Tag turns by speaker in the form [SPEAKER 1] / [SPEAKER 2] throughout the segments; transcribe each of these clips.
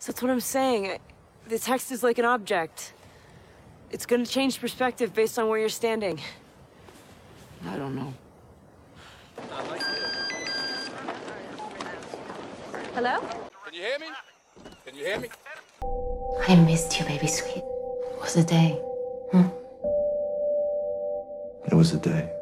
[SPEAKER 1] So that's what I'm saying. The text is like an object. It's gonna change perspective based on where you're standing. I don't know.
[SPEAKER 2] Hello?
[SPEAKER 3] Can you hear me? Can you hear me?
[SPEAKER 2] I missed you, baby sweet. It was a day. hmm?
[SPEAKER 4] It was a day.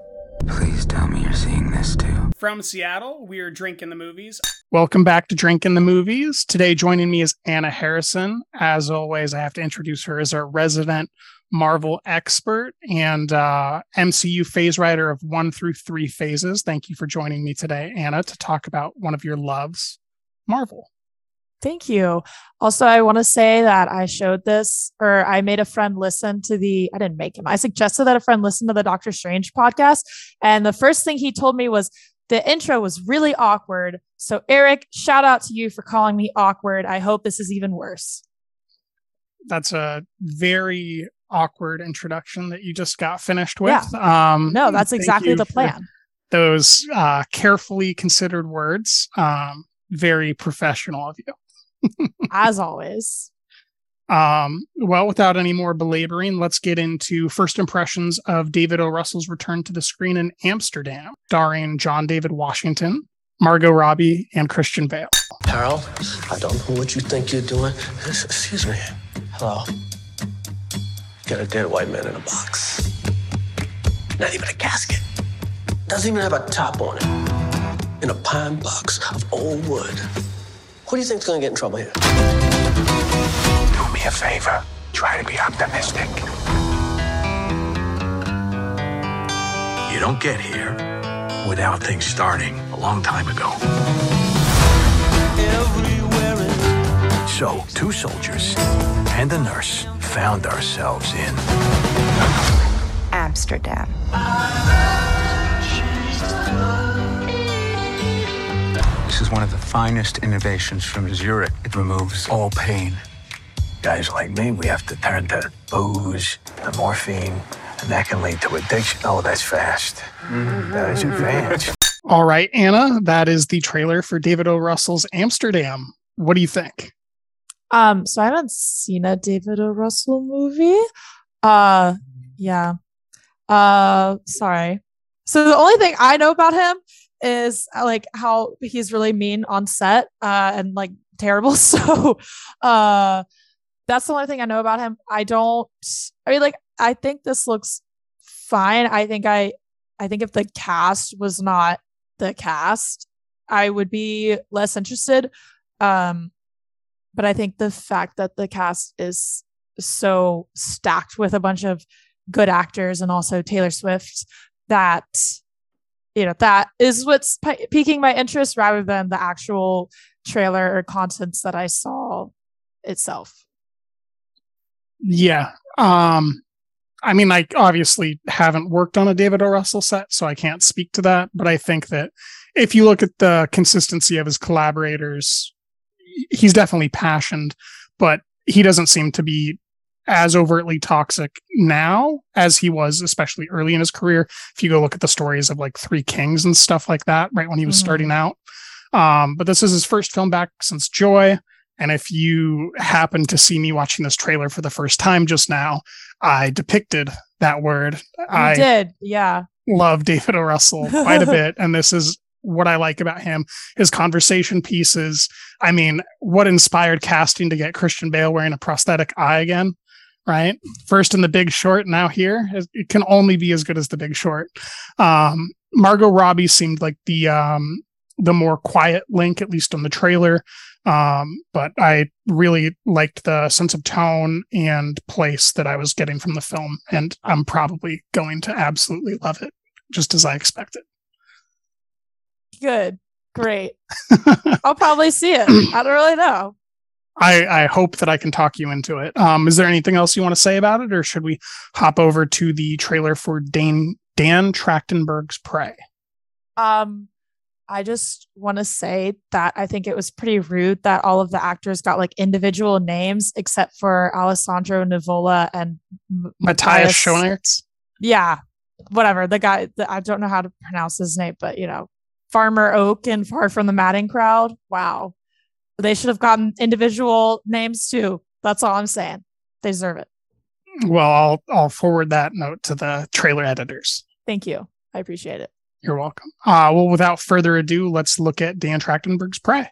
[SPEAKER 5] Seeing this too.
[SPEAKER 6] From Seattle, we're drinking the movies. Welcome back to Drinking the Movies. Today, joining me is Anna Harrison. As always, I have to introduce her as our resident Marvel expert and uh, MCU phase writer of one through three phases. Thank you for joining me today, Anna, to talk about one of your loves, Marvel.
[SPEAKER 7] Thank you. Also, I want to say that I showed this or I made a friend listen to the, I didn't make him, I suggested that a friend listen to the Doctor Strange podcast. And the first thing he told me was the intro was really awkward. So, Eric, shout out to you for calling me awkward. I hope this is even worse.
[SPEAKER 6] That's a very awkward introduction that you just got finished with. Um,
[SPEAKER 7] No, that's exactly the plan.
[SPEAKER 6] Those uh, carefully considered words. Um, very professional of you.
[SPEAKER 7] As always.
[SPEAKER 6] Um, well, without any more belaboring, let's get into first impressions of David O. Russell's return to the screen in Amsterdam, starring John David Washington, Margot Robbie, and Christian Bale.
[SPEAKER 8] Harold, I don't know what you think you're doing. Excuse me. Hello. Got a dead white man in a box. Not even a casket. Doesn't even have a top on it. In a pine box of old wood. Who do you think's gonna get in trouble here?
[SPEAKER 5] Do me a favor. Try to be optimistic. You don't get here without things starting a long time ago. So, two soldiers and a nurse found ourselves in
[SPEAKER 2] Amsterdam.
[SPEAKER 5] This is one of the finest innovations from Zurich. It removes all pain. Guys like me, we have to turn to booze and morphine, and that can lead to addiction. Oh, that's fast. That is advanced.
[SPEAKER 6] All right, Anna, that is the trailer for David O. Russell's Amsterdam. What do you think?
[SPEAKER 7] Um, so I haven't seen a David O. Russell movie. Uh yeah. Uh sorry. So the only thing I know about him is uh, like how he's really mean on set uh and like terrible. So uh that's the only thing I know about him. I don't I mean like I think this looks fine. I think I I think if the cast was not the cast, I would be less interested. Um but I think the fact that the cast is so stacked with a bunch of good actors and also Taylor Swift that you know that is what's pi- piquing my interest rather than the actual trailer or contents that I saw itself.
[SPEAKER 6] Yeah. Um, I mean, I obviously haven't worked on a David O. Russell set, so I can't speak to that. But I think that if you look at the consistency of his collaborators, he's definitely passionate, but he doesn't seem to be as overtly toxic now as he was, especially early in his career. If you go look at the stories of like Three Kings and stuff like that, right when he was
[SPEAKER 7] Mhm.
[SPEAKER 6] starting out. Um, but this is his first film back since Joy. And if you happen to see me watching this trailer for the first time just now, I depicted that word.
[SPEAKER 7] You
[SPEAKER 6] I
[SPEAKER 7] did, yeah.
[SPEAKER 6] love David O. Russell quite a bit, and this is what I like about him. His conversation pieces. I mean, what inspired casting to get Christian Bale wearing a prosthetic eye again? Right, first in The Big Short, now here. It can only be as good as The Big Short. Um, Margot Robbie seemed like the um, the more quiet link, at least on the trailer. Um, but I really liked the sense of tone and place that I was getting from the film, and I'm probably going to absolutely love it, just as I expected.
[SPEAKER 7] Good. Great. I'll probably see it. I don't really know.
[SPEAKER 6] I, I hope that I can talk you into it. Um, is there anything else you want to say about it, or should we hop over to the trailer for Dan Dan Trachtenberg's Prey?
[SPEAKER 7] Um, I just want to say that I think it was pretty rude that all of the actors got like individual names except for Alessandro Nivola and M-
[SPEAKER 6] Matthias Schoenaerts.
[SPEAKER 7] Yeah, whatever. The guy, the, I don't know how to pronounce his name, but you know, Farmer Oak and Far from the Madding Crowd. Wow. They should have gotten individual names too. That's all I'm saying. They deserve it.
[SPEAKER 6] Well, I'll I'll forward that note to the trailer editors.
[SPEAKER 7] Thank you. I appreciate it.
[SPEAKER 6] You're welcome. Uh, well, without further ado, let's look at Dan Trachtenberg's Prey.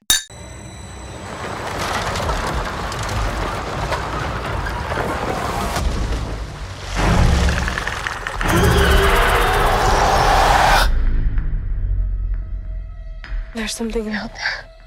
[SPEAKER 1] There's something out there.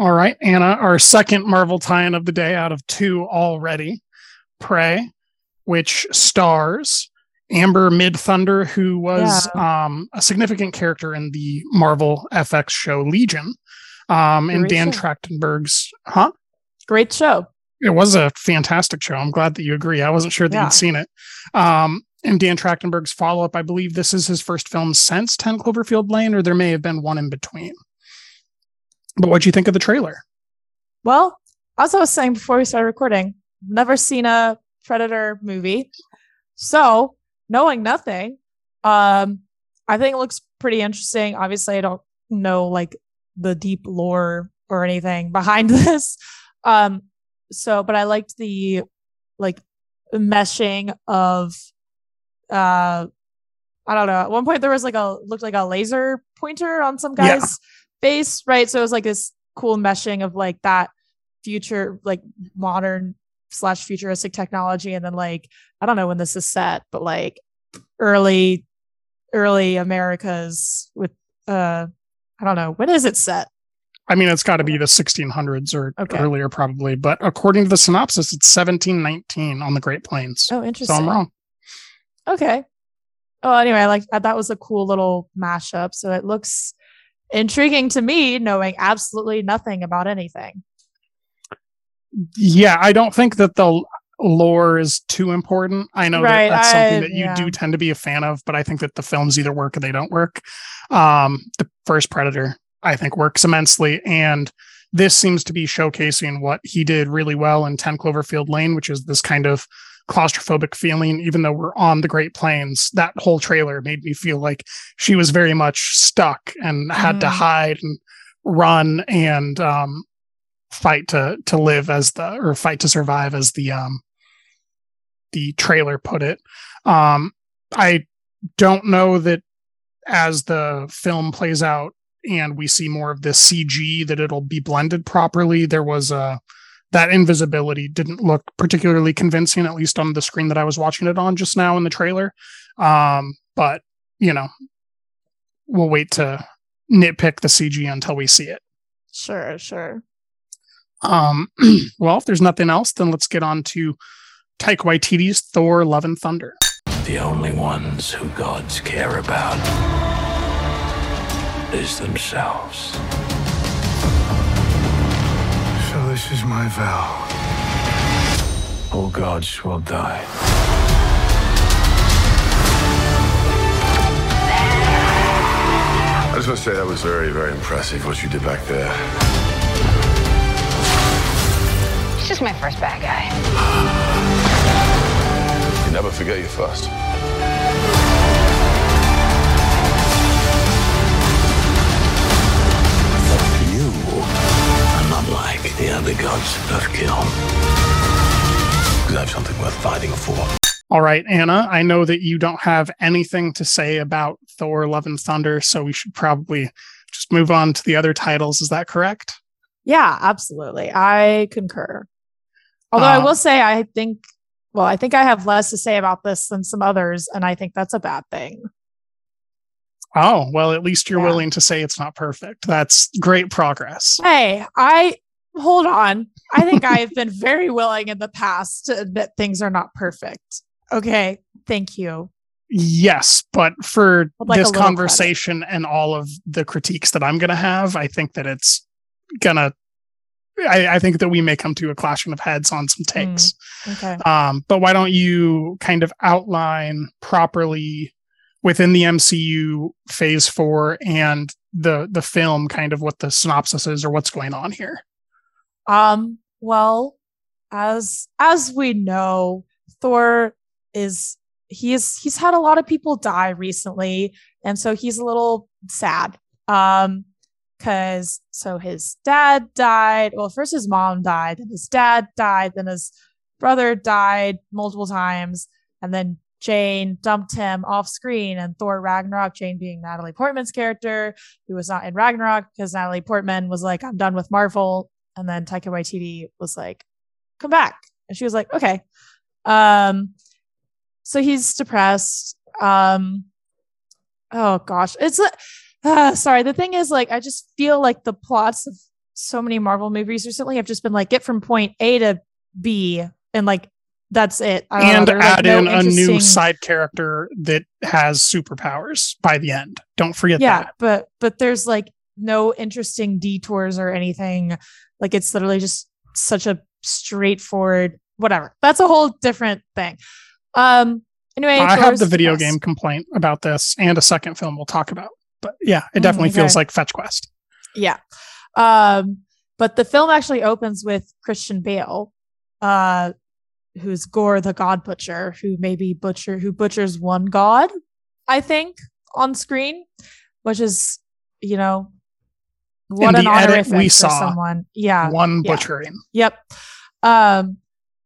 [SPEAKER 6] All right, Anna, our second Marvel tie-in of the day out of two already. Prey, which stars Amber Midthunder, who was um, a significant character in the Marvel FX show Legion, um, and
[SPEAKER 7] Great
[SPEAKER 6] Dan
[SPEAKER 7] show.
[SPEAKER 6] Trachtenberg's. Huh?
[SPEAKER 7] Great show.
[SPEAKER 6] It was a fantastic show. I'm glad that you agree. I wasn't sure that
[SPEAKER 7] Yeah.
[SPEAKER 6] you'd seen it. Um, and Dan Trachtenberg's follow up, I believe this is his first film since 10 Cloverfield Lane, or there may have been one in between. But what'd you think of the trailer?
[SPEAKER 7] Well, as I was saying before we started recording, never seen a Predator movie. So, knowing nothing, um, I think it looks pretty interesting. Obviously, I don't know like the deep lore or anything behind this. Um, so but I liked the like meshing of uh I don't know. At one point there was like a looked like a laser pointer on some guy's face, right? So it was like this cool meshing of like that future, like modern slash futuristic technology, and then like I don't know when this is set, but like early early Americas with uh I don't know when is it set?
[SPEAKER 6] I mean, it's got to be the 1600s or
[SPEAKER 7] Okay.
[SPEAKER 6] earlier, probably. But according to the synopsis, it's 1719 on the Great Plains.
[SPEAKER 7] Oh, interesting. so.
[SPEAKER 6] I'm wrong.
[SPEAKER 7] Okay. Oh, anyway, like that was a cool little mashup. So it looks intriguing to me, knowing absolutely nothing about anything.
[SPEAKER 6] Yeah, I don't think that the lore is too important. I know
[SPEAKER 7] Right,
[SPEAKER 6] that that's something
[SPEAKER 7] I-
[SPEAKER 6] that you
[SPEAKER 7] yeah.
[SPEAKER 6] do tend to be a fan of, but I think that the films either work or they don't work. Um, the first Predator, I think, works immensely, and this seems to be showcasing what he did really well in 10 Cloverfield Lane, which is this kind of claustrophobic feeling, even though we're on the Great Plains. That whole trailer made me feel like she was very much stuck and had to
[SPEAKER 7] Mhm.
[SPEAKER 6] hide and run and um, fight to to live as the or fight to survive as the um the trailer put it. Um, I don't know that as the film plays out and we see more of this CG that it'll be blended properly. There was a that invisibility didn't look particularly convincing, at least on the screen that I was watching it on just now in the trailer. Um, but you know, we'll wait to nitpick the CG until we see it.
[SPEAKER 7] Sure, sure.
[SPEAKER 6] Um, well, if there's nothing else, then let's get on to Taika Waititi's Thor: Love and Thunder.
[SPEAKER 5] The only ones who gods care about is themselves.
[SPEAKER 4] This is my vow.
[SPEAKER 5] All gods will die.
[SPEAKER 4] I just want to say that was very, very impressive what you did back there.
[SPEAKER 2] He's just my first bad guy.
[SPEAKER 4] You never forget your first.
[SPEAKER 5] The other gods of kill.
[SPEAKER 4] Because I have something worth fighting for.
[SPEAKER 6] All right, Anna, I know that you don't have anything to say about Thor: Love and Thunder, so we should probably just move on to the other titles. Is that correct?
[SPEAKER 7] Yeah, absolutely. I concur. Although I
[SPEAKER 6] Um,
[SPEAKER 7] will say, I think, well, I think I have less to say about this than some others, and I think that's a bad thing.
[SPEAKER 6] Oh, well, at least you're
[SPEAKER 7] Yeah.
[SPEAKER 6] willing to say it's not perfect. That's great progress.
[SPEAKER 7] Hey, I hold on. I think I've been very willing in the past to admit things are not perfect. Okay, thank you.
[SPEAKER 6] Yes, but for
[SPEAKER 7] like,
[SPEAKER 6] this conversation and all of the critiques that I'm going to have, I think that it's gonna. I, I think that we may come to a clashing of heads on some takes.
[SPEAKER 7] Okay.
[SPEAKER 6] Um, but why don't you kind of outline properly within the MCU Phase Four and the the film, kind of what the synopsis is or what's going on here?
[SPEAKER 7] Um, well, as as we know, Thor is he's he's had a lot of people die recently, and so he's a little sad. Um, because so his dad died. Well, first his mom died, then his dad died, then his brother died multiple times, and then Jane dumped him off screen. And Thor Ragnarok, Jane being Natalie Portman's character, who was not in Ragnarok because Natalie Portman was like, "I'm done with Marvel," and then Taika Waititi was like, "Come back," and she was like, "Okay." Um, so he's depressed. Um, oh gosh, it's uh, sorry. The thing is, like, I just feel like the plots of so many Marvel movies recently have just been like get from point A to B, and like that's it. Know,
[SPEAKER 6] and
[SPEAKER 7] there are, like,
[SPEAKER 6] add
[SPEAKER 7] no
[SPEAKER 6] in a new side character that has superpowers by the end. Don't forget that.
[SPEAKER 7] yeah,
[SPEAKER 6] that.
[SPEAKER 7] but but there's like no interesting detours or anything. Like it's literally just such a straightforward whatever. That's a whole different thing. Um. Anyway,
[SPEAKER 6] I have the video
[SPEAKER 7] depressed.
[SPEAKER 6] game complaint about this and a second film we'll talk about. But yeah, it
[SPEAKER 7] Mm,
[SPEAKER 6] definitely feels like Fetch Quest.
[SPEAKER 7] Yeah. Um, but the film actually opens with Christian Bale, uh, who's Gorr the God Butcher, who maybe butcher who butchers one god, I think, on screen, which is, you know, what
[SPEAKER 6] In
[SPEAKER 7] an honorific
[SPEAKER 6] we
[SPEAKER 7] for
[SPEAKER 6] saw,
[SPEAKER 7] someone. Yeah.
[SPEAKER 6] One
[SPEAKER 7] yeah.
[SPEAKER 6] butchering.
[SPEAKER 7] Yep. Um,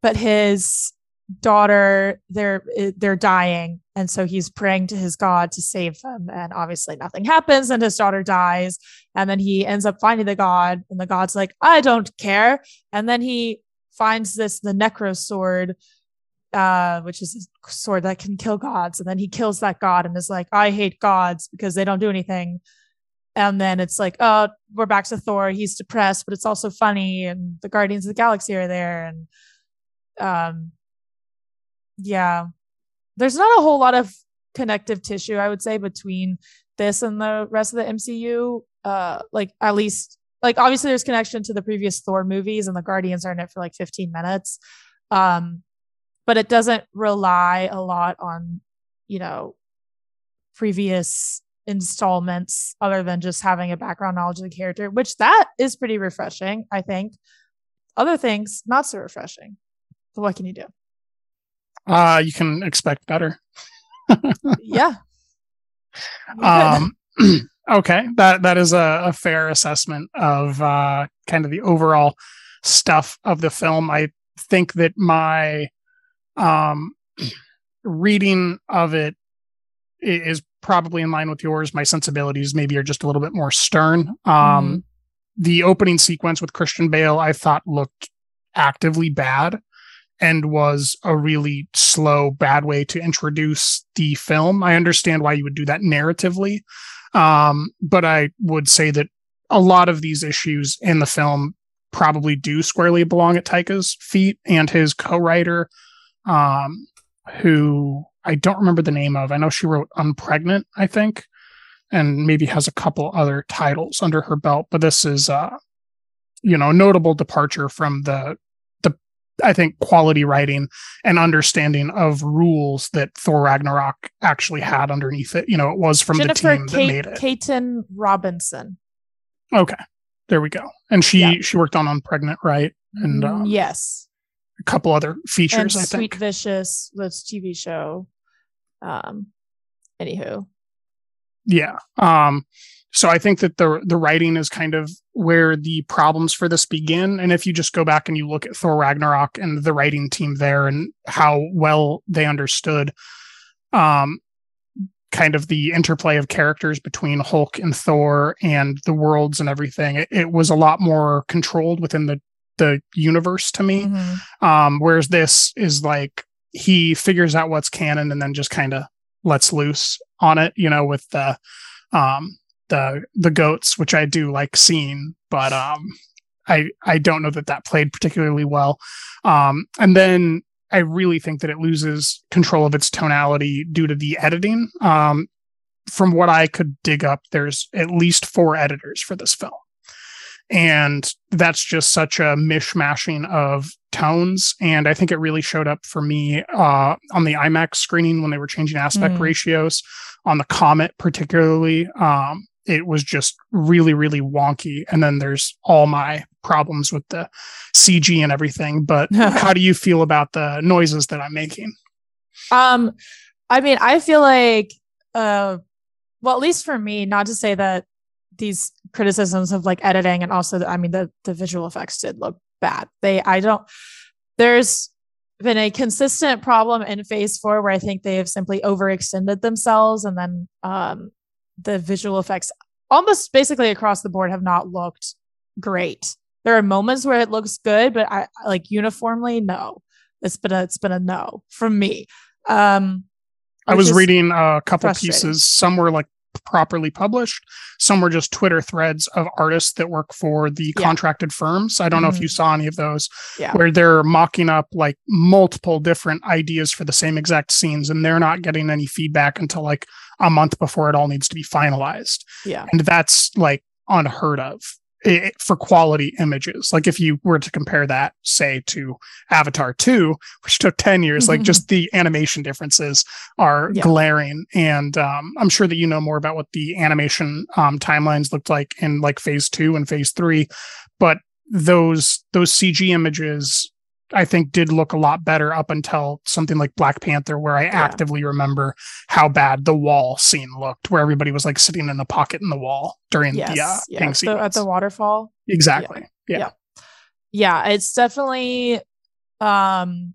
[SPEAKER 7] but his daughter, they're eh, they're dying, and so he's praying to his god to save them. And obviously, nothing happens, and his daughter dies. And then he ends up finding the god, and the god's like, "I don't care." And then he finds this the Necrosword, uh, which is a sword that can kill gods. And then he kills that god, and is like, "I hate gods because they don't do anything." And then it's like, oh, we're back to Thor. He's depressed, but it's also funny, and the Guardians of the Galaxy are there, and um, yeah, there's not a whole lot of connective tissue, I would say, between this and the rest of the MCU. Uh, like at least, like obviously, there's connection to the previous Thor movies, and the Guardians are in it for like 15 minutes. Um, but it doesn't rely a lot on, you know, previous installments other than just having a background knowledge of the character, which that is pretty refreshing, I think. Other things, not so refreshing. But what can you do?
[SPEAKER 6] Uh, you can expect better.
[SPEAKER 7] Yeah.
[SPEAKER 6] Um, okay, that that is a, a fair assessment of uh, kind of the overall stuff of the film. I think that my um, reading of it is probably in line with yours. My sensibilities maybe are just a little bit more stern. Um, The opening sequence with Christian Bale, I thought looked actively bad and was a really slow, bad way to introduce the film. I understand why you would do that narratively. Um, but I would say that a lot of these issues in the film probably do squarely belong at Taika's feet and his co-writer, um, who I don't remember the name of. I know she wrote Unpregnant, I think, and maybe has a couple other titles under her belt. But this is, uh, you know, a notable departure from the the I think quality writing and understanding of rules that Thor Ragnarok actually had underneath it. You know, it was from
[SPEAKER 7] Jennifer
[SPEAKER 6] the team that made it.
[SPEAKER 7] Kaytin Robinson.
[SPEAKER 6] Okay, there we go. And she
[SPEAKER 7] Yeah.
[SPEAKER 6] she worked on Unpregnant, right? And
[SPEAKER 7] Mm,
[SPEAKER 6] um,
[SPEAKER 7] yes.
[SPEAKER 6] a couple other
[SPEAKER 7] And
[SPEAKER 6] features, I think.
[SPEAKER 7] Sweet
[SPEAKER 6] think.
[SPEAKER 7] Vicious, this TV show. Um anywho.
[SPEAKER 6] Yeah. Um, so I think that the the writing is kind of where the problems for this begin. And if you just go back and you look at Thor Ragnarok and the writing team there and how well they understood um kind of the interplay of characters between Hulk and Thor and the worlds and everything, it, it was a lot more controlled within the the universe to me.
[SPEAKER 7] Mhm.
[SPEAKER 6] Um, whereas this is like he figures out what's canon and then just kind of lets loose on it, you know, with the um the the goats, which I do like seeing, but um I I don't know that that played particularly well. Um and then I really think that it loses control of its tonality due to the editing. Um, from what I could dig up, there's at least four editors for this film. And that's just such a mishmashing of tones. And I think it really showed up for me uh, on the IMAX screening when they were changing aspect
[SPEAKER 7] Mm.
[SPEAKER 6] ratios on the Comet, particularly. Um, it was just really, really wonky. And then there's all my problems with the CG and everything. But how do you feel about the noises that I'm making?
[SPEAKER 7] Um, I mean, I feel like, uh, well, at least for me, not to say that these criticisms of like editing and also, the, I mean, the the visual effects did look bad. They, I don't. There's been a consistent problem in Phase Four where I think they have simply overextended themselves, and then um, the visual effects almost basically across the board have not looked great. There are moments where it looks good, but I like uniformly no. It's been a it's been a no from me. Um,
[SPEAKER 6] I was reading a couple pieces. Some were like properly published. Some were just Twitter threads of artists that work for the
[SPEAKER 7] Yeah.
[SPEAKER 6] contracted firms. I don't know if you mm-hmm. saw any of those
[SPEAKER 7] Yeah.
[SPEAKER 6] where they're mocking up like multiple different ideas for the same exact scenes and they're not getting any feedback until like a month before it all needs to be finalized.
[SPEAKER 7] Yeah.
[SPEAKER 6] And that's like unheard of i- for quality images. Like if you were to compare that, say, to Avatar 2, which took 10 years, like just the animation differences are
[SPEAKER 7] Yeah.
[SPEAKER 6] glaring. And um, I'm sure that you know more about what the animation um, timelines looked like in like phase two and phase three. But those those CG images I think did look a lot better up until something like Black Panther, where I actively remember how bad the wall scene looked, where everybody was like sitting in a pocket in the wall during
[SPEAKER 7] Yes.
[SPEAKER 6] the uh,
[SPEAKER 7] yeah. The, at the waterfall.
[SPEAKER 6] exactly. Yeah.
[SPEAKER 7] Yeah. Yeah. It's definitely. Um,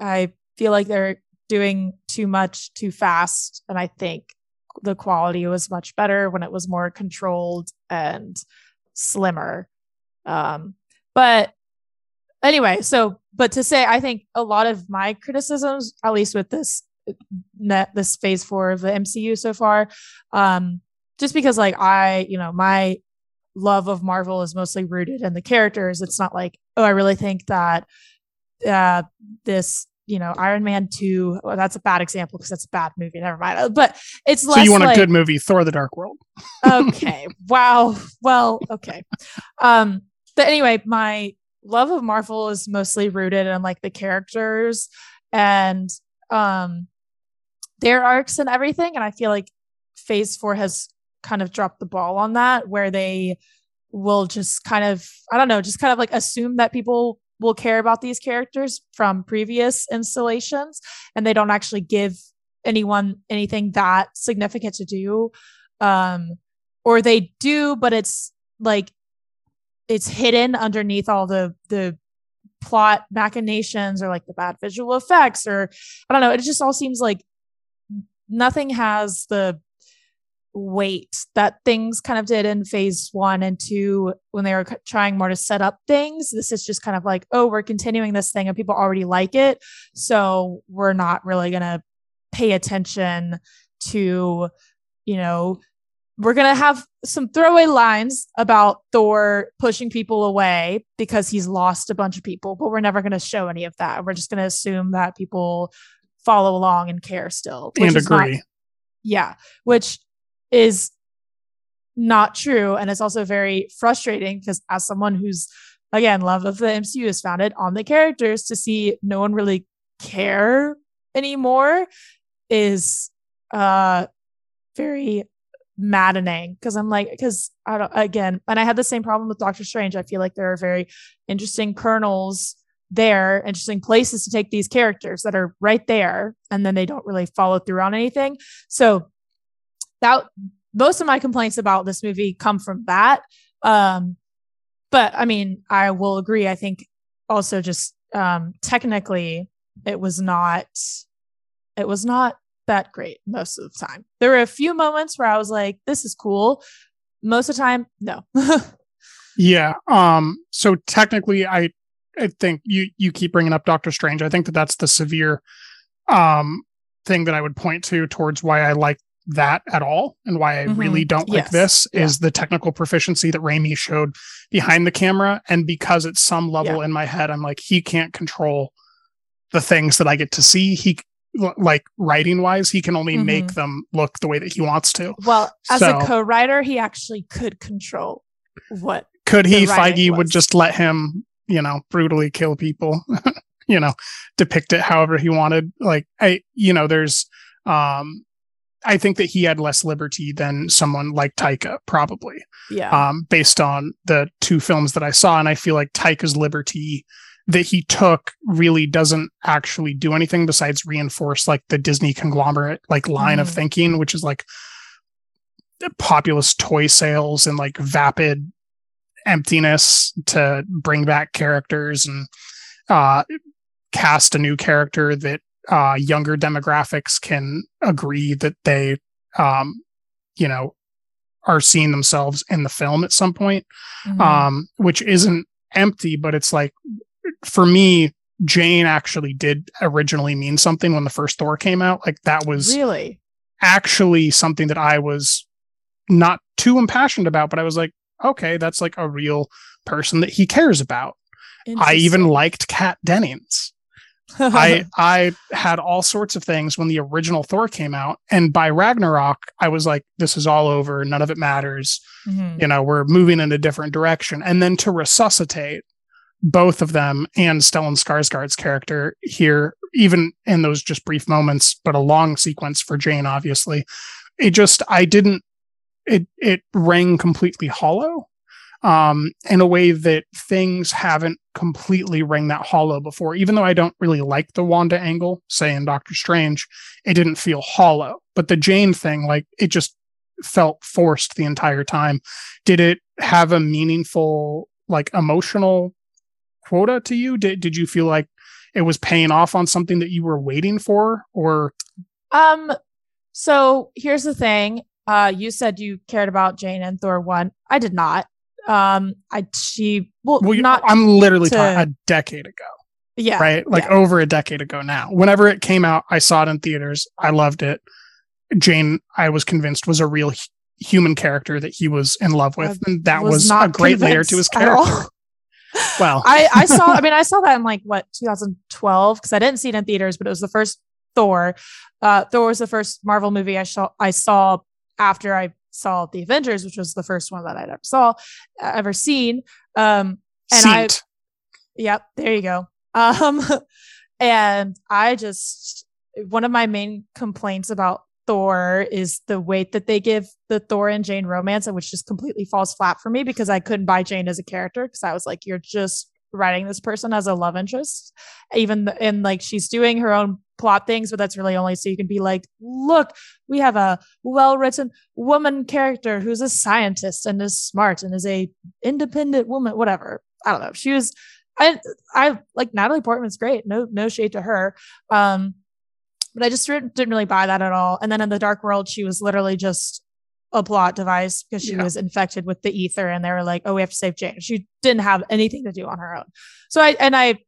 [SPEAKER 7] I feel like they're doing too much too fast, and I think the quality was much better when it was more controlled and slimmer. Um, but anyway, so but to say, I think a lot of my criticisms, at least with this net this phase four of the MCU so far, um, just because like I, you know, my love of Marvel is mostly rooted in the characters. It's not like, oh, I really think that uh this, you know, Iron Man 2, well, that's a bad example because that's a bad movie. Never mind. Uh, But it's less
[SPEAKER 6] So you want
[SPEAKER 7] like,
[SPEAKER 6] a good movie, Thor: The Dark World?
[SPEAKER 7] okay. wow. Well, okay. Um, but anyway, my love of Marvel is mostly rooted in like the characters and um their arcs and everything. And I feel like phase four has kind of dropped the ball on that, where they will just kind of, I don't know, just kind of like assume that people will care about these characters from previous installations and they don't actually give anyone anything that significant to do um or they do but it's like it's hidden underneath all the the plot machinations or like the bad visual effects or i don't know it just all seems like nothing has the weight that things kind of did in phase one and two when they were trying more to set up things. This is just kind of like oh we're continuing this thing and people already like it. So we're not really gonna pay attention to you know we're gonna have some throwaway lines about Thor pushing people away because he's lost a bunch of people, but we're never gonna show any of that. We're just gonna assume that people follow along and care still. which
[SPEAKER 6] And
[SPEAKER 7] is not-
[SPEAKER 6] agree.
[SPEAKER 7] yeah, which is not true, and it's also very frustrating because as someone who's again love of the MCU is founded on the characters, to see no one really care anymore is uh very maddening because I'm like because I don't again and I had the same problem with Doctor Strange. I feel like there are very interesting kernels there, interesting places to take these characters that are right there, and then they don't really follow through on anything. So that most of my complaints about this movie come from that. Um, but I mean, I will agree. I think also just um, technically, it was not. It was not that great most of the time. There were a few moments where I was like, "This is cool." Most of the time, no.
[SPEAKER 6] Yeah. Um. So technically, I I think you you keep bringing up Doctor Strange. I think that that's the severe um thing that I would point to towards why I like that at all and why I
[SPEAKER 7] Mhm.
[SPEAKER 6] really don't like
[SPEAKER 7] Yes.
[SPEAKER 6] this
[SPEAKER 7] Yeah.
[SPEAKER 6] is the technical proficiency that Raimi showed behind the camera and because at some level in my head I'm like he can't control the things that I get to see. He like writing wise, he can only
[SPEAKER 7] Mhm.
[SPEAKER 6] make them look the way that he wants to.
[SPEAKER 7] Well, as
[SPEAKER 6] So-
[SPEAKER 7] a co-writer, he actually could control what.
[SPEAKER 6] Could he, Feige would just let him, you know, brutally kill people, you know, depict it however he wanted. Like I, you know, there's, um, I think that he had less liberty than someone like Taika, probably,
[SPEAKER 7] Yeah.
[SPEAKER 6] um, based on the two films that I saw. And I feel like Taika's liberty that he took really doesn't actually do anything besides reinforce like the Disney conglomerate like line of
[SPEAKER 7] Mhm.
[SPEAKER 6] thinking, which is like populist toy sales and like vapid emptiness to bring back characters and uh cast a new character that uh younger demographics can agree that they um you know are seeing themselves in the film at some point
[SPEAKER 7] Mhm.
[SPEAKER 6] um which isn't empty but it's like for me jane actually did originally mean something when the first thor came out like that was
[SPEAKER 7] really.
[SPEAKER 6] actually something that I was not too impassioned about, but I was like, okay, that's like a real person that he cares about. I even liked Kat Dennings. I I had all sorts of things when the original Thor came out, and by Ragnarok, I was like, this is all over. None of it matters.
[SPEAKER 7] Mhm.
[SPEAKER 6] You know, we're moving in a different direction. And then to resuscitate both of them and Stellan Skarsgård's character here, even in those just brief moments, but a long sequence for Jane, obviously, it just I didn't. It it rang completely hollow um, in a way that things haven't completely rang that hollow before. Even though I don't really like the Wanda angle, say in Doctor Strange, it didn't feel hollow. But the Jane thing, like it just felt forced the entire time. Did it have a meaningful, like emotional quota to you? Did did you feel like it was paying off on something that you were waiting for, or
[SPEAKER 7] Um, so here's the thing. Uh, you said you cared about Jane and Thor one. I did not. Um, I she well,
[SPEAKER 6] well,
[SPEAKER 7] not
[SPEAKER 6] I'm literally
[SPEAKER 7] to-
[SPEAKER 6] talking a decade ago.
[SPEAKER 7] yeah
[SPEAKER 6] right? Like
[SPEAKER 7] yeah.
[SPEAKER 6] over a decade ago now. Whenever it came out, I saw it in theaters. I loved it. Jane, I was convinced was a real hu- human character that he was in love with, and that
[SPEAKER 7] was
[SPEAKER 6] was, a great layer to his
[SPEAKER 7] convinced at all.
[SPEAKER 6] character. Well,
[SPEAKER 7] I I saw. I mean, I saw that in like what 2012 because I didn't see it in theaters, but it was the first Thor. Uh, Thor was the first Marvel movie I saw. I saw after I saw the Avengers, which was the first one that I'd ever saw, uh, ever seen. Um, and I
[SPEAKER 6] Seat.
[SPEAKER 7] Yep, there you go. Um, and I just one of my main complaints about Thor is the weight that they give the Thor and Jane romance, and which just completely falls flat for me because I couldn't buy Jane as a character because I was like, you're just writing this person as a love interest, even th- and like she's doing her own plot things, but that's really only so you can be like, look, we have a well written woman character who's a scientist and is smart and is a independent woman, whatever. I don't know. She was I I like Natalie Portman's great. No no shade to her. Um but I just didn't really buy that at all. And then in the Dark World, she was literally just a plot device because she
[SPEAKER 6] Yeah.
[SPEAKER 7] was infected with the ether, and they were like, "Oh, we have to save Jane." She didn't have anything to do on her own. So I and I,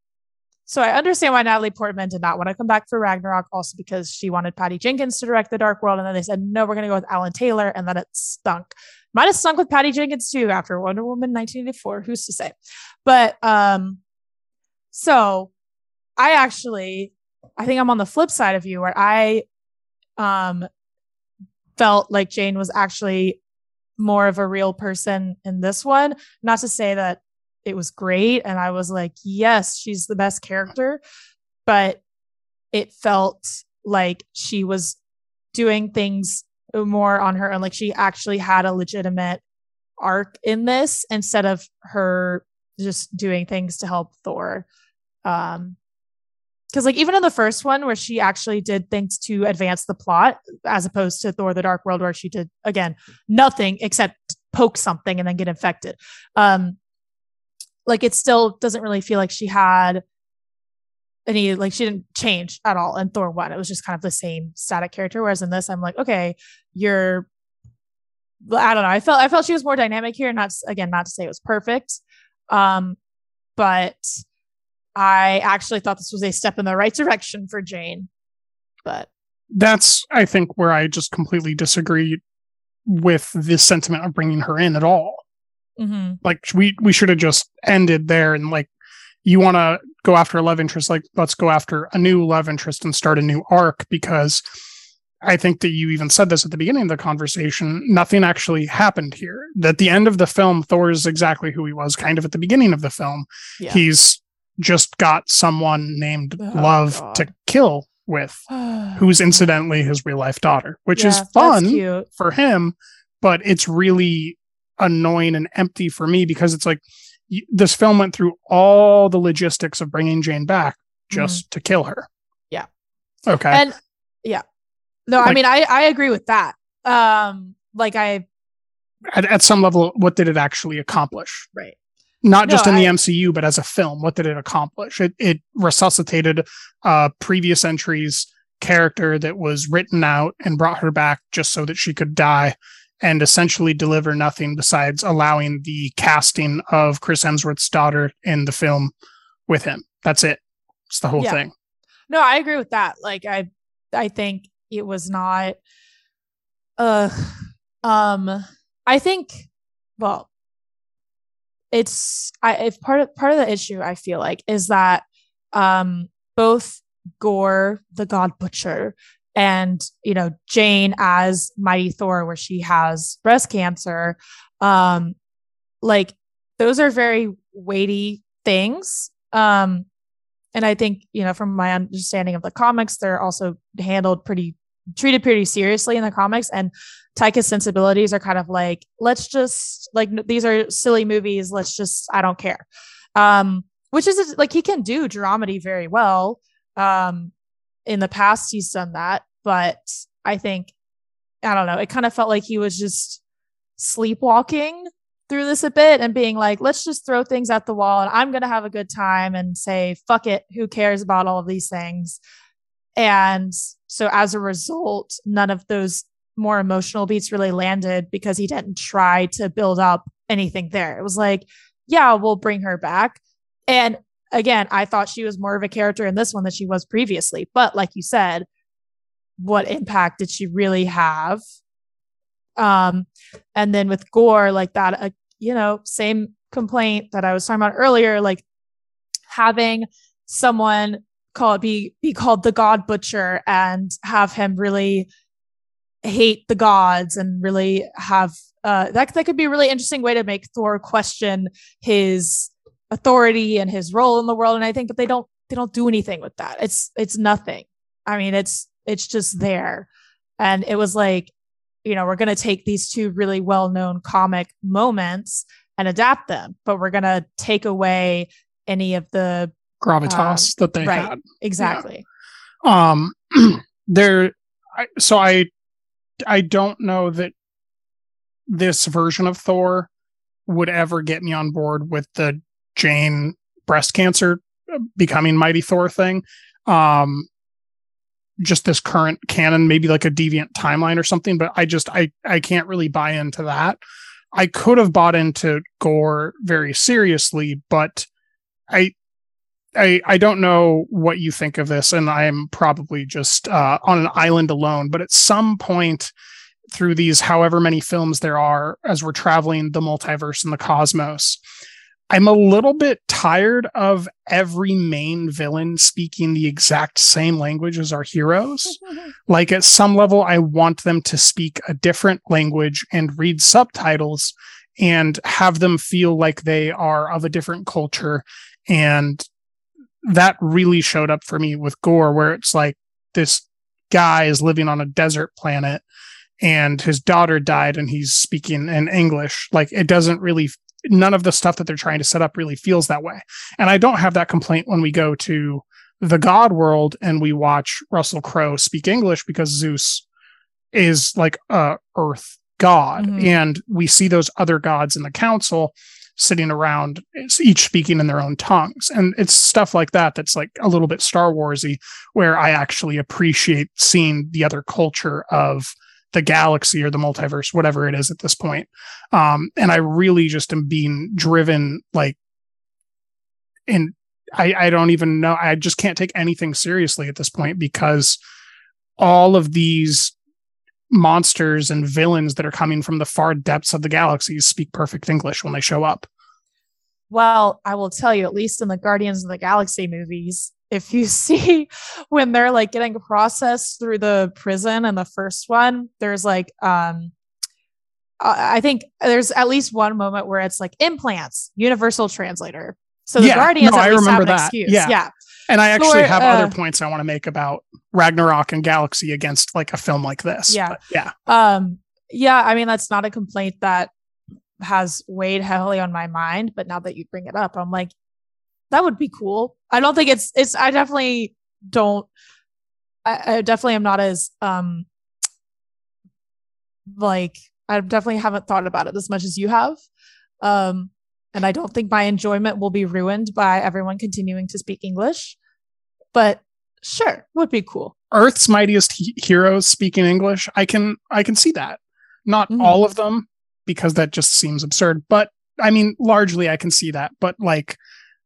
[SPEAKER 7] so I understand why Natalie Portman did not want to come back for Ragnarok, also because she wanted Patty Jenkins to direct the Dark World, and then they said, "No, we're going to go with Alan Taylor," and then it stunk. Might have stunk with Patty Jenkins too after Wonder Woman 1984. Who's to say? But um, so I actually I think I'm on the flip side of you where I um felt like Jane was actually more of a real person in this one. Not to say that it was great and I was like, yes, she's the best character, but it felt like she was doing things more on her own. Like she actually had a legitimate arc in this instead of her just doing things to help Thor. Um, because like even in the first one where she actually did things to advance the plot as opposed to thor the dark world where she did again nothing except poke something and then get infected. Um like it still doesn't really feel like she had any like she didn't change at all in thor 1 it was just kind of the same static character whereas in this i'm like okay you're i don't know. I felt i felt she was more dynamic here not again not to say it was perfect um but I actually thought this was a step in the right direction for Jane. But
[SPEAKER 6] that's I think where I just completely disagree with this sentiment of bringing her in at all.
[SPEAKER 7] mm-hmm.
[SPEAKER 6] Like we we should have just ended there and like you want to go after a love interest, like let's go after a new love interest and start a new arc because I think that you even said this at the beginning of the conversation. Nothing actually happened here. At the end of the film, Thor is exactly who he was kind of at the beginning of the film.
[SPEAKER 7] Yeah.
[SPEAKER 6] He's just got someone named
[SPEAKER 7] Oh,
[SPEAKER 6] Love
[SPEAKER 7] God.
[SPEAKER 6] to kill with, who's incidentally his real life daughter, which is
[SPEAKER 7] Yeah, that's
[SPEAKER 6] fun for him, but it's really annoying and empty for me because it's like this film went through all the logistics of bringing Jane back just to kill her.
[SPEAKER 7] Mm-hmm. Yeah.
[SPEAKER 6] Okay.
[SPEAKER 7] And yeah. No, I mean I I agree with that. Um like I
[SPEAKER 6] at, at some level, what did it actually accomplish?
[SPEAKER 7] right.
[SPEAKER 6] Not just
[SPEAKER 7] No,
[SPEAKER 6] in the MCU, but as a film, what did it accomplish? It it resuscitated uh previous entries character that was written out and brought her back just so that she could die and essentially deliver nothing besides allowing the casting of Chris Hemsworth's daughter in the film with him. That's it. It's the whole
[SPEAKER 7] Yeah.
[SPEAKER 6] thing.
[SPEAKER 7] No, I agree with that. Like I I think it was not uh um I think well it's I if part of part of the issue I feel like is that um both Gorr the God Butcher and you know Jane as Mighty Thor where she has breast cancer um like those are very weighty things um and I think you know from my understanding of the comics, they're also handled pretty treated pretty seriously in the comics. And Taika's sensibilities are kind of like, let's just like these are silly movies. Let's just I don't care, um, which is like he can do dramedy very well. Um, in the past, he's done that, but I think I don't know. It kind of felt like he was just sleepwalking through this a bit and being like, let's just throw things at the wall and I'm to have a good time and say, fuck it. Who cares about all of these things? And so as a result, none of those more emotional beats really landed because he didn't try to build up anything there. It was like, yeah, we'll bring her back. And again, I thought she was more of a character in this one than she was previously. But like you said, what impact did she really have? Um, and then with Gorr, like that, uh, you know, same complaint that I was talking about earlier, like having someone call it be be called the God Butcher and have him really hate the gods and really have uh that that could be a really interesting way to make Thor question his authority and his role in the world. And I think, but they don't they don't do anything with that. It's it's nothing. I mean, it's it's just there. And it was like, you know, we're gonna take these two really well-known comic moments and adapt them, but we're gonna take away any of the
[SPEAKER 6] Gravitas that they
[SPEAKER 7] right
[SPEAKER 6] had.
[SPEAKER 7] exactly.
[SPEAKER 6] um there I, so i i don't know that this version of thor would ever get me on board with the jane breast cancer uh, becoming mighty thor thing. Um just this current canon maybe like a deviant timeline or something but i just i i can't really buy into that. I could have bought into Gorr very seriously but i I, I don't know what you think of this, and I'm probably just uh, on an island alone. But at some point through these, however many films there are, as we're traveling the multiverse and the cosmos, I'm a little bit tired of every main villain speaking the exact same language as our heroes. like at some level, I want them to speak a different language and read subtitles and have them feel like they are of a different culture and that really showed up for me with Gorr, where it's like this guy is living on a desert planet and his daughter died and he's speaking in English. Like it doesn't really, none of the stuff that they're trying to set up really feels that way. And I don't have that complaint when we go to the God world and we watch Russell Crowe speak English because Zeus is like a earth god.
[SPEAKER 7] Mhm.
[SPEAKER 6] And we see those other gods in the council sitting around each speaking in their own tongues. And it's stuff like that that's like a little bit star warsy where i actually appreciate seeing the other culture of the galaxy or the multiverse whatever it is at this point. Um and i really just am being driven like and i i don't even know i just can't take anything seriously at this point because all of these monsters and villains that are coming from the far depths of the galaxies speak perfect English when they show up.
[SPEAKER 7] Well, I will tell you, at least in the Guardians of the Galaxy movies, if you see when they're like getting processed through the prison in the first one, there's like um I think there's at least one moment where it's like implants, universal translator. So the
[SPEAKER 6] Yeah,
[SPEAKER 7] Guardians
[SPEAKER 6] no,
[SPEAKER 7] at
[SPEAKER 6] I
[SPEAKER 7] least have an
[SPEAKER 6] that.
[SPEAKER 7] excuse.
[SPEAKER 6] Yeah.
[SPEAKER 7] yeah.
[SPEAKER 6] And I actually have
[SPEAKER 7] uh,
[SPEAKER 6] other points I want to make about Ragnarok and Galaxy against like a film like this.
[SPEAKER 7] Yeah.
[SPEAKER 6] But yeah.
[SPEAKER 7] Um, yeah, I mean that's not a complaint that has weighed heavily on my mind, but now that you bring it up, I'm like, that would be cool. I don't think it's it's I definitely don't I, I definitely am not as um like I definitely haven't thought about it as much as you have. Um and I don't think my enjoyment will be ruined by everyone continuing to speak English. But sure, would be cool.
[SPEAKER 6] Earth's mightiest he- heroes speaking English. I can I can see that. Not
[SPEAKER 7] Mhm.
[SPEAKER 6] all of them because that just seems absurd, but I mean largely I can see that. But like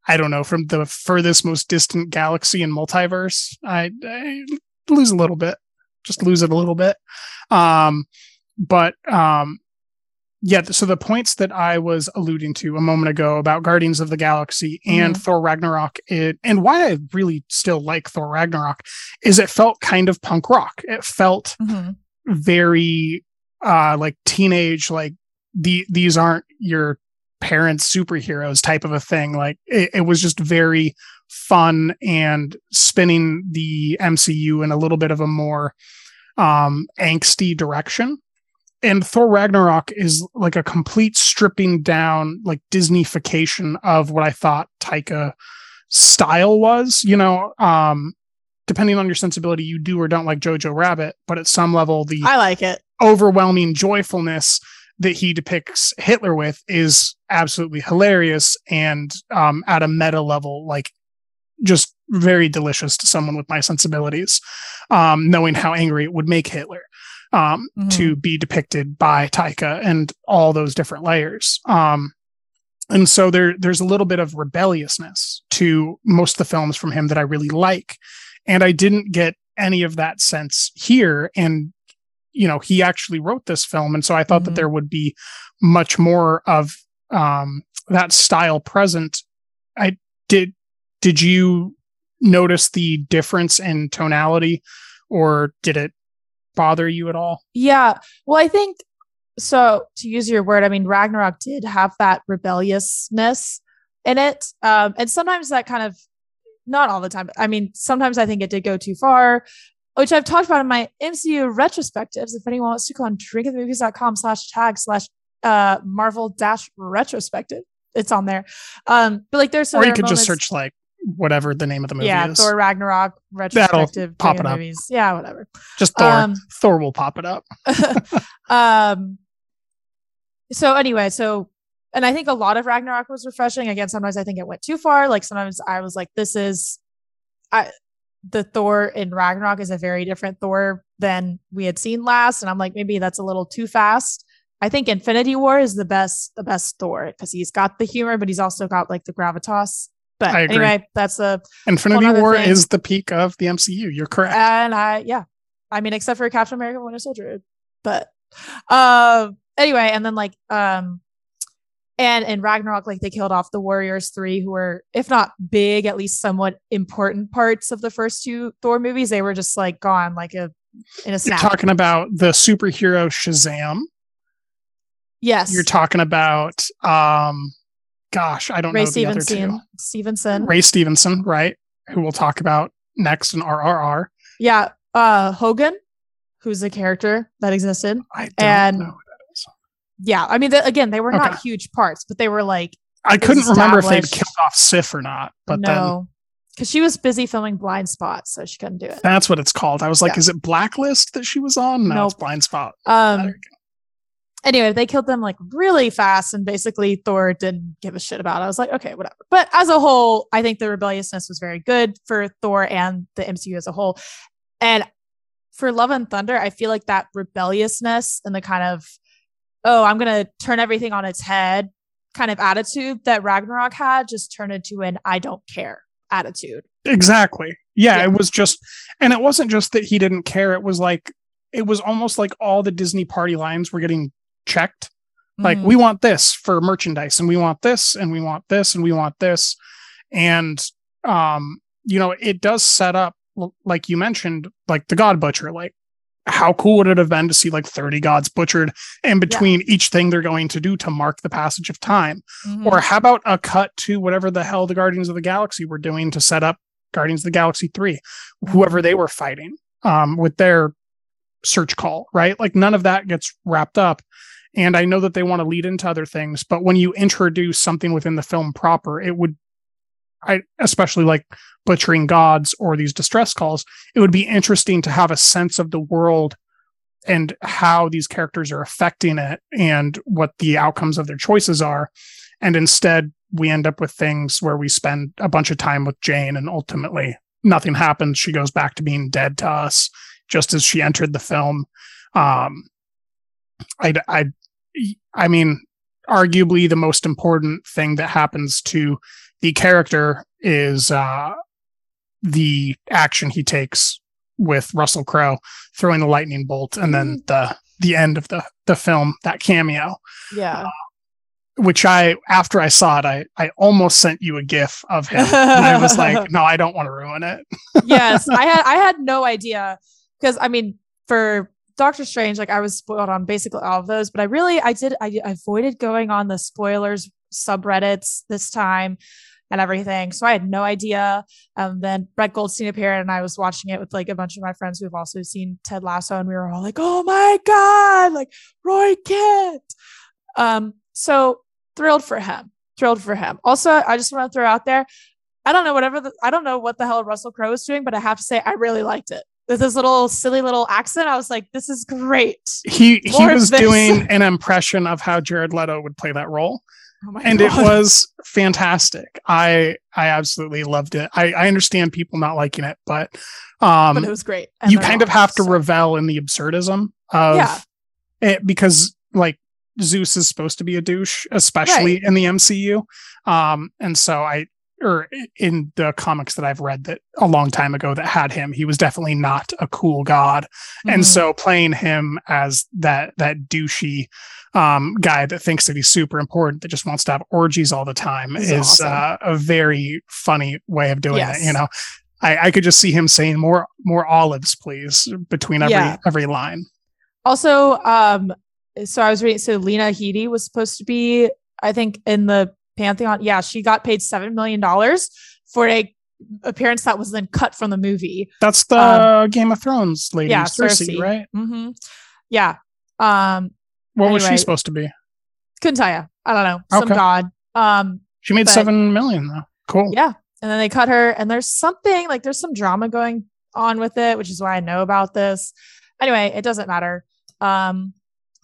[SPEAKER 6] I don't know from the furthest most distant galaxy and multiverse, I, I lose a little bit. Just lose it a little bit. Um but um yeah, so the points that I was alluding to a moment ago about Guardians of the Galaxy and Thor Ragnarok, it, and why I really still like Thor Ragnarok is it felt kind of punk rock. It felt
[SPEAKER 7] Mhm.
[SPEAKER 6] very uh like teenage like the these aren't your parents superheroes type of a thing like it, it was just very fun and spinning the mcu in a little bit of a more um angsty direction and thor ragnarok is like a complete stripping down like disneyfication of what i thought taika style was you know um depending on your sensibility you do or don't like jojo rabbit but at some level the
[SPEAKER 7] I like it.
[SPEAKER 6] overwhelming joyfulness that he depicts Hitler with is absolutely hilarious and um, at a meta level, like just very delicious to someone with my sensibilities, um, knowing how angry it would make Hitler um,
[SPEAKER 7] Mhm.
[SPEAKER 6] to be depicted by Taika and all those different layers. Um, and so there, there's a little bit of rebelliousness to most of the films from him that I really like, and I didn't get any of that sense here. And you know he actually wrote this film and so i thought
[SPEAKER 7] Mhm.
[SPEAKER 6] that there would be much more of um that style present i did did you notice the difference in tonality or did it bother you at all
[SPEAKER 7] Yeah. Well, I think so to use your word, I mean Ragnarok did have that rebelliousness in it. Um and sometimes that kind of not all the time. but I mean, sometimes I think it did go too far, which I've talked about in my MCU retrospectives. If anyone wants to go on drinkingmovies.com slash tag slash uh Marvel dash retrospective. It's on there. Um, but like there's so
[SPEAKER 6] or
[SPEAKER 7] there
[SPEAKER 6] you could just search like whatever the name of the movie
[SPEAKER 7] yeah,
[SPEAKER 6] is.
[SPEAKER 7] Thor Ragnarok retrospective
[SPEAKER 6] pop it up.
[SPEAKER 7] movies. Yeah, whatever.
[SPEAKER 6] just thor.
[SPEAKER 7] Um,
[SPEAKER 6] thor will pop it up.
[SPEAKER 7] um so anyway so and i think a lot of ragnarok was refreshing. Again sometimes i think it went too far. Like sometimes i was like this is i the thor in ragnarok is a very different thor than we had seen last. And i'm like maybe that's a little too fast. I think infinity war is the best the best thor because he's got the humor but he's also got like the gravitas but anyway that's the
[SPEAKER 6] infinity war
[SPEAKER 7] thing-
[SPEAKER 6] is the peak of the mcu you're correct
[SPEAKER 7] and I yeah. I mean except for Captain America Winter Soldier. But um anyway, and then like um and in Ragnarok, like they killed off the Warriors three, who were, if not big, at least somewhat important parts of the first two Thor movies. They were just like gone like a in a snap.
[SPEAKER 6] you're talking about the superhero shazam
[SPEAKER 7] yes.
[SPEAKER 6] you're talking about um gosh i don't
[SPEAKER 7] Ray
[SPEAKER 6] know the other two
[SPEAKER 7] Stevenson. Stevenson.
[SPEAKER 6] Ray Stevenson, right? Who we'll talk about next in RRR.
[SPEAKER 7] Yeah. Uh Hogun, who's a character that existed.
[SPEAKER 6] I don't
[SPEAKER 7] And-
[SPEAKER 6] know. who that is.
[SPEAKER 7] Yeah. I mean, the, again, they were
[SPEAKER 6] Okay.
[SPEAKER 7] not huge parts, but they were like
[SPEAKER 6] I couldn't remember if they'd killed off Sif or not, but then
[SPEAKER 7] no. Because she was busy filming blind spot, so she couldn't do it.
[SPEAKER 6] that's what it's called. I was like,
[SPEAKER 7] Yeah.
[SPEAKER 6] is it Blacklist that she was on? No, it's Blind Spot.
[SPEAKER 7] Um anyway, they killed them like really fast, and basically Thor didn't give a shit about it. I was like, okay, whatever. But as a whole, I think the rebelliousness was very good for Thor and the MCU as a whole. And for Love and Thunder, I feel like that rebelliousness and the kind of, oh, I'm gonna turn everything on its head kind of attitude that Ragnarok had just turned into an I don't care attitude.
[SPEAKER 6] Exactly. Yeah,
[SPEAKER 7] Yeah.
[SPEAKER 6] it was just, and it wasn't just that he didn't care. It was like, it was almost like all the Disney party lines were getting checked. Like
[SPEAKER 7] Mhm.
[SPEAKER 6] we want this for merchandise and we want this and we want this and we want this. And um, you know, it does set up like you mentioned, like the God Butcher, like how cool would it have been to see like 30 gods butchered in between each thing they're going to do to mark the passage of time?
[SPEAKER 7] Mhm.
[SPEAKER 6] Or how about a cut to whatever the hell the Guardians of the Galaxy were doing to set up Guardians of the Galaxy 3, whoever they were fighting um, with their search call, right? Like none of that gets wrapped up. And I know that they want to lead into other things, but when you introduce something within the film proper, it would, I especially like butchering gods or these distress calls, it would be interesting to have a sense of the world and how these characters are affecting it and what the outcomes of their choices are. And instead, we end up with things where we spend a bunch of time with Jane and ultimately nothing happens. She goes back to being dead to us just as she entered the film. Um, I, I, I mean, arguably the most important thing that happens to the character is uh, the action he takes with Russell Crowe throwing the lightning bolt, and then the the end of the the film that cameo
[SPEAKER 7] yeah.
[SPEAKER 6] which I after I saw it, I I almost sent you a GIF of him. and I was like, no, I don't want to ruin it.
[SPEAKER 7] yes, I had I had no idea because I mean for Doctor Strange, like I was spoiled on basically all of those, but I really I did I, avoided going on the spoilers subreddits this time and everything, so I had no idea. Um, then Brett Goldstein appeared, and I was watching it with like a bunch of my friends who've also seen Ted Lasso, and we were all like, "Oh my god!" Like Roy Kent. Um, so thrilled for him. Thrilled for him. Also, I just want to throw out there. I don't know whatever the, I don't know what the hell Russell Crowe was doing, but I have to say I really liked it. With his little silly little accent, I was like, "This is great."
[SPEAKER 6] He he
[SPEAKER 7] More of
[SPEAKER 6] was doing an impression of how Jared Leto would play that role,
[SPEAKER 7] Oh
[SPEAKER 6] and it was fantastic. I I absolutely loved it. I I understand people not liking it, but um,
[SPEAKER 7] but it was great. And
[SPEAKER 6] you kind of have to
[SPEAKER 7] so-
[SPEAKER 6] revel in the absurdism of
[SPEAKER 7] Yeah.
[SPEAKER 6] it because like Zeus is supposed to be a douche, especially in the MCU. Um, and so I or in the comics that I've read that a long time ago that had him, he was definitely not a cool god. And
[SPEAKER 7] Mhm.
[SPEAKER 6] so playing him as that that douchey um guy that thinks that he's super important that just wants to have orgies all the time is
[SPEAKER 7] awesome.
[SPEAKER 6] uh, a very funny way of doing
[SPEAKER 7] Yes.
[SPEAKER 6] it, you know. I, I could just see him saying more more olives, please, between every
[SPEAKER 7] Yeah.
[SPEAKER 6] every line.
[SPEAKER 7] Also, um, so I was reading. So Lena Headey was supposed to be, I think, in the Pantheon. Yeah, she got paid seven million dollars for a appearance that was then cut from the movie.
[SPEAKER 6] That's the Game of Thrones lady,
[SPEAKER 7] Um, yeah,
[SPEAKER 6] Cersei,
[SPEAKER 7] Cersei.
[SPEAKER 6] right?
[SPEAKER 7] Mm-hmm. Yeah. Um,
[SPEAKER 6] What was she supposed to be?
[SPEAKER 7] couldn't tell you. I don't know. Some
[SPEAKER 6] Okay.
[SPEAKER 7] god. Um,
[SPEAKER 6] She made
[SPEAKER 7] but-
[SPEAKER 6] seven million though. Cool.
[SPEAKER 7] yeah. And then they cut her, and there's something like there's some drama going on with it, which is why I know about this. Anyway, it doesn't matter. Um,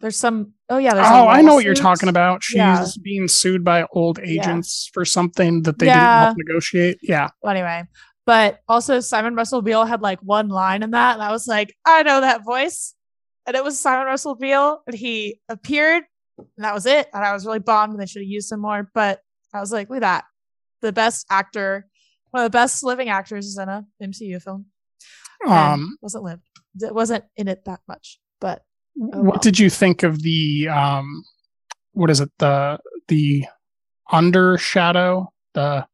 [SPEAKER 7] there's some. Oh yeah. There's
[SPEAKER 6] Oh, I know what you're talking about. She's
[SPEAKER 7] Yeah.
[SPEAKER 6] being sued by old
[SPEAKER 7] Yeah.
[SPEAKER 6] agents for something that they
[SPEAKER 7] Yeah.
[SPEAKER 6] didn't help negotiate. Yeah.
[SPEAKER 7] Well, anyway, but also Simon Russell Beale had like one line in that, and I was like, I know that voice, and it was Simon Russell Beale, and he appeared, and that was it. And I was really bummed, and they should have used him more. But I was like, look at that, the best actor, one of the best living actors is in a MCU film. and
[SPEAKER 6] Um,
[SPEAKER 7] wasn't lived, it wasn't in it that much, but Oh,
[SPEAKER 6] what did you think of the um what is it? The the under shadow the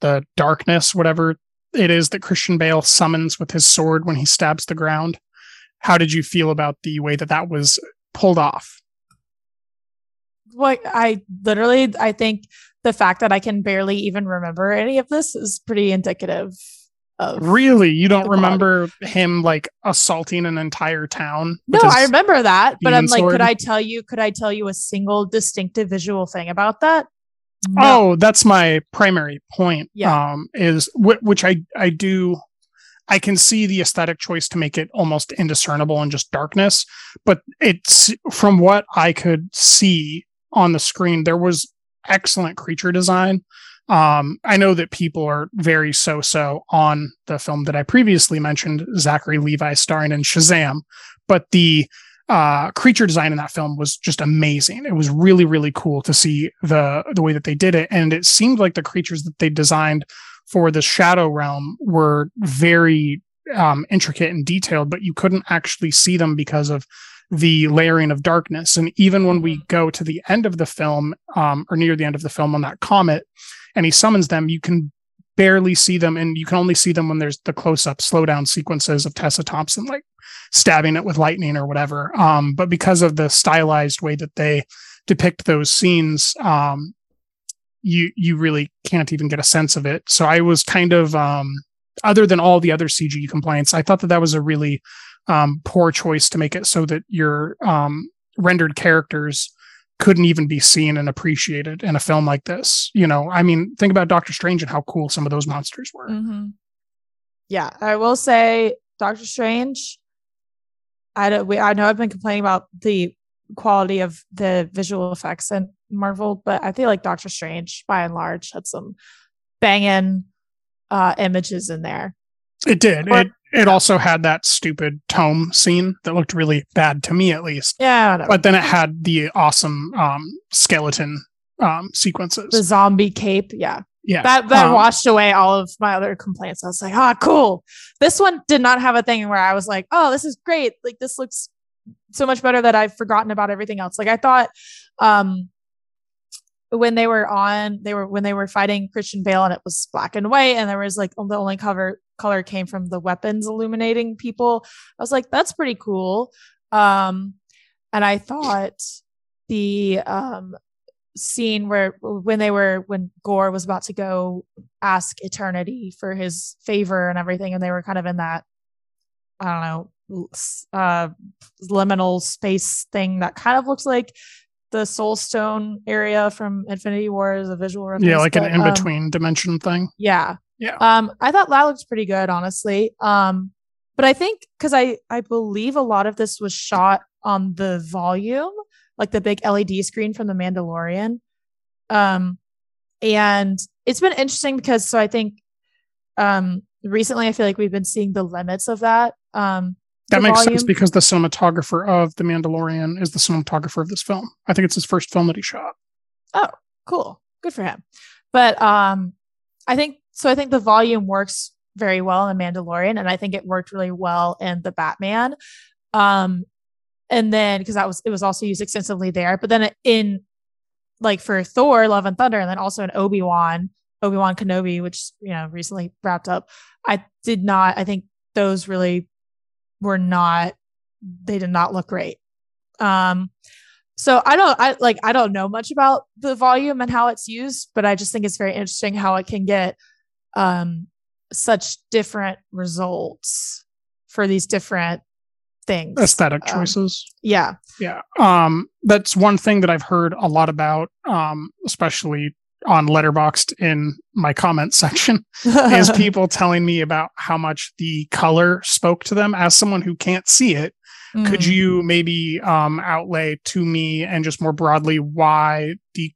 [SPEAKER 6] the darkness whatever it is that christian bale summons with his sword when he stabs the ground? How did you feel about the way that that was pulled off?
[SPEAKER 7] What I literally, I think the fact that I can barely even remember any of this is pretty indicative
[SPEAKER 6] really you don't remember him like assaulting an entire town
[SPEAKER 7] No, I remember that, but I'm like,
[SPEAKER 6] sword?
[SPEAKER 7] could I tell you? Could I tell you a single distinctive visual thing about that? No.
[SPEAKER 6] Oh, that's my primary point.
[SPEAKER 7] Yeah.
[SPEAKER 6] Um, is wh- which I I do. I can see the aesthetic choice to make it almost indiscernible and just darkness, but it's from what I could see on the screen, there was excellent creature design. Um, I know that people are very so-so on the film that I previously mentioned, Zachary Levi starring in Shazam, but the uh, creature design in that film was just amazing. It was really, really cool to see the the way that they did it, and it seemed like the creatures that they designed for the Shadow Realm were very um, intricate and detailed, but you couldn't actually see them because of the layering of darkness. And even when we go to the end of the film, um, or near the end of the film on that comet, and he summons them, you can barely see them, and you can only see them when there's the close-up, slow-down sequences of Tessa Thompson like stabbing it with lightning or whatever. Um, but because of the stylized way that they depict those scenes, um, you you really can't even get a sense of it. So I was kind of um, other than all the other CG complaints, I thought that that was a really um, poor choice to make it so that your um, rendered characters couldn't even be seen and appreciated in a film like this. You know, I mean, think about Doctor Strange and how cool some of those monsters were.
[SPEAKER 7] Mhm. Yeah, I will say Doctor Strange. I don't. We, I know I've been complaining about the quality of the visual effects in Marvel, but I feel like Doctor Strange, by and large, had some banging uh, images in there.
[SPEAKER 6] It did.
[SPEAKER 7] Or-
[SPEAKER 6] it it also had that stupid tome scene that looked really bad to me, at least.
[SPEAKER 7] Yeah, whatever.
[SPEAKER 6] But then it had the awesome um, skeleton um, sequences.
[SPEAKER 7] the zombie cape. Yeah,
[SPEAKER 6] yeah,
[SPEAKER 7] that that
[SPEAKER 6] um,
[SPEAKER 7] washed away all of my other complaints. I was like, ah, cool. This one did not have a thing where I was like, oh, this is great. Like this looks so much better that I've forgotten about everything else. Like I thought, um, when they were on, they were when they were fighting Christian Bale and it was black and white, and there was like the only cover color came from the weapons illuminating people. I was like, that's pretty cool. Um, and I thought the um scene where when they were when Gorr was about to go ask Eternity for his favor and everything, and they were kind of in that I don't know uh liminal space thing that kind of looks like the Soul Stone area from Infinity War as a visual reference.
[SPEAKER 6] yeah, like an
[SPEAKER 7] but,
[SPEAKER 6] in
[SPEAKER 7] um,
[SPEAKER 6] between dimension thing.
[SPEAKER 7] yeah.
[SPEAKER 6] Yeah.
[SPEAKER 7] Um, I thought that looked pretty good, honestly. Um, but I think because I I believe a lot of this was shot on the volume, like the big LED screen from the Mandalorian. Um, and it's been interesting because so I think um recently I feel like we've been seeing the limits of that. Um
[SPEAKER 6] That makes sense because the cinematographer of The Mandalorian is the cinematographer of this film. I think it's his first film that he shot.
[SPEAKER 7] Oh, cool good for him but um i think so i think the volume works very well in mandalorian and i think it worked really well in the batman. Um and then because that was it was also used extensively there but then in like for thor love and thunder and then also in obi-wan obi-wan kenobi which you know recently wrapped up i did not i think those really were not they did not look great. Um so I don't I like I don't know much about the volume and how it's used, but I just think it's very interesting how it can get um such different results for these different things.
[SPEAKER 6] Aesthetic
[SPEAKER 7] Um,
[SPEAKER 6] choices.
[SPEAKER 7] Yeah.
[SPEAKER 6] Yeah. Um, that's one thing that I've heard a lot about, um, especially on Letterboxd in my comment section, is people telling me about how much the color spoke to them. As someone who can't see it, could
[SPEAKER 7] Mm.
[SPEAKER 6] you maybe um, outlay to me and just more broadly why the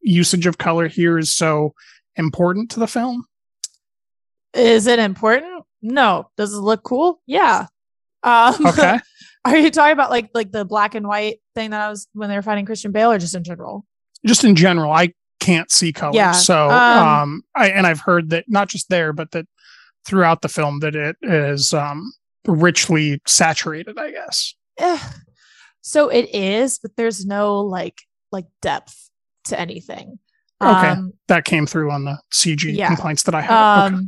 [SPEAKER 6] usage of color here is so important to the film?
[SPEAKER 7] Is it important? No. Does it look cool? Yeah. Um,
[SPEAKER 6] Okay.
[SPEAKER 7] Are you talking about like like the black and white thing that I was when they were fighting Christian Bale, or just in general?
[SPEAKER 6] just in general, I can't see color.
[SPEAKER 7] Yeah,
[SPEAKER 6] So,
[SPEAKER 7] um,
[SPEAKER 6] um, I, and I've heard that not just there, but that throughout the film that it is um, richly saturated. I guess.
[SPEAKER 7] So it is, but there's no like like depth to anything.
[SPEAKER 6] Okay.
[SPEAKER 7] Um,
[SPEAKER 6] That came through on the CG
[SPEAKER 7] Yeah.
[SPEAKER 6] complaints that I had.
[SPEAKER 7] um
[SPEAKER 6] okay.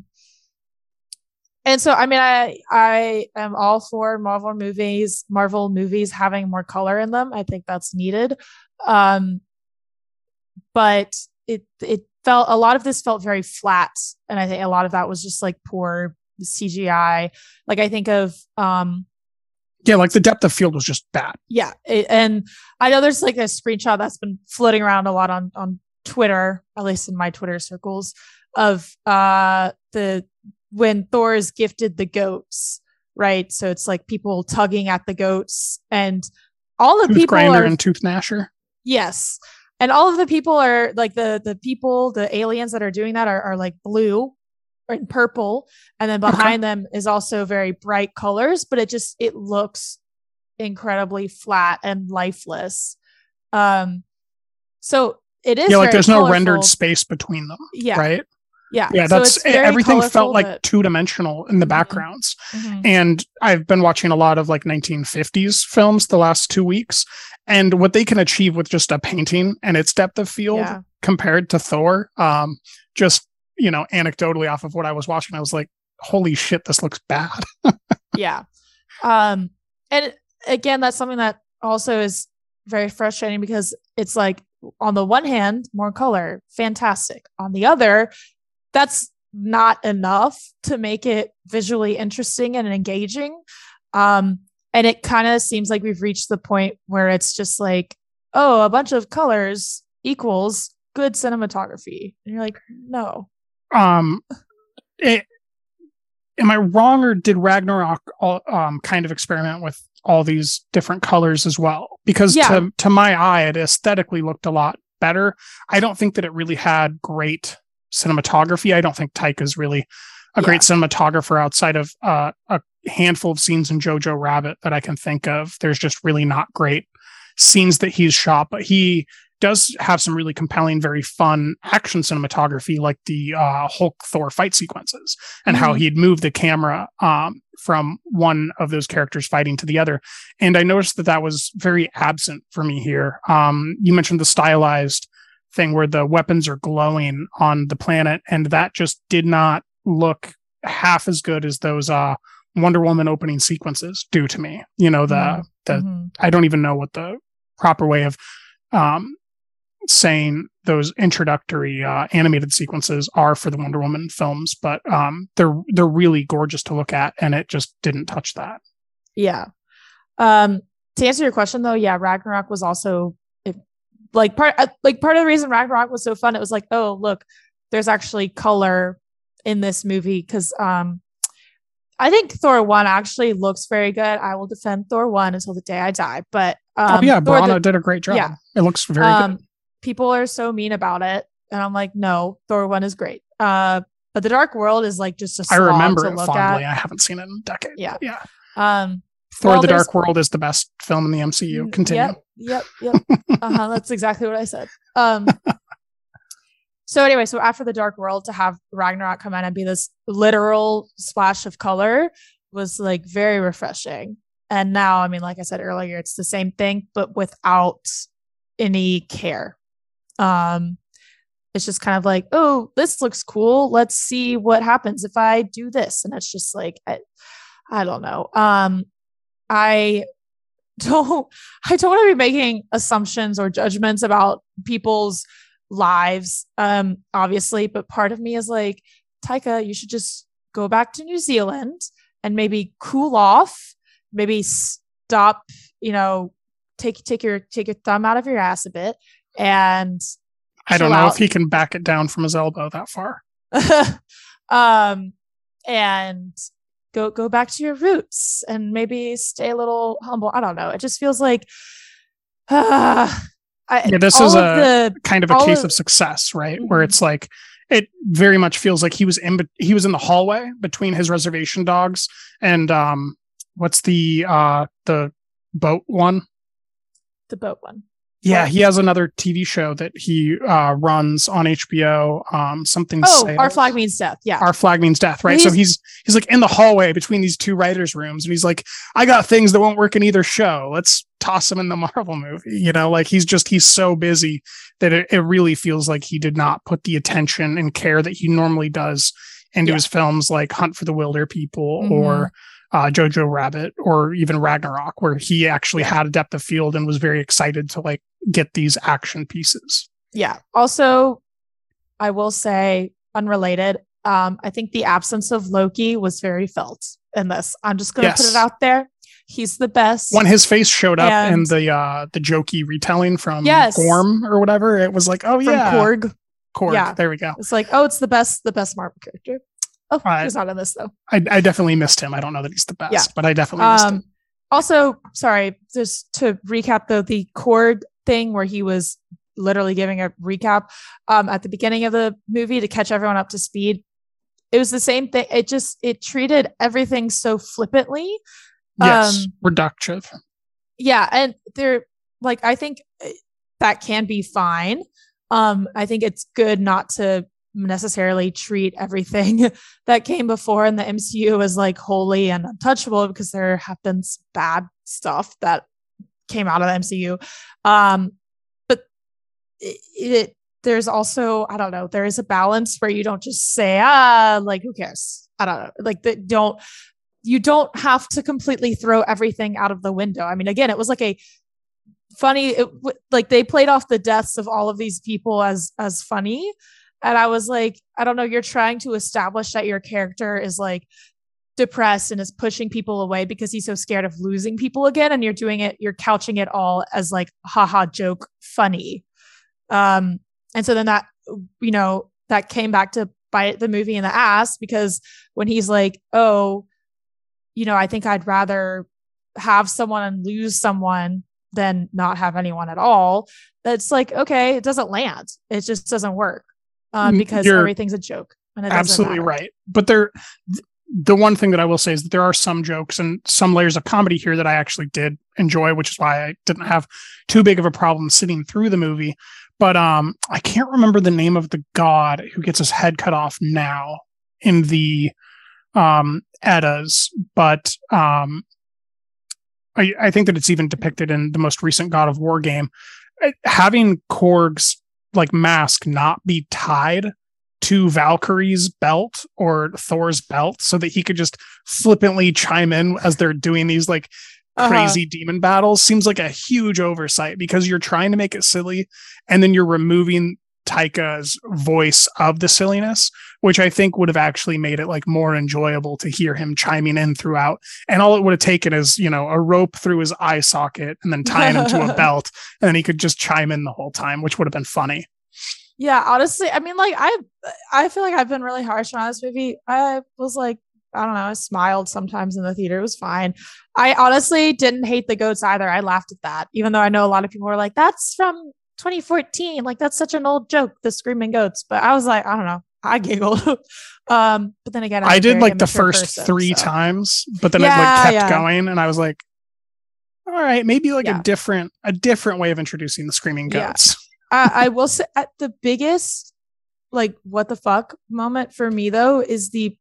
[SPEAKER 7] And so i mean i i am all for marvel movies marvel movies having more color in them. I think that's needed. Um but it it felt a lot of this felt very flat. And i think a lot of that was just like poor cgi like i think of um
[SPEAKER 6] Yeah, like the depth of field was just bad.
[SPEAKER 7] yeah it, and i know there's like a screenshot that's been floating around a lot on on twitter at least in my twitter circles of uh the when thor is gifted the goats right so it's like people tugging at the goats and all of the
[SPEAKER 6] Tooth
[SPEAKER 7] people
[SPEAKER 6] grinder
[SPEAKER 7] are
[SPEAKER 6] and Toothgnasher.
[SPEAKER 7] yes and all of the people are like the the people the aliens that are doing that are, are like blue and purple and then
[SPEAKER 6] Okay.
[SPEAKER 7] behind them is also very bright colors but it just it looks incredibly flat and lifeless um so it is
[SPEAKER 6] Yeah, like there's no rendered space between them.
[SPEAKER 7] yeah
[SPEAKER 6] Right.
[SPEAKER 7] Yeah.
[SPEAKER 6] Yeah,
[SPEAKER 7] so
[SPEAKER 6] that's everything felt like
[SPEAKER 7] but-
[SPEAKER 6] two dimensional in the
[SPEAKER 7] Mhm.
[SPEAKER 6] backgrounds.
[SPEAKER 7] Mhm.
[SPEAKER 6] And I've been watching a lot of like 1950s films the last two weeks. And what they can achieve with just a painting and its depth of field
[SPEAKER 7] Yeah.
[SPEAKER 6] compared to Thor, um, just, you know, anecdotally off of what I was watching, I was like, holy shit, this looks bad.
[SPEAKER 7] yeah um and again that's something that also is very frustrating because it's like on the one hand more color fantastic on the other that's not enough to make it visually interesting and engaging. Um and it kind of seems like we've reached the point where it's just like oh a bunch of colors equals good cinematography. And you're like no.
[SPEAKER 6] Um it, am i wrong or did ragnarok um kind of experiment with all these different colors as well? Because
[SPEAKER 7] Yeah.
[SPEAKER 6] to to my eye it aesthetically looked a lot better. I don't think that it really had great cinematography i don't think taika's really a great cinematographer outside of uh, a handful of scenes in jojo rabbit that i can think of there's just really not great scenes that he's shot but he does have some really compelling, very fun action cinematography, like the uh, Hulk Thor fight sequences, and how
[SPEAKER 7] Mhm.
[SPEAKER 6] he'd move the camera um, from one of those characters fighting to the other. And I noticed that that was very absent for me here. Um, you mentioned the stylized thing where the weapons are glowing on the planet, and that just did not look half as good as those uh, Wonder Woman opening sequences do to me. You know, the
[SPEAKER 7] Mhm.
[SPEAKER 6] the
[SPEAKER 7] Mhm.
[SPEAKER 6] I don't even know what the proper way of um, saying those introductory uh, animated sequences are for the Wonder Woman films, but um, they're they're really gorgeous to look at, and it just didn't touch that.
[SPEAKER 7] Yeah. Um, to answer your question though, yeah, Ragnarok was also like part uh, like part of the reason Ragnarok was so fun. It was like, oh look, there's actually color in this movie because um, I think Thor one actually looks very good. I will defend Thor one until the day I die. But um,
[SPEAKER 6] oh yeah,
[SPEAKER 7] Thor
[SPEAKER 6] Branagh
[SPEAKER 7] the-
[SPEAKER 6] did a great job.
[SPEAKER 7] yeah.
[SPEAKER 6] It looks very
[SPEAKER 7] um,
[SPEAKER 6] good.
[SPEAKER 7] people are so mean about it, and I'm like, no, Thor one is great. Uh, but the Dark World is like just a
[SPEAKER 6] I remember
[SPEAKER 7] to
[SPEAKER 6] it
[SPEAKER 7] look
[SPEAKER 6] fondly.
[SPEAKER 7] at.
[SPEAKER 6] I haven't seen it in a decade.
[SPEAKER 7] Yeah.
[SPEAKER 6] yeah.
[SPEAKER 7] Um,
[SPEAKER 6] Thor:
[SPEAKER 7] well,
[SPEAKER 6] The Dark World is the best film in the MCU.
[SPEAKER 7] Mm,
[SPEAKER 6] Continue.
[SPEAKER 7] Yep, yep, yep. uh-huh, that's exactly what I said. Um so anyway, so after the Dark World to have Ragnarok come in and be this literal splash of color was like very refreshing. And now, I mean, like I said earlier, it's the same thing, but without any care. Um it's just kind of like, oh, this looks cool. Let's see what happens if I do this. And it's just like I, I don't know. Um I don't I don't want to be making assumptions or judgments about people's lives, um, obviously, but part of me is like, Taika, you should just go back to New Zealand and maybe cool off, maybe stop, you know, take take your take your thumb out of your ass a bit and
[SPEAKER 6] I don't know
[SPEAKER 7] out.
[SPEAKER 6] if he can back it down from his elbow that far.
[SPEAKER 7] um and go go back to your roots and maybe stay a little humble i don't know it just feels like uh, I,
[SPEAKER 6] Yeah, this is a
[SPEAKER 7] the
[SPEAKER 6] kind of a case
[SPEAKER 7] of-
[SPEAKER 6] of success, right? Where
[SPEAKER 7] Mhm.
[SPEAKER 6] it's like it very much feels like he was in he was in the hallway between his reservation dogs and um what's the uh the boat one?
[SPEAKER 7] the boat one
[SPEAKER 6] Yeah, he has another TV show that he uh runs on HBO um something
[SPEAKER 7] oh our flag means death yeah
[SPEAKER 6] our flag means death, right?
[SPEAKER 7] Well,
[SPEAKER 6] so he's he's like in the hallway between these two writers' rooms, and he's like, "I got things that won't work in either show. Let's toss him in the Marvel movie." You know, like he's just he's so busy that it, it really feels like he did not put the attention and care that he normally does into
[SPEAKER 7] Yeah.
[SPEAKER 6] his films, like Hunt for the Wilderpeople
[SPEAKER 7] Mhm.
[SPEAKER 6] or uh, Jojo Rabbit or even Ragnarok, where he actually had a depth of field and was very excited to like get these action pieces.
[SPEAKER 7] yeah also i will say unrelated um i think the absence of loki was very felt in this i'm just gonna put it out there he's the best
[SPEAKER 6] when his face showed up in the uh the jokey retelling from
[SPEAKER 7] Yes.
[SPEAKER 6] Gorm or whatever, it was like, oh
[SPEAKER 7] from
[SPEAKER 6] yeah,
[SPEAKER 7] korg
[SPEAKER 6] Korg.
[SPEAKER 7] Yeah.
[SPEAKER 6] There we go.
[SPEAKER 7] it's like oh it's the best the best marvel character oh
[SPEAKER 6] Right.
[SPEAKER 7] he's not in this though
[SPEAKER 6] I, I definitely missed him. I don't know that he's the best,
[SPEAKER 7] Yeah.
[SPEAKER 6] but I definitely missed
[SPEAKER 7] Um,
[SPEAKER 6] him.
[SPEAKER 7] also, sorry, just to recap though, the Korg thing where he was literally giving a recap um, at the beginning of the movie to catch everyone up to speed. It was the same thing. It just it treated everything so flippantly.
[SPEAKER 6] Yes,
[SPEAKER 7] um,
[SPEAKER 6] reductive.
[SPEAKER 7] Yeah, and they're like I think uh, that can be fine. Um, I think it's good not to necessarily treat everything that came before in the MCU as like holy and untouchable because there have been bad stuff that came out of the MCU. Um, but it, it there's also I don't know there is a balance where you don't just say ah like who cares I don't know like that don't you don't have to completely throw everything out of the window. I mean again it was like a funny it, like they played off the deaths of all of these people as as funny and I was like I don't know you're trying to establish that your character is like depressed and is pushing people away because he's so scared of losing people again and you're doing it you're couching it all as like haha joke funny. Um and so then that you know that came back to bite the movie in the ass because when he's like oh you know i think i'd rather have someone and lose someone than not have anyone at all that's like okay it doesn't land. It just doesn't work um, because You're everything's a joke
[SPEAKER 6] and absolutely matter. right but there the one thing that I will say is that there are some jokes and some layers of comedy here that I actually did enjoy, which is why I didn't have too big of a problem sitting through the movie. But um, I can't remember the name of the god who gets his head cut off now in the um, Eddas, but um, I, I think that it's even depicted in the most recent God of War game. Having Korg's like mask not be tied to Valkyrie's belt or Thor's belt so that he could just flippantly chime in as they're doing these like uh-huh. crazy demon battles seems like a huge oversight because you're trying to make it silly and then you're removing Taika's voice of the silliness, which I think would have actually made it like more enjoyable to hear him chiming in throughout. And all it would have taken is, you know, a rope through his eye socket and then tying him to a belt. And then he could just chime in the whole time, which would have been funny.
[SPEAKER 7] Yeah, honestly, I mean, like I, I feel like I've been really harsh on this movie. I was like, I don't know, I smiled sometimes in the theater. It was fine. I honestly didn't hate the goats either. I laughed at that, even though I know a lot of people were like, "That's from 2014. Like that's such an old joke, the screaming goats." But I was like, I don't know. I giggled. um, but then again,
[SPEAKER 6] I'm i did like the first person, three so. times, but then yeah, it like kept yeah. going, and I was like, all right, maybe like yeah. a different a different way of introducing the screaming goats.
[SPEAKER 7] I, I will say at the biggest like what the fuck moment for me though is the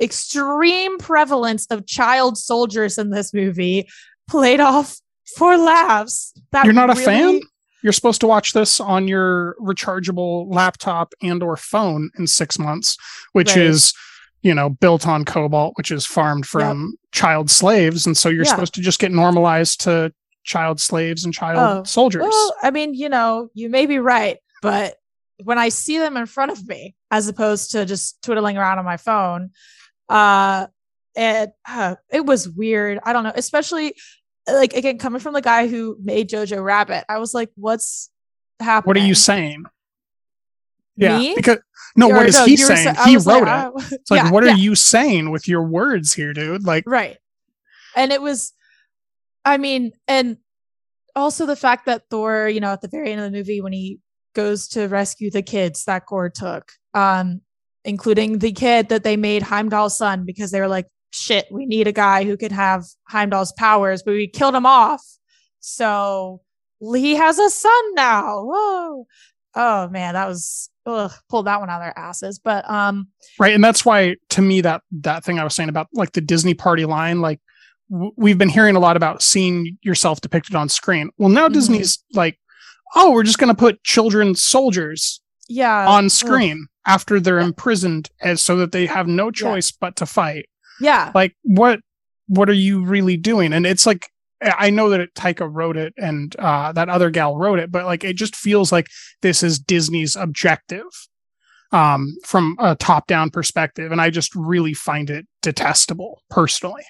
[SPEAKER 7] extreme prevalence of child soldiers in this movie played off for laughs.
[SPEAKER 6] That You're not really... a fan? You're supposed to watch this on your rechargeable laptop and or phone in 6 months, which right. is you know built on cobalt which is farmed from yep. child slaves and so you're yeah. supposed to just get normalized to child slaves and child oh, soldiers. Well,
[SPEAKER 7] I mean, you know, you may be right, but when I see them in front of me, as opposed to just twiddling around on my phone, uh, it uh, it was weird. I don't know, especially like again coming from the guy who made Jojo Rabbit. I was like, what's happening?
[SPEAKER 6] What are you saying? Yeah, Me? because no, or, what is no, he saying? Sa- he wrote like, it. It's like, yeah, what are yeah. you saying with your words here, dude? Like,
[SPEAKER 7] right. And it was I mean, and also the fact that Thor, you know, at the very end of the movie when he goes to rescue the kids that Gorr took, um, including the kid that they made Heimdall's son because they were like, shit, we need a guy who could have Heimdall's powers, but we killed him off. So Lee has a son now. Whoa. Oh man, that was ugh, pulled that one out of their asses. But um
[SPEAKER 6] Right. And that's why to me that that thing I was saying about like the Disney party line, like we've been hearing a lot about seeing yourself depicted on screen. Well, now mm-hmm. Disney's like, oh, we're just going to put children soldiers
[SPEAKER 7] yeah
[SPEAKER 6] on screen Ugh. after they're yeah. imprisoned as so that they have no choice yeah. but to fight.
[SPEAKER 7] Yeah.
[SPEAKER 6] Like what what are you really doing? And it's like I know that it, Taika wrote it and uh, that other gal wrote it, but like it just feels like this is Disney's objective um, from a top down perspective. And I just really find it detestable personally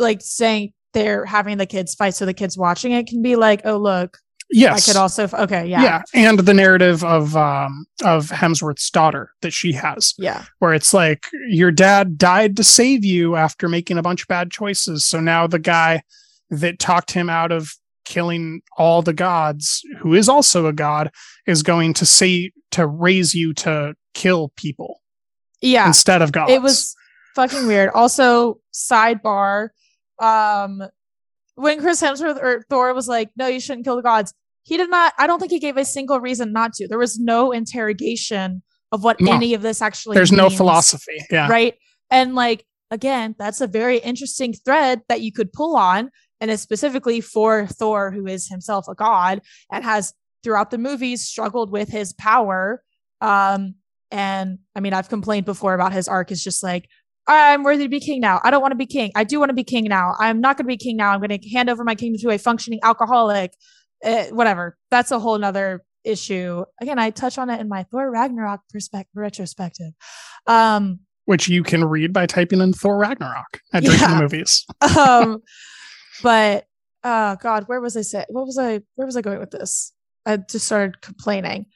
[SPEAKER 7] like saying they're having the kids fight so the kids watching it can be like oh look
[SPEAKER 6] yes.
[SPEAKER 7] I could also okay yeah.
[SPEAKER 6] Yeah and the narrative of um of hemsworth's daughter that she has.
[SPEAKER 7] Yeah.
[SPEAKER 6] Where it's like your dad died to save you after making a bunch of bad choices so now the guy that talked him out of killing all the gods who is also a god is going to say to raise you to kill people
[SPEAKER 7] yeah.
[SPEAKER 6] instead of gods.
[SPEAKER 7] It was fucking weird. Also sidebar um when Chris Hemsworth or Thor was like, "No, you shouldn't kill the gods," he did not. I don't think he gave a single reason not to. There was no interrogation of what
[SPEAKER 6] No.
[SPEAKER 7] any of this actually
[SPEAKER 6] There's no philosophy. Yeah.
[SPEAKER 7] right and like again that's a very interesting thread that you could pull on and it's specifically for thor who is himself a god and has throughout the movies struggled with his power um and i mean i've complained before about his arc is just like i'm worthy to be king now. I don't want to be king. I do want to be king now. I'm not going to be king now. I'm going to hand over my kingdom to a functioning alcoholic uh, whatever. That's a whole nother issue. Again i touch on it in my thor ragnarok perspective retrospective. Um
[SPEAKER 6] Which you can read by typing in Thor Ragnarok at Drinking
[SPEAKER 7] Yeah.
[SPEAKER 6] Movies.
[SPEAKER 7] um but uh god where was i say what was i where was i going with this? I just started complaining.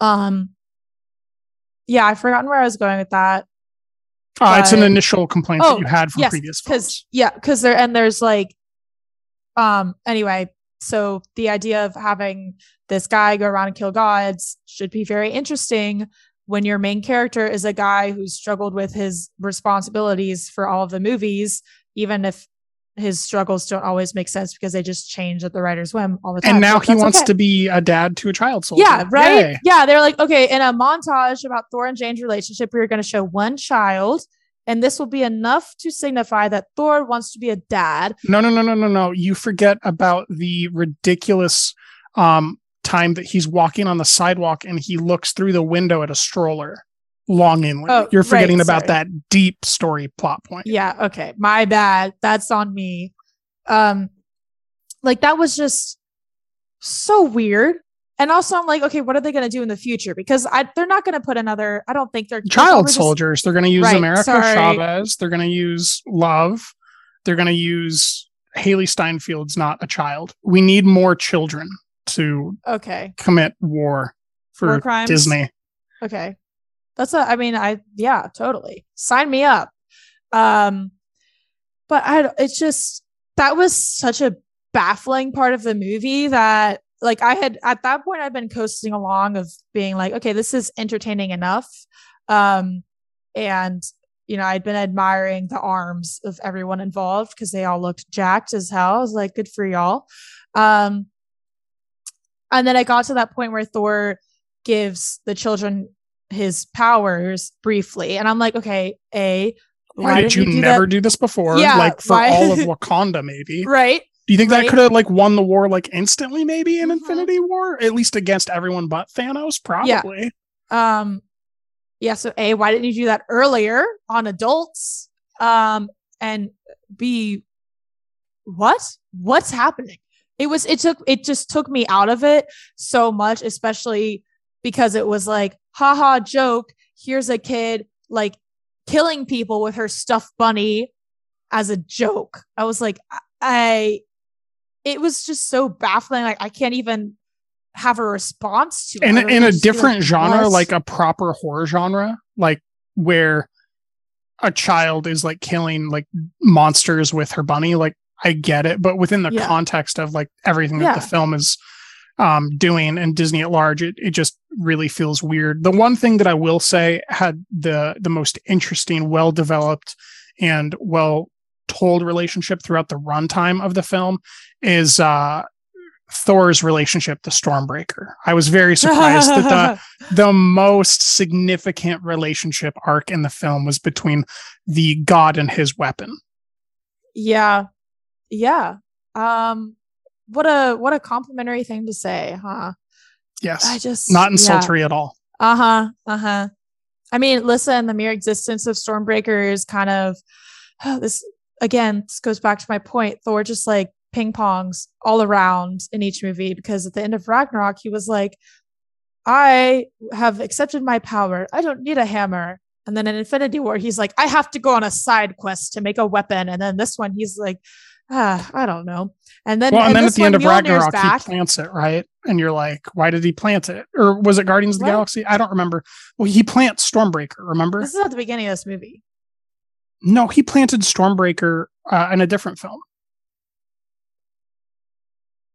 [SPEAKER 7] Um yeah i've forgotten where i was going with that
[SPEAKER 6] Uh, it's an initial complaint
[SPEAKER 7] Oh,
[SPEAKER 6] that you had from
[SPEAKER 7] yes,
[SPEAKER 6] previous
[SPEAKER 7] because yeah because there and there's like um anyway so the idea of having this guy go around and kill gods should be very interesting when your main character is a guy who's struggled with his responsibilities for all of the movies even if his struggles don't always make sense because they just change at the writer's whim all the time
[SPEAKER 6] And now he wants
[SPEAKER 7] okay.
[SPEAKER 6] to be a dad to a child soldier.
[SPEAKER 7] Yeah, right.
[SPEAKER 6] Yay.
[SPEAKER 7] Yeah, they're like, okay, in a montage about Thor and Jane's relationship, we're going to show one child, and this will be enough to signify that Thor wants to be a dad.
[SPEAKER 6] No, no, no, no, no, no. You forget about the ridiculous um, time that he's walking on the sidewalk and he looks through the window at a stroller longingly.
[SPEAKER 7] Oh,
[SPEAKER 6] You're forgetting
[SPEAKER 7] right,
[SPEAKER 6] about that deep story plot point.
[SPEAKER 7] Yeah, okay, my bad. That's on me. Um, like that was just so weird. And also, I'm like, okay, what are they going to do in the future? Because I, they're not going to put another. I don't think they're
[SPEAKER 6] Child
[SPEAKER 7] just-
[SPEAKER 6] soldiers. They're going to use
[SPEAKER 7] Right,
[SPEAKER 6] America
[SPEAKER 7] sorry.
[SPEAKER 6] Chavez. They're going to use Love. They're going to use Hailee Steinfeld's not a child. We need more children to
[SPEAKER 7] Okay,
[SPEAKER 6] commit war for
[SPEAKER 7] War?
[SPEAKER 6] Disney.
[SPEAKER 7] Okay. That's a I mean, I yeah, totally. Sign me up. Um but I it's just that was such a baffling part of the movie that like I had at that point I'd been coasting along of being like, okay, this is entertaining enough. Um and you know, I'd been admiring the arms of everyone involved because they all looked jacked as hell. I was like, good for y'all. Um and then I got to that point where Thor gives the children his powers briefly. And I'm like, okay, A,
[SPEAKER 6] Why, did
[SPEAKER 7] didn't
[SPEAKER 6] you,
[SPEAKER 7] do that?
[SPEAKER 6] never do this before?
[SPEAKER 7] Yeah,
[SPEAKER 6] like for
[SPEAKER 7] why-
[SPEAKER 6] all of Wakanda, maybe.
[SPEAKER 7] Right.
[SPEAKER 6] Do you think that could have like won the war like instantly, maybe in
[SPEAKER 7] Mhm.
[SPEAKER 6] Infinity War, at least against everyone but Thanos? Probably.
[SPEAKER 7] Um, yeah. So A, why didn't you do that earlier on adults? Um, and B, what? What's happening? It was, it took, it just took me out of it so much, especially because it was like, haha, joke. Here's a kid like killing people with her stuffed bunny as a joke. I was like, I- it was just so baffling. Like, I can't even have a response to it.
[SPEAKER 6] In
[SPEAKER 7] I
[SPEAKER 6] a-
[SPEAKER 7] would
[SPEAKER 6] in a
[SPEAKER 7] be like,
[SPEAKER 6] different genre,
[SPEAKER 7] "What?"
[SPEAKER 6] like a proper horror genre, like where a child is like killing like monsters with her bunny, like I get it, but within the
[SPEAKER 7] Yeah.
[SPEAKER 6] context of like everything that the film is um doing and Disney at large, it, it just really feels weird. The one thing that I will say had the the most interesting, well developed and well told relationship throughout the runtime of the film is uh Thor's relationship to Stormbreaker. I was very surprised that the the most significant relationship arc in the film was between the god and his weapon.
[SPEAKER 7] Yeah. Yeah. Um what a what a complimentary thing to say, huh?
[SPEAKER 6] Yes.
[SPEAKER 7] I just
[SPEAKER 6] Not
[SPEAKER 7] yeah.
[SPEAKER 6] insultory at all.
[SPEAKER 7] Uh-huh. Uh-huh. I mean, listen, the mere existence of Stormbreaker is kind of this again, this goes back to my point. Thor just like ping pongs all around in each movie because at the end of Ragnarok, he was like, I have accepted my power. I don't need a hammer. And then in Infinity War, he's like, I have to go on a side quest to make a weapon. And then this one, he's like, ah, I don't know. And then,
[SPEAKER 6] Well, and, then at the end of Ragnarok,
[SPEAKER 7] back.
[SPEAKER 6] he plants it, right? And you're like, why did he plant it? Or was it Guardians of the? Galaxy? I don't remember. Well, he plants Stormbreaker, remember?
[SPEAKER 7] This is at the beginning of this movie.
[SPEAKER 6] no, he planted Stormbreaker uh, in a different film.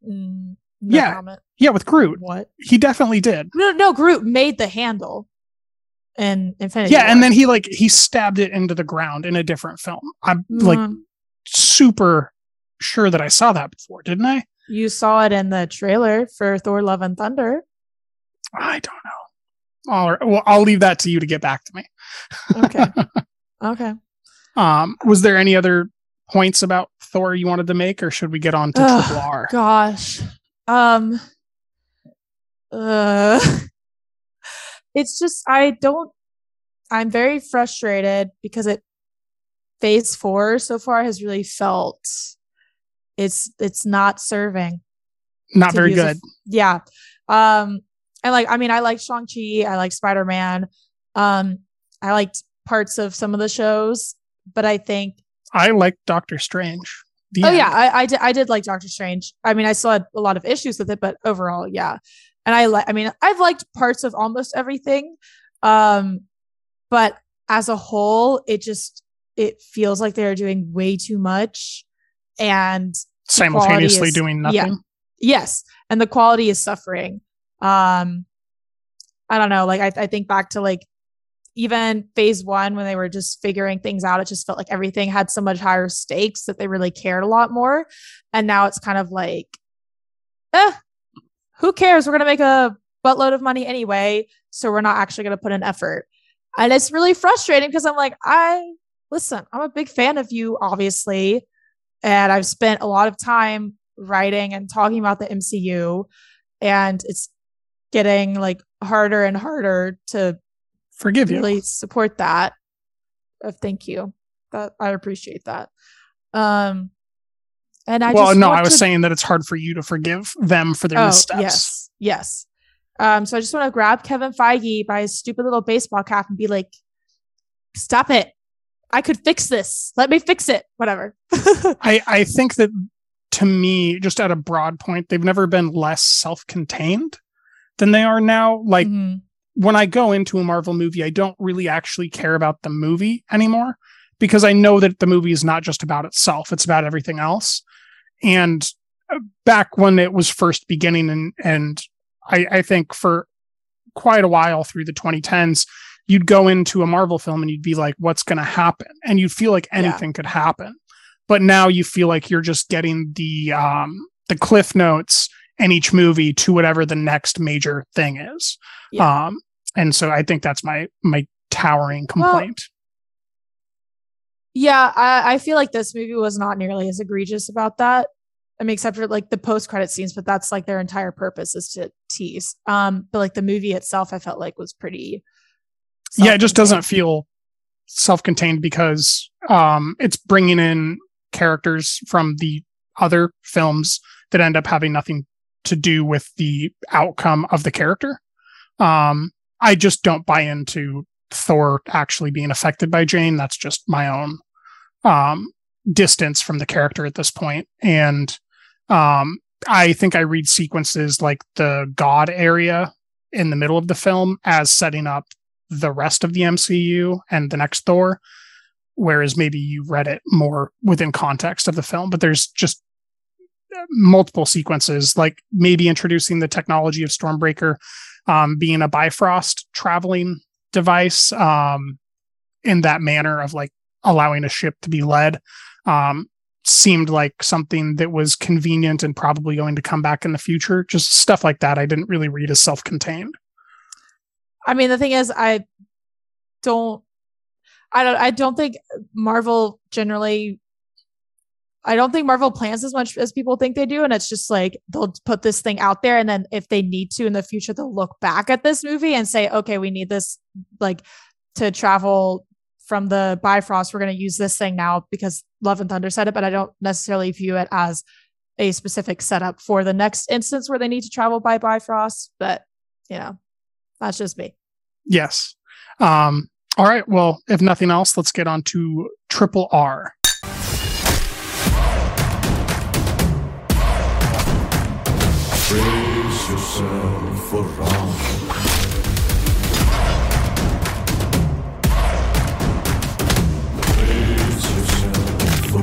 [SPEAKER 7] Mm, no
[SPEAKER 6] Yeah.
[SPEAKER 7] comment.
[SPEAKER 6] Yeah, with Groot.
[SPEAKER 7] What?
[SPEAKER 6] He definitely did.
[SPEAKER 7] No, no, Groot made the handle in Infinity.
[SPEAKER 6] Yeah, and then he like he stabbed it into the ground in a different film. I'm like
[SPEAKER 7] Mhm.
[SPEAKER 6] super sure that I saw that before, didn't I?
[SPEAKER 7] you saw it in the trailer for Thor: Love and Thunder.
[SPEAKER 6] I don't know. All right. Well, I'll leave that to you to get back to me.
[SPEAKER 7] Okay. okay.
[SPEAKER 6] Um, was there any other points about Thor you wanted to make, or should we get on to
[SPEAKER 7] Ugh,
[SPEAKER 6] Triple R?
[SPEAKER 7] Gosh. Um uh it's just I don't I'm very frustrated because it phase 4 so far has really felt it's it's not serving.
[SPEAKER 6] Not very good.
[SPEAKER 7] f- yeah. Um and like I mean I like Shang-Chi, I like Spider-Man. Um I liked parts of some of the shows, but I think
[SPEAKER 6] I like Doctor Strange.
[SPEAKER 7] Oh
[SPEAKER 6] end.
[SPEAKER 7] yeah, I, I did. I did like Doctor Strange. I mean, I still had a lot of issues with it, but overall, yeah. And I like. I mean, I've liked parts of almost everything, um, but as a whole, it just it feels like they're doing way too much, and
[SPEAKER 6] simultaneously
[SPEAKER 7] is-
[SPEAKER 6] doing
[SPEAKER 7] yeah. yes, and the quality is suffering. Um, I don't know. Like I, I think back to like even phase one when they were just figuring things out, it just felt like everything had so much higher stakes that they really cared a lot more. And now it's kind of like, eh, who cares? We're gonna make a buttload of money anyway, so we're not actually gonna put an effort. And it's really frustrating because I'm like, I listen, I'm a big fan of you, obviously, and I've spent a lot of time writing and talking about the MCU, and it's getting like harder and harder to
[SPEAKER 6] Forgive you.
[SPEAKER 7] really support that. Uh, thank you. That I appreciate that. Um, and I
[SPEAKER 6] well, no, I was
[SPEAKER 7] to-
[SPEAKER 6] saying that it's hard for you to forgive them for their
[SPEAKER 7] oh
[SPEAKER 6] missteps.
[SPEAKER 7] yes, yes. Um, so I just want to grab Kevin Feige by his stupid little baseball cap and be like, "Stop it! I could fix this. Let me fix it. Whatever."
[SPEAKER 6] I, I think that to me, just at a broad point, they've never been less self-contained than they are now. Like
[SPEAKER 7] Mhm.
[SPEAKER 6] when I go into a Marvel movie, I don't really actually care about the movie anymore because I know that the movie is not just about itself, it's about everything else. And uh, back when it was first beginning, and, and I, I think for quite a while through the 2010s, you'd go into a Marvel film and you'd be like, what's going to happen? And you'd feel like
[SPEAKER 7] Yeah.
[SPEAKER 6] anything could happen. But now you feel like you're just getting the um, the cliff notes in each movie to whatever the next major thing is.
[SPEAKER 7] Yeah.
[SPEAKER 6] Um, and so I think that's my my towering
[SPEAKER 7] Well,
[SPEAKER 6] complaint.
[SPEAKER 7] Yeah, I, I feel like this movie was not nearly as egregious about that. I mean, except for like the post credit scenes, but that's like their entire purpose is to tease. Um, but like the movie itself, I felt like was pretty.
[SPEAKER 6] Yeah, it just doesn't feel self-contained because um, it's bringing in characters from the other films that end up having nothing to do with the outcome of the character. Um, I just don't buy into Thor actually being affected by Jane. That's just my own um, distance from the character at this point. And um, I think I read sequences like the God area in the middle of the film as setting up the rest of the MCU and the next Thor, whereas maybe you read it more within context of the film. But there's just uh, multiple sequences, like maybe introducing the technology of Stormbreaker um, being a Bifrost traveling device um, in that manner of like allowing a ship to be led. Um, seemed like something that was convenient and probably going to come back in the future. Just stuff like that. I didn't really read as self contained.
[SPEAKER 7] I mean, the thing is, I don't, I don't, I don't think Marvel generally. I don't think Marvel plans as much as people think they do, and it's just like they'll put this thing out there, and then if they need to in the future, they'll look back at this movie and say, "Okay, we need this like to travel from the Bifrost. We're going to use this thing now because Love and Thunder said it." But I don't necessarily view it as a specific setup for the next instance where they need to travel by Bifrost. But you know, that's just me.
[SPEAKER 6] Yes. Um, all right. Well, if nothing else, let's get on to Triple R.
[SPEAKER 4] Brace yourself for round. Brace yourself for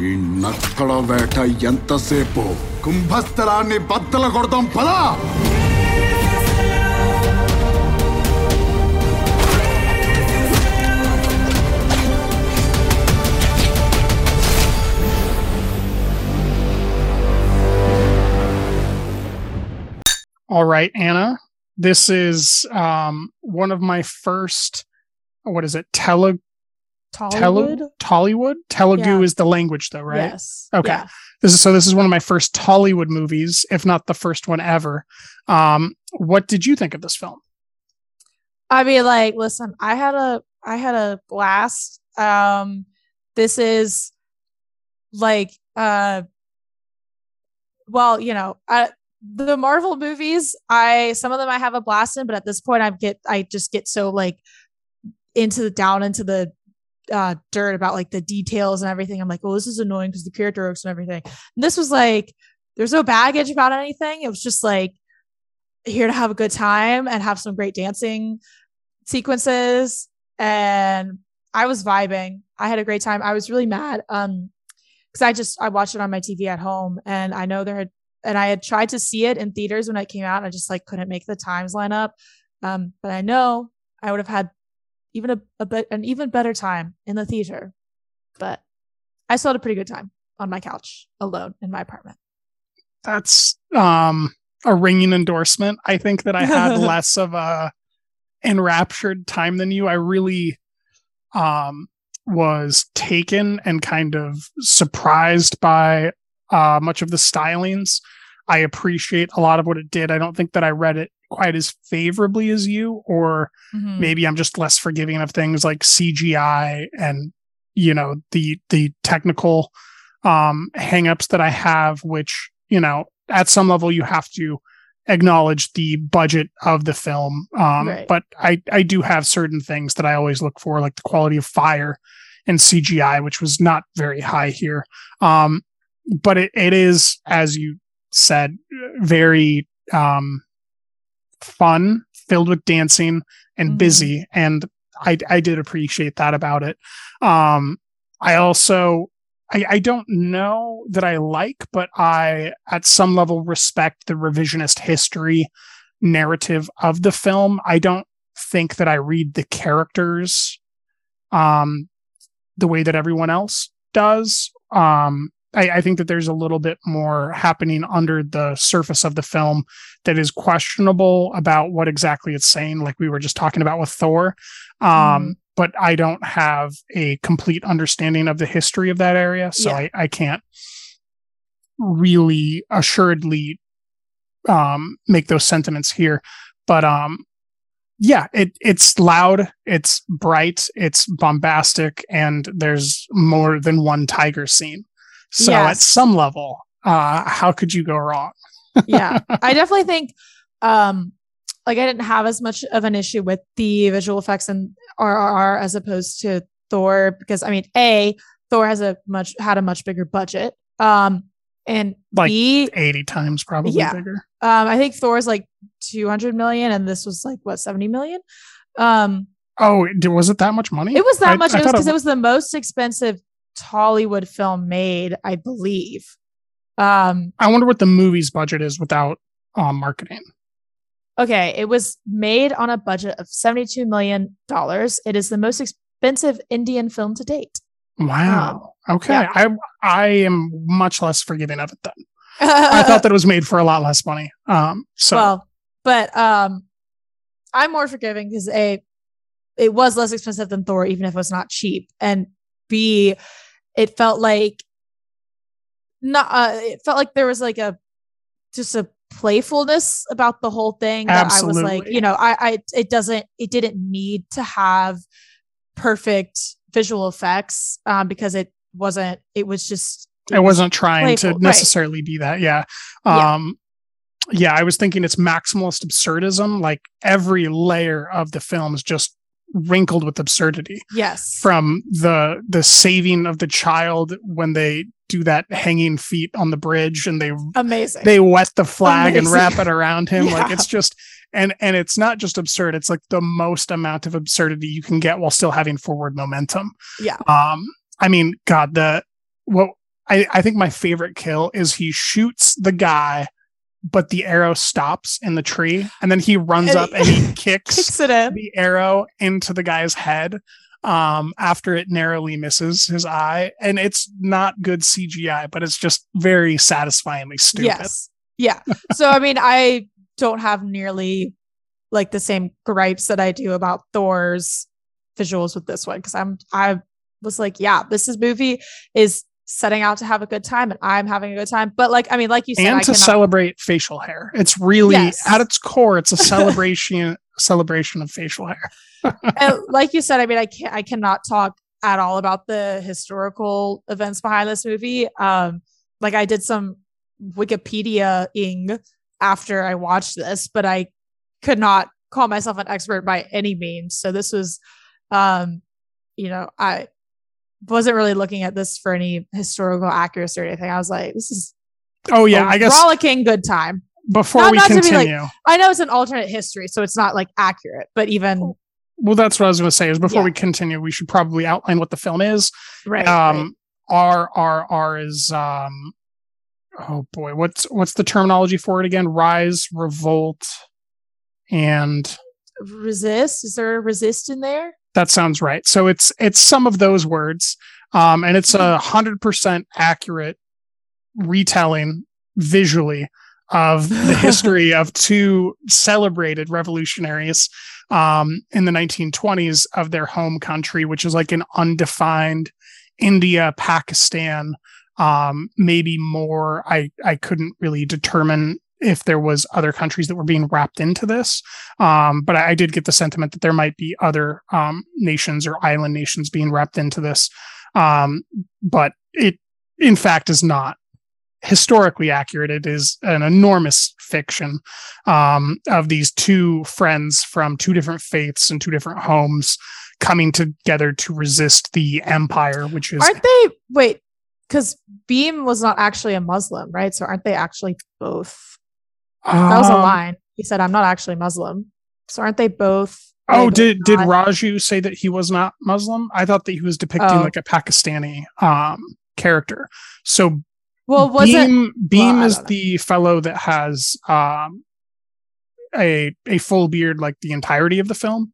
[SPEAKER 9] ఈ నక్కల వేట ఎంతసేపు కుంభస్థలాన్ని బద్దల కొడదాం పదా
[SPEAKER 6] All right, Anna. This is um one of my first what is it? Tele
[SPEAKER 7] Tollywood?
[SPEAKER 6] Tele Tollywood? Telugu
[SPEAKER 7] Yeah.
[SPEAKER 6] is the language though, right?
[SPEAKER 7] Yes.
[SPEAKER 6] Okay.
[SPEAKER 7] Yeah.
[SPEAKER 6] This is so this is one of my first Tollywood movies, if not the first one ever. Um what did you think of this film?
[SPEAKER 7] I mean, like, listen, I had a I had a blast. Um, this is like uh well, you know, I the Marvel movies, I some of them I have a blast in, but at this point I get I just get so like into the down into the uh dirt about like the details and everything. I'm like, oh, this is annoying because the character arcs and everything. And this was like there's no baggage about anything. It was just like here to have a good time and have some great dancing sequences and I was vibing. I had a great time. I was really mad um cuz I just I watched it on my TV at home and I know there had and I had tried to see it in theaters when it came out. I just like couldn't make the times line up. Um but I know I would have had even a, a bit an even better time in the theater. But I still had a pretty good time on my couch alone in my apartment.
[SPEAKER 6] That's um a ringing endorsement. I think that I had less of a enraptured time than you. I really um was taken and kind of surprised by uh much of the stylings. I appreciate a lot of what it did. I don't think that I read it quite as favorably as you or
[SPEAKER 7] Mhm.
[SPEAKER 6] maybe I'm just less forgiving of things like CGI and you know the the technical um hangups that I have which you know at some level you have to acknowledge the budget of the film um
[SPEAKER 7] Right.
[SPEAKER 6] but I I do have certain things that I always look for like the quality of fire and CGI which was not very high here um but it, it is as you said very um fun filled with dancing and
[SPEAKER 7] Mhm.
[SPEAKER 6] busy and I I did appreciate that about it. Um I also I, I don't know that I like, but I at some level respect the revisionist history narrative of the film. I don't think that I read the characters um the way that everyone else does. Um I, I think that there's a little bit more happening under the surface of the film that is questionable about what exactly it's saying, like we were just talking about with Thor. Um,
[SPEAKER 7] Mhm.
[SPEAKER 6] But I don't have a complete understanding of the history of that area, so
[SPEAKER 7] Yeah.
[SPEAKER 6] I, I can't really assuredly um, make those sentiments here. But um, yeah, it it's loud, it's bright, it's bombastic, and there's more than one tiger scene. So at some level, uh, how could you go wrong?
[SPEAKER 7] yeah i definitely think um like i didn't have as much of an issue with the visual effects in rrr as opposed to thor because i mean a thor has a much had a much bigger budget um and
[SPEAKER 6] Like
[SPEAKER 7] b
[SPEAKER 6] 80 times probably
[SPEAKER 7] Yeah.
[SPEAKER 6] bigger.
[SPEAKER 7] um i think thor's like 200 million and this was like what 70 million um
[SPEAKER 6] Oh, was it that much money?
[SPEAKER 7] it was that
[SPEAKER 6] I-
[SPEAKER 7] much
[SPEAKER 6] I
[SPEAKER 7] it was because it was the most expensive tollywood film made i believe um
[SPEAKER 6] I wonder what the movie's budget is without um, marketing.
[SPEAKER 7] Okay, it was made on a budget of $72 million. It is the most expensive Indian film to date.
[SPEAKER 6] Wow. okay.
[SPEAKER 7] yeah.
[SPEAKER 6] I I am much less forgiving of it then. I thought that it was made for a lot less money. Um. So
[SPEAKER 7] well, but um I'm more forgiving because A, it was less expensive than Thor, even if it was not cheap. And B, it felt like not uh, it felt like there was like a just a playfulness about the whole thing that I was like, you know, I I it doesn't it didn't need to have perfect visual effects um because it wasn't it was just
[SPEAKER 6] I wasn't trying
[SPEAKER 7] playful,
[SPEAKER 6] to
[SPEAKER 7] right.
[SPEAKER 6] necessarily be that. Yeah.
[SPEAKER 7] Yeah.
[SPEAKER 6] Um. Yeah, I was thinking it's maximalist absurdism. Like every layer of the film is just wrinkled with absurdity.
[SPEAKER 7] yes.
[SPEAKER 6] From the the saving of the child when they do that hanging feet on the bridge and they
[SPEAKER 7] amazing.
[SPEAKER 6] they wet the flag and wrap it around him. Like it's just and and it's not just absurd it's like the most amount of absurdity you can get while still having forward momentum.
[SPEAKER 7] Yeah.
[SPEAKER 6] um i mean god the what i i think my favorite kill is he shoots the guy but the arrow stops in the tree and then he runs
[SPEAKER 7] And
[SPEAKER 6] up and he kicks
[SPEAKER 7] kicks it in
[SPEAKER 6] the arrow into the guy's head um after it narrowly misses his eye and it's not good cgi but it's just very satisfyingly stupid
[SPEAKER 7] Yes. Yeah. So I mean, I don't have nearly like the same gripes that I do about Thor's visuals with this one because I'm I was like, yeah, this is movie is setting out to have a good time and I'm having a good time. But like, I mean, like you said,
[SPEAKER 6] and
[SPEAKER 7] I
[SPEAKER 6] to
[SPEAKER 7] cannot-
[SPEAKER 6] celebrate facial hair. It's really
[SPEAKER 7] Yes.
[SPEAKER 6] at its core, it's a celebration celebration of facial hair.
[SPEAKER 7] and like you said, I mean, I can't, I cannot talk at all about the historical events behind this movie. Um, like I did some Wikipedia-ing after I watched this, but I could not call myself an expert by any means. So this was, um, you know, I wasn't really looking at this for any historical accuracy or anything. I was like, this is
[SPEAKER 6] Oh yeah, I guess
[SPEAKER 7] rollicking good time.
[SPEAKER 6] before
[SPEAKER 7] not-
[SPEAKER 6] we
[SPEAKER 7] not be like-
[SPEAKER 6] continue.
[SPEAKER 7] I know it's an alternate history, so it's not like accurate, but even
[SPEAKER 6] well, that's what I was going to say. Is before
[SPEAKER 7] Yeah.
[SPEAKER 6] we continue, we should probably outline what the film is.
[SPEAKER 7] right. right.
[SPEAKER 6] um RRR is um oh boy what's what's the terminology for it again rise revolt and
[SPEAKER 7] resist is there a resist in there
[SPEAKER 6] that sounds right so it's it's some of those words um and it's a hundred percent accurate retelling visually of the history of two celebrated revolutionaries um, in the 1920s of their home country, which is like an undefined India, Pakistan, um, maybe more. I I couldn't really determine if there was other countries that were being wrapped into this, um, but I, I did get the sentiment that there might be other um, nations or island nations being wrapped into this. Um, but it, in fact, is not historically accurate. It is an enormous fiction um, of these two friends from two different faiths and two different homes coming together to resist the empire, which is
[SPEAKER 7] aren't they wait because Bheem was not actually a muslim right so aren't they actually both that was a
[SPEAKER 6] Um,
[SPEAKER 7] line he said i'm not actually muslim so aren't they both
[SPEAKER 6] Oh, did did Raju say that he was not Muslim? I thought that he was depicting
[SPEAKER 7] Oh.
[SPEAKER 6] like a Pakistani um, character. So
[SPEAKER 7] well was it
[SPEAKER 6] Bheem
[SPEAKER 7] Bheem
[SPEAKER 6] is the fellow that has um, a a full beard like the entirety of the film,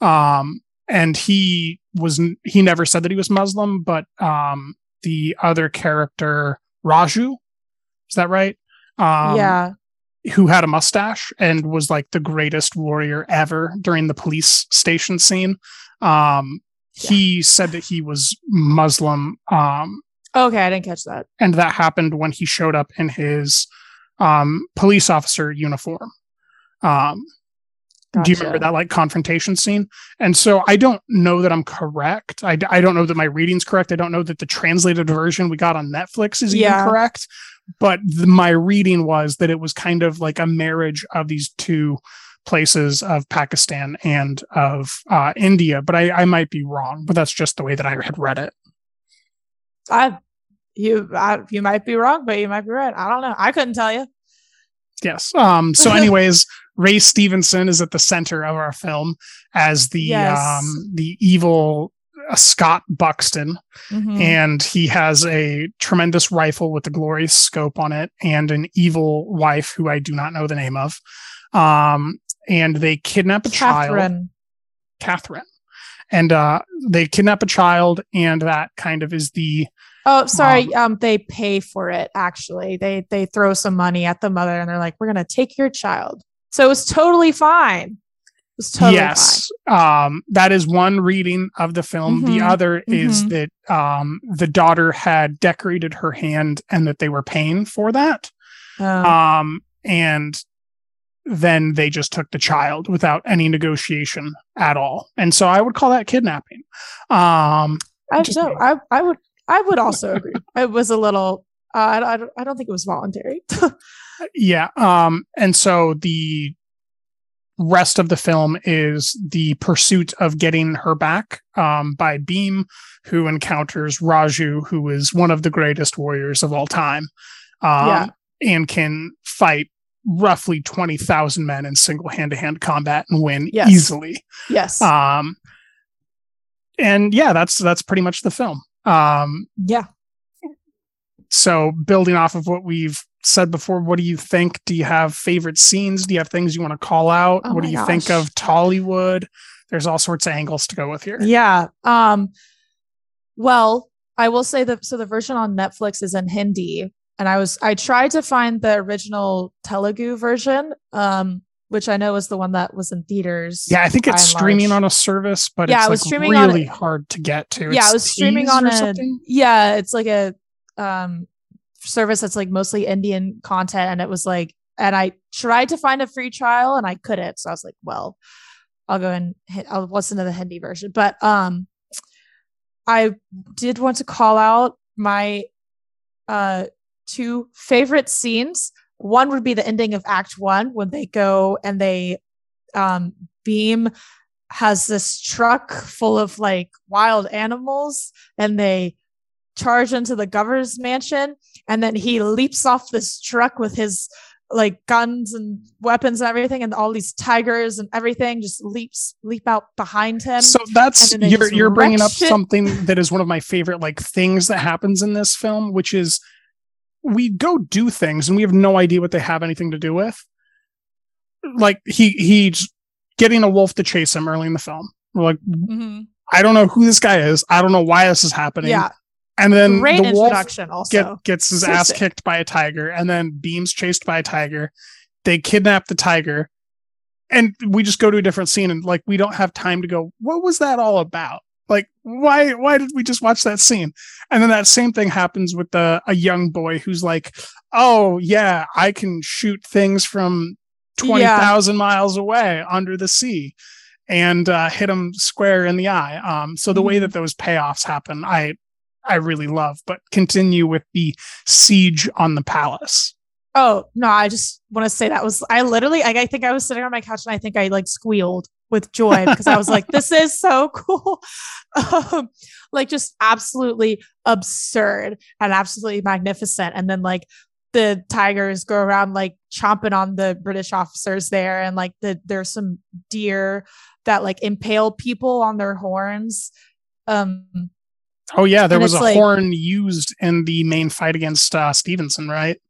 [SPEAKER 6] um, and he was he never said that he was Muslim, but um, the other character Raju, is that right? Um,
[SPEAKER 7] yeah
[SPEAKER 6] who had a mustache and was like the greatest warrior ever during the police station scene. Um, he said that he was Muslim, um,
[SPEAKER 7] okay i didn't catch that
[SPEAKER 6] and that happened when he showed up in his um, police officer uniform. Um, do you remember that like confrontation scene? And so I don't know that I'm correct. I, I don't know that my reading's correct. I don't know that the translated version we got on Netflix is
[SPEAKER 7] Yeah.
[SPEAKER 6] even correct. But the, my reading was that it was kind of like a marriage of these two places of Pakistan and of uh, India. But I, I might be wrong. But that's just the way that I had read it.
[SPEAKER 7] i you I, you might be wrong but you might be right i don't know i couldn't tell you
[SPEAKER 6] Yes. Um, so, anyways, Ray Stevenson is at the center of our film as the
[SPEAKER 7] Yes.
[SPEAKER 6] um, the evil Scott Buxton,
[SPEAKER 7] Mhm.
[SPEAKER 6] and he has a tremendous rifle with a glorious scope on it, and an evil wife who I do not know the name of. Um, and they kidnap a child,
[SPEAKER 7] catherine
[SPEAKER 6] Catherine, and uh, they kidnap a child, and that kind of is the
[SPEAKER 7] Oh, sorry. Um, they pay for it. Actually, they they throw some money at the mother, and they're like, "We're gonna take your child." So it was totally fine. Totally
[SPEAKER 6] yes um that is one reading of the film the
[SPEAKER 7] Mhm,
[SPEAKER 6] other is
[SPEAKER 7] mhm.
[SPEAKER 6] that um the daughter had decorated her hand and that they were paying for that
[SPEAKER 7] fine. Um,
[SPEAKER 6] and then they just took the child without any negotiation at all and so i would call that kidnapping um
[SPEAKER 7] I no. I I would I would also agree. It was a little. Uh, I, I don't I don't think it was voluntary.
[SPEAKER 6] yeah um and so the rest of the film is the pursuit of getting her back um by Bheem who encounters raju who is one of the greatest warriors of all time um
[SPEAKER 7] Yeah.
[SPEAKER 6] and can fight roughly 20,000 men in single hand-to-hand combat and win
[SPEAKER 7] Yes.
[SPEAKER 6] easily
[SPEAKER 7] yes.
[SPEAKER 6] um and yeah that's that's pretty much the film um
[SPEAKER 7] yeah.
[SPEAKER 6] So building off of what we've said before what do you think do you have favorite scenes do you have things you want to call out
[SPEAKER 7] Oh
[SPEAKER 6] what do you think of tollywood there's all sorts of angles to go with here
[SPEAKER 7] Yeah. Um. Well, I will say that so the version on Netflix is in Hindi, and I was I tried to find the original Telugu version, um, which I know was the one that was in theaters.
[SPEAKER 6] Yeah, I think it's streaming
[SPEAKER 7] large.
[SPEAKER 6] on a service, but
[SPEAKER 7] Yeah,
[SPEAKER 6] it's
[SPEAKER 7] it was
[SPEAKER 6] like
[SPEAKER 7] streaming on-
[SPEAKER 6] really hard to get to.
[SPEAKER 7] yeah,
[SPEAKER 6] It's
[SPEAKER 7] it was streaming on a
[SPEAKER 6] something.
[SPEAKER 7] yeah, it's like a um service that's like mostly Indian content, and it was like, and I tried to find a free trial and I couldn't, so I was like, well, I'll go and hit, I'll listen to the Hindi version, but um, I did want to call out my uh two favorite scenes. One would be the ending of Act One when they go and they um Bheem has this truck full of like wild animals and they charge into the governor's mansion and then he leaps off this truck with his like guns and weapons and everything and all these tigers and everything just leaps leap out behind him
[SPEAKER 6] So that's you're you're bringing up
[SPEAKER 7] shit.
[SPEAKER 6] something that is one of my favorite like things that happens in this film, which is we go do things and we have no idea what they have anything to do with. Like he he's getting a wolf to chase him early in the film. We're like,
[SPEAKER 7] Mhm.
[SPEAKER 6] I don't know who this guy is. I don't know why this is happening.
[SPEAKER 7] yeah
[SPEAKER 6] And then
[SPEAKER 7] great
[SPEAKER 6] the wolf
[SPEAKER 7] introduction also
[SPEAKER 6] get, gets his
[SPEAKER 7] So
[SPEAKER 6] ass
[SPEAKER 7] sick.
[SPEAKER 6] kicked by a tiger, and then Bheem's chased by a tiger. They kidnap the tiger, and we just go to a different scene, and like we don't have time to go. What was that all about? Like why why did we just watch that scene? And then that same thing happens with the a young boy who's like, oh yeah, I can shoot things from twenty thousand miles away under the sea. And uh, hit him square in the eye. Um, so the way
[SPEAKER 7] Mhm.
[SPEAKER 6] that those payoffs happen, I I really love, but continue with the siege on the palace.
[SPEAKER 7] Oh no, I just want to say that was I literally I, I think I was sitting on my couch and I think I like squealed with joy because I was like, this is so cool. Um, like just absolutely absurd and absolutely magnificent. And then like the tigers go around like chomping on the British officers there, and like the there's some deer that like impale people on their horns. Um
[SPEAKER 6] Oh yeah, there
[SPEAKER 7] And
[SPEAKER 6] was a
[SPEAKER 7] like-
[SPEAKER 6] horn used in the main fight against uh, Stevenson, right?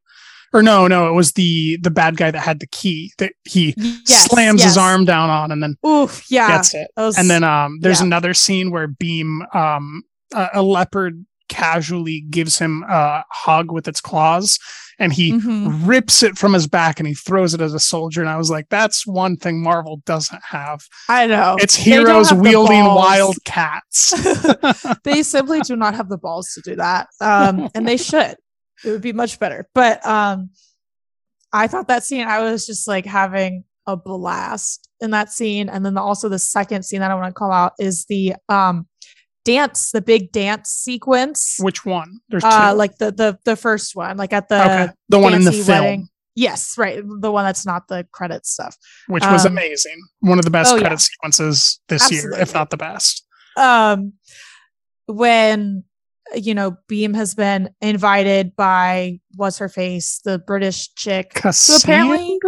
[SPEAKER 6] Or no, no, it was the the bad guy that had the key that he
[SPEAKER 7] yes,
[SPEAKER 6] slams his arm down on and then
[SPEAKER 7] Oof, yeah.
[SPEAKER 6] gets it.
[SPEAKER 7] was-
[SPEAKER 6] And then um, there's
[SPEAKER 7] yeah.
[SPEAKER 6] another scene where Bheem um, a, a leopard casually gives him a hug with its claws, and he
[SPEAKER 7] Mhm.
[SPEAKER 6] rips it from his back and he throws it as a soldier. And I was like, that's one thing Marvel doesn't have.
[SPEAKER 7] I know.
[SPEAKER 6] It's heroes wielding wild cats.
[SPEAKER 7] they simply do not have the balls to do that. Um, and they should. It would be much better. But um, I thought that scene, I was just like having a blast in that scene. And then also the second scene that I want to call out is the um dance, the big dance sequence.
[SPEAKER 6] Which one? There's two.
[SPEAKER 7] Uh, like the the the first one, like at the
[SPEAKER 6] okay, the one in the film,
[SPEAKER 7] wedding. Yes, right. The one that's not the credit stuff.
[SPEAKER 6] which was
[SPEAKER 7] um,
[SPEAKER 6] amazing. One of the best
[SPEAKER 7] oh, yeah.
[SPEAKER 6] credit sequences this year, if not the best.
[SPEAKER 7] um when you know Bheem has been invited by what's her face the british chick
[SPEAKER 6] Cassandra,
[SPEAKER 7] apparently-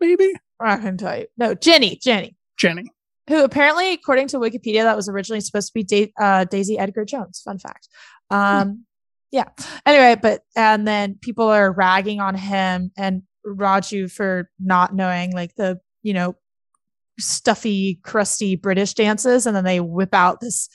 [SPEAKER 6] maybe
[SPEAKER 7] i can tell you no jenny jenny
[SPEAKER 6] Jenny.
[SPEAKER 7] Who apparently according to wikipedia that was originally supposed to be da- uh, daisy edgar jones. Fun fact. Um yeah. Anyway but and then people are ragging on him and raju for not knowing like the you know stuffy crusty british dances. And then they whip out this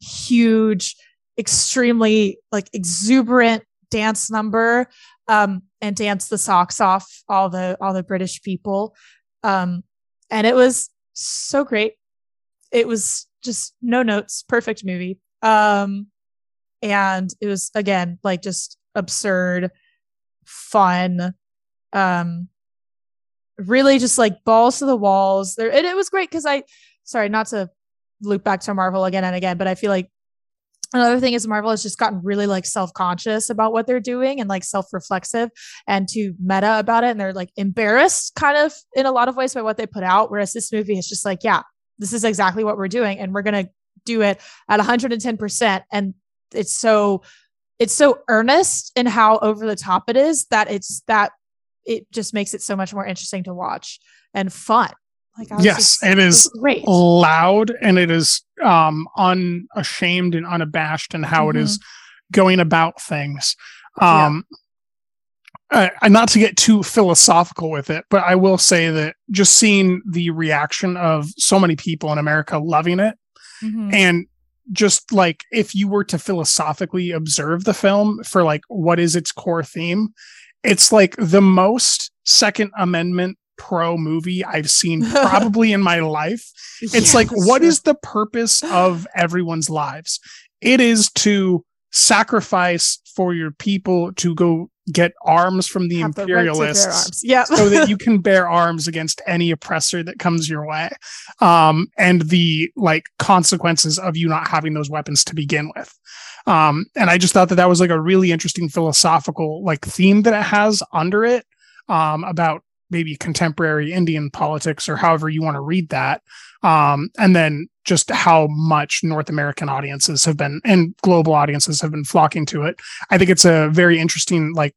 [SPEAKER 7] huge extremely like exuberant dance number um and dance the socks off all the all the british people. Um and it was so great. It was just no notes perfect movie. Um and it was again like just absurd fun um really just like balls to the walls. There and it was great because i sorry not to loop back to marvel again and again but i feel like another thing is marvel has just gotten really like self-conscious about what they're doing and like self-reflexive and to meta about it. And they're like embarrassed kind of in a lot of ways by what they put out. Whereas this movie is just like yeah this is exactly what we're doing and we're going to do it at 110% and it's so it's so earnest in how over the top it is that it's that it just makes it so much more interesting to watch and fun like I was
[SPEAKER 6] Yes,
[SPEAKER 7] just-
[SPEAKER 6] it is
[SPEAKER 7] great
[SPEAKER 6] loud and it is um unashamed and unabashed in how it is going about things.
[SPEAKER 7] Yeah.
[SPEAKER 6] Um and not to get too philosophical with it, but I will say that just seeing the reaction of so many people in America loving it
[SPEAKER 7] Mhm.
[SPEAKER 6] and just like if you were to philosophically observe the film for like what is its core theme, it's like the most Second Amendment pro movie I've seen probably in my life. It's
[SPEAKER 7] Yeah,
[SPEAKER 6] like, what is the purpose of everyone's lives? It is to sacrifice for your people to go get arms from the
[SPEAKER 7] Have the right
[SPEAKER 6] imperialists
[SPEAKER 7] arms. Yeah.
[SPEAKER 6] so that you can bear arms against any oppressor that comes your way um and the like consequences of you not having those weapons to begin with um and i just thought that that was like a really interesting philosophical like theme that it has under it um about maybe contemporary indian politics or however you want to read that um and then just how much north american audiences have been and global audiences have been flocking to it i think it's a very interesting like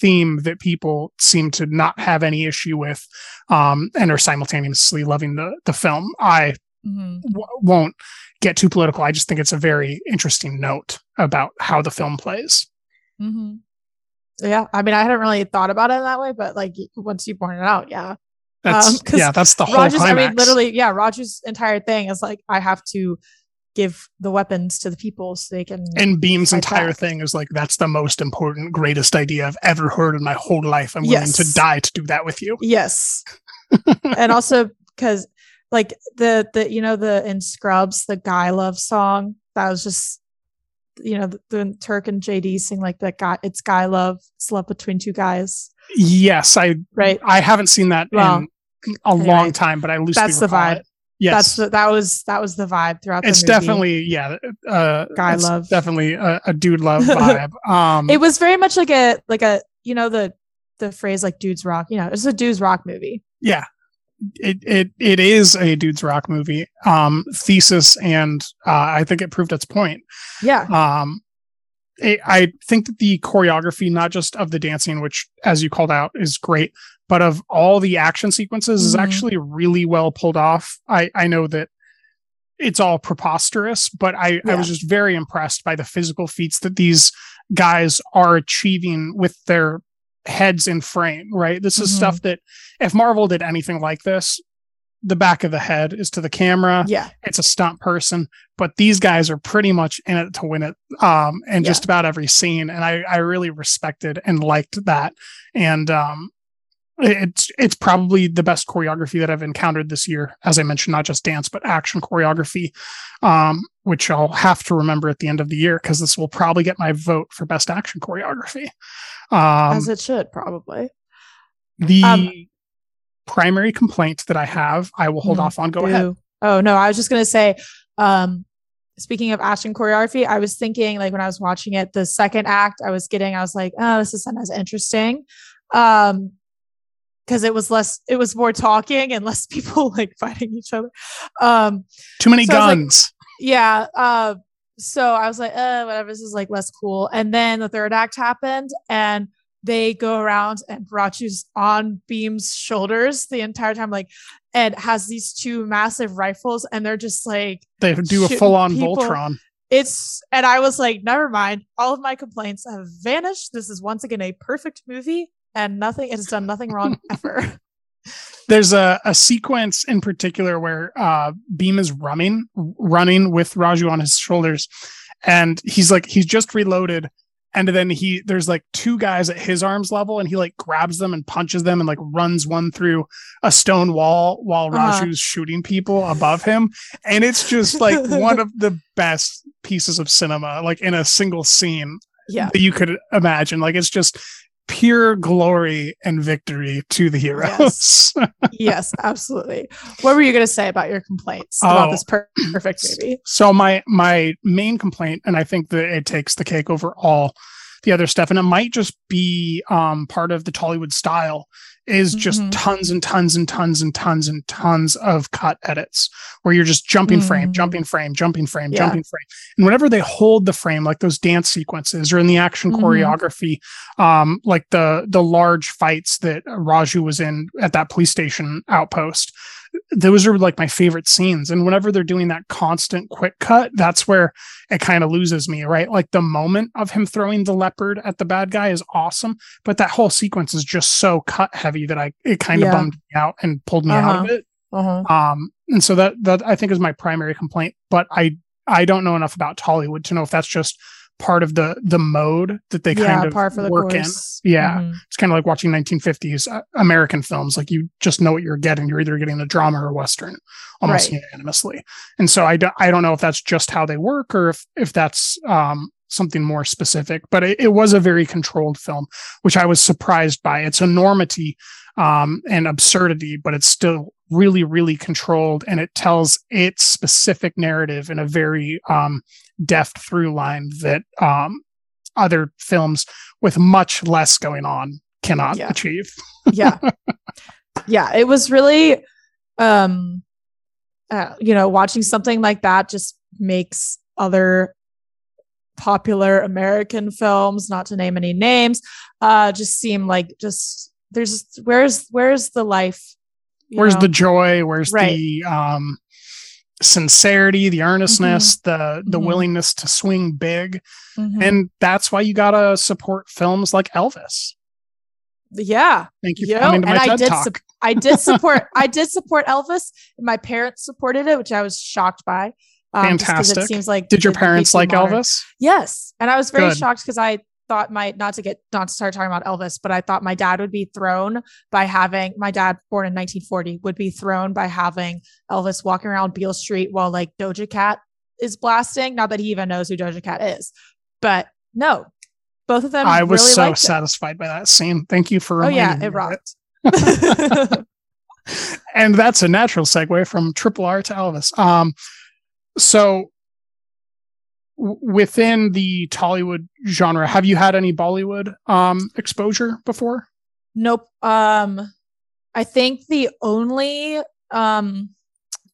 [SPEAKER 6] theme that people seem to not have any issue with um, and are simultaneously loving the, the film. I
[SPEAKER 7] Mhm.
[SPEAKER 6] w- won't get too political. I just think it's a very interesting note about how the film plays.
[SPEAKER 7] hmm Yeah, I mean, I hadn't really thought about it that way, but like once you pointed it out, yeah,
[SPEAKER 6] That's
[SPEAKER 7] Um,
[SPEAKER 6] yeah, that's the whole
[SPEAKER 7] Raju's. I mean, literally, yeah, Raju's entire thing is like, I have to give the weapons to the people so they can.
[SPEAKER 6] and
[SPEAKER 7] Bheem's
[SPEAKER 6] entire
[SPEAKER 7] back.
[SPEAKER 6] thing is like that's the most important, greatest idea I've ever heard in my whole life. I'm willing to die to do that with you.
[SPEAKER 7] Yes, and also because like the the you know the in Scrubs the guy love song that was just you know the, Turk and JD sing like that guy it's guy love it's love between two guys.
[SPEAKER 6] Yes, I
[SPEAKER 7] right.
[SPEAKER 6] I haven't seen that
[SPEAKER 7] Well,
[SPEAKER 6] in a
[SPEAKER 7] anyway,
[SPEAKER 6] long time, but I loosely
[SPEAKER 7] that's the vibe.
[SPEAKER 6] it. Yes,
[SPEAKER 7] that's the, that was that was the vibe throughout the
[SPEAKER 6] it's definitely yeah uh
[SPEAKER 7] Guy
[SPEAKER 6] it's
[SPEAKER 7] love.
[SPEAKER 6] definitely a, a dude love vibe. Um
[SPEAKER 7] it was very much like a like a you know the the phrase like dudes rock you know it's a dudes rock movie.
[SPEAKER 6] Yeah it it it is a dude's rock movie um thesis and uh i think it proved its point.
[SPEAKER 7] Yeah.
[SPEAKER 6] Um it, i think that the choreography not just of the dancing which as you called out is great but of all the action sequences is
[SPEAKER 7] Mhm.
[SPEAKER 6] actually really well pulled off. I i know that it's all preposterous but i i was just very impressed by the physical feats that these guys are achieving with their heads in frame right this is
[SPEAKER 7] Mhm.
[SPEAKER 6] stuff that if marvel did anything like this the back of the head is to the camera
[SPEAKER 7] yeah
[SPEAKER 6] it's a stunt person, but these guys are pretty much in it to win it um in
[SPEAKER 7] Yeah.
[SPEAKER 6] just about every scene. And I, I really respected and liked that. And um it's it's probably the best choreography that I've encountered this year, as I mentioned, not just dance, but action choreography. Um, which I'll have to remember at the end of the year because this will probably get my vote for best action choreography. Um
[SPEAKER 7] as it should probably
[SPEAKER 6] the
[SPEAKER 7] um,
[SPEAKER 6] primary complaint that I have, I will hold
[SPEAKER 7] Mhm.
[SPEAKER 6] off on. Go ahead.
[SPEAKER 7] Oh no, I was just gonna say, um, speaking of action choreography, I was thinking like when I was watching it, the second act, I was getting, I was like, oh, this isn't as interesting. Because it was less, it was more talking and less people like fighting each other. Um,
[SPEAKER 6] Too many
[SPEAKER 7] So was like-
[SPEAKER 6] guns.
[SPEAKER 7] yeah. Uh, so I was like, uh, whatever, this is like less cool. And then the third act happened and they go around and Barachu's on Bheem's shoulders the entire time, like, and has these two massive rifles, and they're just like,
[SPEAKER 6] they do a full on. Voltron.
[SPEAKER 7] it's, and I was like, never mind. All of my complaints have vanished. This is once again a perfect movie, and nothing, it has done nothing wrong ever.
[SPEAKER 6] There's a, a sequence in particular where uh, Bheem is running, running with Raju on his shoulders, and he's like he's just reloaded, and then he there's like two guys at his arms level, and he like grabs them and punches them and like runs one through a stone wall while
[SPEAKER 7] Uh-huh.
[SPEAKER 6] Raju's shooting people above him, and it's just like one of the best pieces of cinema, like in a single scene
[SPEAKER 7] yeah.
[SPEAKER 6] that you could imagine. Like it's just pure glory and victory to the heroes.
[SPEAKER 7] yes, absolutely. What were you going to say about your complaints about
[SPEAKER 6] Oh.
[SPEAKER 7] this per- perfect movie?
[SPEAKER 6] so my my main complaint, and I think that it takes the cake over all the other stuff, and it might just be um, part of the Tollywood style, is just
[SPEAKER 7] Mhm.
[SPEAKER 6] tons and tons and tons and tons and tons of cut edits where you're just jumping frame,
[SPEAKER 7] Mhm.
[SPEAKER 6] jumping frame, jumping frame,
[SPEAKER 7] Yeah.
[SPEAKER 6] jumping frame. And whenever they hold the frame, like those dance sequences or in the action
[SPEAKER 7] Mhm.
[SPEAKER 6] choreography, um, like the the large fights that Raju was in at that police station outpost, those are like my favorite scenes. And whenever they're doing that constant quick cut, that's where it kind of loses me, right? Like the moment of him throwing the leopard at the bad guy is awesome, but that whole sequence is just so cut heavy that I it kind of
[SPEAKER 7] Yeah.
[SPEAKER 6] bummed me out and pulled me out of
[SPEAKER 7] Uh-huh.
[SPEAKER 6] it.
[SPEAKER 7] Uh-huh.
[SPEAKER 6] Um, and so that that I think is my primary complaint. But I I don't know enough about Tollywood to know if that's just part of the the mode that they
[SPEAKER 7] yeah,
[SPEAKER 6] kind of
[SPEAKER 7] the
[SPEAKER 6] work
[SPEAKER 7] course.
[SPEAKER 6] in. Yeah,
[SPEAKER 7] Mhm.
[SPEAKER 6] it's kind of like watching 1950s uh, American films. Like you just know what you're getting. You're either getting a drama or a western, almost
[SPEAKER 7] Right.
[SPEAKER 6] unanimously. And so I don't I don't know if that's just how they work or if if that's um, something more specific. But it, it was a very controlled film, which I was surprised by. It's enormity um, and absurdity, but it's still really really controlled, and it tells its specific narrative in a very um, deft through line that um, other films with much less going on cannot
[SPEAKER 7] Yeah.
[SPEAKER 6] achieve.
[SPEAKER 7] yeah yeah it was really um uh, you know watching something like that just makes other popular american films not to name any names uh just seem like just there's where's where's the life
[SPEAKER 6] Where's
[SPEAKER 7] know?
[SPEAKER 6] the joy? Where's
[SPEAKER 7] Right.
[SPEAKER 6] the um, sincerity, the earnestness, the the
[SPEAKER 7] Mhm.
[SPEAKER 6] willingness to swing big?
[SPEAKER 7] Mhm.
[SPEAKER 6] And that's why you gotta support films like Elvis.
[SPEAKER 7] yeah
[SPEAKER 6] Thank you
[SPEAKER 7] you
[SPEAKER 6] for
[SPEAKER 7] know,
[SPEAKER 6] coming to
[SPEAKER 7] and
[SPEAKER 6] my
[SPEAKER 7] I
[SPEAKER 6] TED
[SPEAKER 7] did,
[SPEAKER 6] talk.
[SPEAKER 7] sup- I did support, I did support Elvis, and my parents supported it, which I was shocked by. um,
[SPEAKER 6] Fantastic.
[SPEAKER 7] It seems like
[SPEAKER 6] Did your
[SPEAKER 7] it would be
[SPEAKER 6] parents like
[SPEAKER 7] modern.
[SPEAKER 6] Elvis?
[SPEAKER 7] Yes, and I was very
[SPEAKER 6] Good.
[SPEAKER 7] shocked because I thought my not to get not to start talking about Elvis, but I thought my dad would be thrown by having my dad born in 1940 would be thrown by having Elvis walking around Beale Street while like Doja Cat is blasting. Not that he even knows who Doja Cat is, but no, both of them.
[SPEAKER 6] I was
[SPEAKER 7] really
[SPEAKER 6] so
[SPEAKER 7] liked it.
[SPEAKER 6] satisfied by that scene. Thank you for
[SPEAKER 7] Oh yeah, it rocked.
[SPEAKER 6] and that's a natural segue from Triple R to Elvis. Um, so within the Tollywood genre, have you had any Bollywood um exposure before?
[SPEAKER 7] Nope. Um, I think the only um,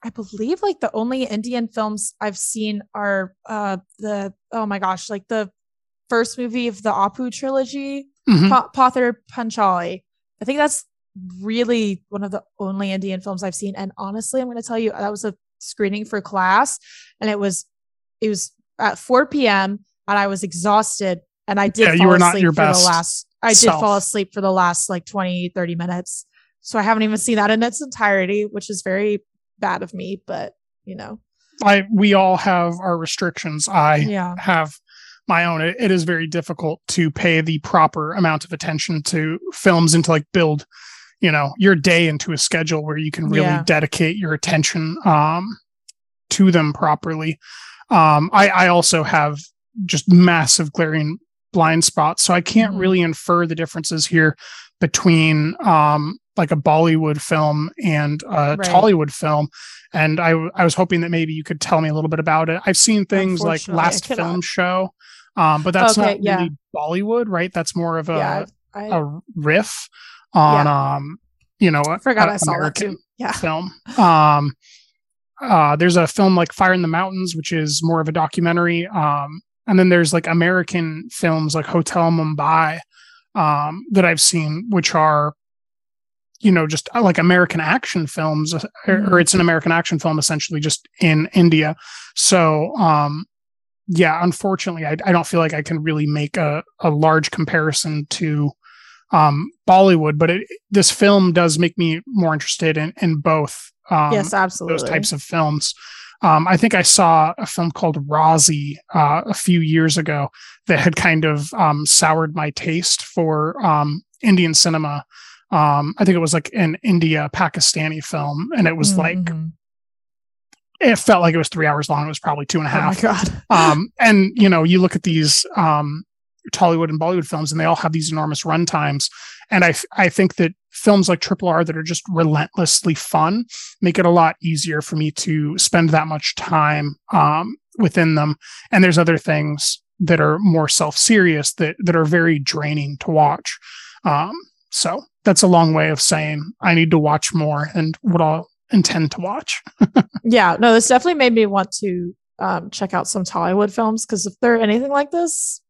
[SPEAKER 7] I believe like the only Indian films I've seen are uh the oh my gosh, like the first movie of the Apu trilogy,
[SPEAKER 6] Mhm.
[SPEAKER 7] pa- Pather Panchali. I think that's really one of the only Indian films I've seen. And honestly, I'm going to tell you that was a screening for class, and it was it was at 4 p.m. and I was exhausted, and I did
[SPEAKER 6] Yeah,
[SPEAKER 7] fall asleep for the last. I did
[SPEAKER 6] self.
[SPEAKER 7] fall asleep for the last like 20, 30 minutes. So I haven't even seen that in its entirety, which is very bad of me. But you know,
[SPEAKER 6] I we all have our restrictions. I
[SPEAKER 7] yeah,
[SPEAKER 6] have my own. It, it is very difficult to pay the proper amount of attention to films and to like build, you know, your day into a schedule where you can really
[SPEAKER 7] Yeah.
[SPEAKER 6] dedicate your attention um, to them properly. Um, I, I also have just massive glaring blind spots, so I can't
[SPEAKER 7] Mhm.
[SPEAKER 6] really infer the differences here between um, like a Bollywood film and a
[SPEAKER 7] Right.
[SPEAKER 6] Tollywood film. And I, I was hoping that maybe you could tell me a little bit about it. I've seen things like Last. Film Show, um, but that's
[SPEAKER 7] Okay,
[SPEAKER 6] not
[SPEAKER 7] yeah.
[SPEAKER 6] really Bollywood, right? That's more of a
[SPEAKER 7] yeah. I, I
[SPEAKER 6] a riff on um, you know, a,
[SPEAKER 7] forgot
[SPEAKER 6] a
[SPEAKER 7] I saw that
[SPEAKER 6] American
[SPEAKER 7] too. Yeah,
[SPEAKER 6] film. Um, uh, there's a film like Fire in the Mountains, which is more of a documentary. Um, and then there's like American films like Hotel Mumbai um, that I've seen, which are, you know, just uh, like American action films, uh, or,
[SPEAKER 7] Mhm.
[SPEAKER 6] or it's an American action film essentially just in India. So, um, yeah, unfortunately, I, I don't feel like I can really make a, a large comparison to um, Bollywood, but it, this film does make me more interested in, in both um,
[SPEAKER 7] yes, absolutely.
[SPEAKER 6] those types of films. Um, I think I saw a film called Raazi uh, a few years ago that had kind of um, soured my taste for um, Indian cinema. Um, I think it was like an India Pakistani film, and it was like
[SPEAKER 7] Mhm.
[SPEAKER 6] it felt like it was three hours long. It was probably two and a half.
[SPEAKER 7] oh my god.
[SPEAKER 6] um, and you know, you look at these um, Tollywood and Bollywood films, and they all have these enormous run times. And I, I think that films like Triple R that are just relentlessly fun make it a lot easier for me to spend that much time um, within them. And there's other things that are more self-serious that that are very draining to watch. Um, so that's a long way of saying I need to watch more and what I'll intend to watch.
[SPEAKER 7] yeah, no, this definitely made me want to um, check out some Tollywood films because if they're anything like this,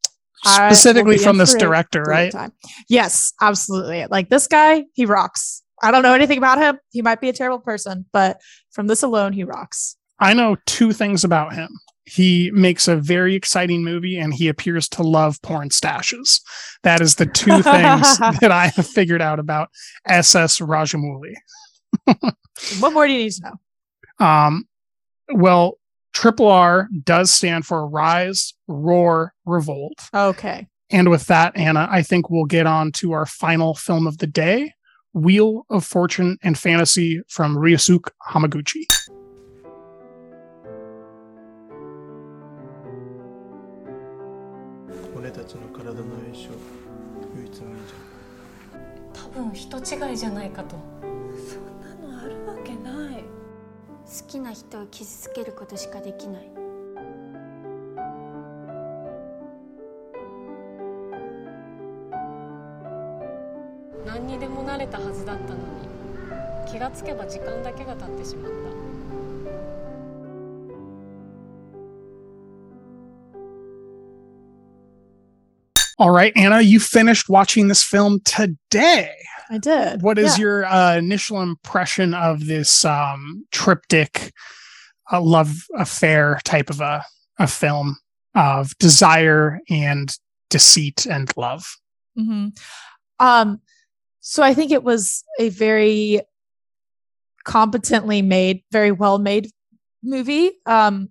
[SPEAKER 6] Specifically from this director, right?
[SPEAKER 7] Time. Yes, absolutely. Like this guy, he rocks. I don't know anything about him. He might be a terrible person, but from this alone, he rocks.
[SPEAKER 6] I know two things about him. He makes a very exciting movie and he appears to love porn stashes. That is the two things that I have figured out about SS Rajamouli.
[SPEAKER 7] What more do you need to know?
[SPEAKER 6] Um, well, Triple R does stand for Rise, Roar, Revolt.
[SPEAKER 7] Okay.
[SPEAKER 6] And with that, Anna, I think we'll get on to our final film of the day Wheel of Fortune and Fantasy from Ryosuke Hamaguchi.
[SPEAKER 10] 好きな人を傷つけることしかできない
[SPEAKER 11] 何にでも慣れたはずだったのに気がつけば時間だけが経ってしまった
[SPEAKER 6] All right, Anna, you finished watching this film today.
[SPEAKER 7] I did.
[SPEAKER 6] What is
[SPEAKER 7] Yeah.
[SPEAKER 6] your uh, initial impression of this um, triptych uh, love affair type of a, a film of desire and deceit and love?
[SPEAKER 7] hmm Um, so I think it was a very competently made, very well made movie. Um,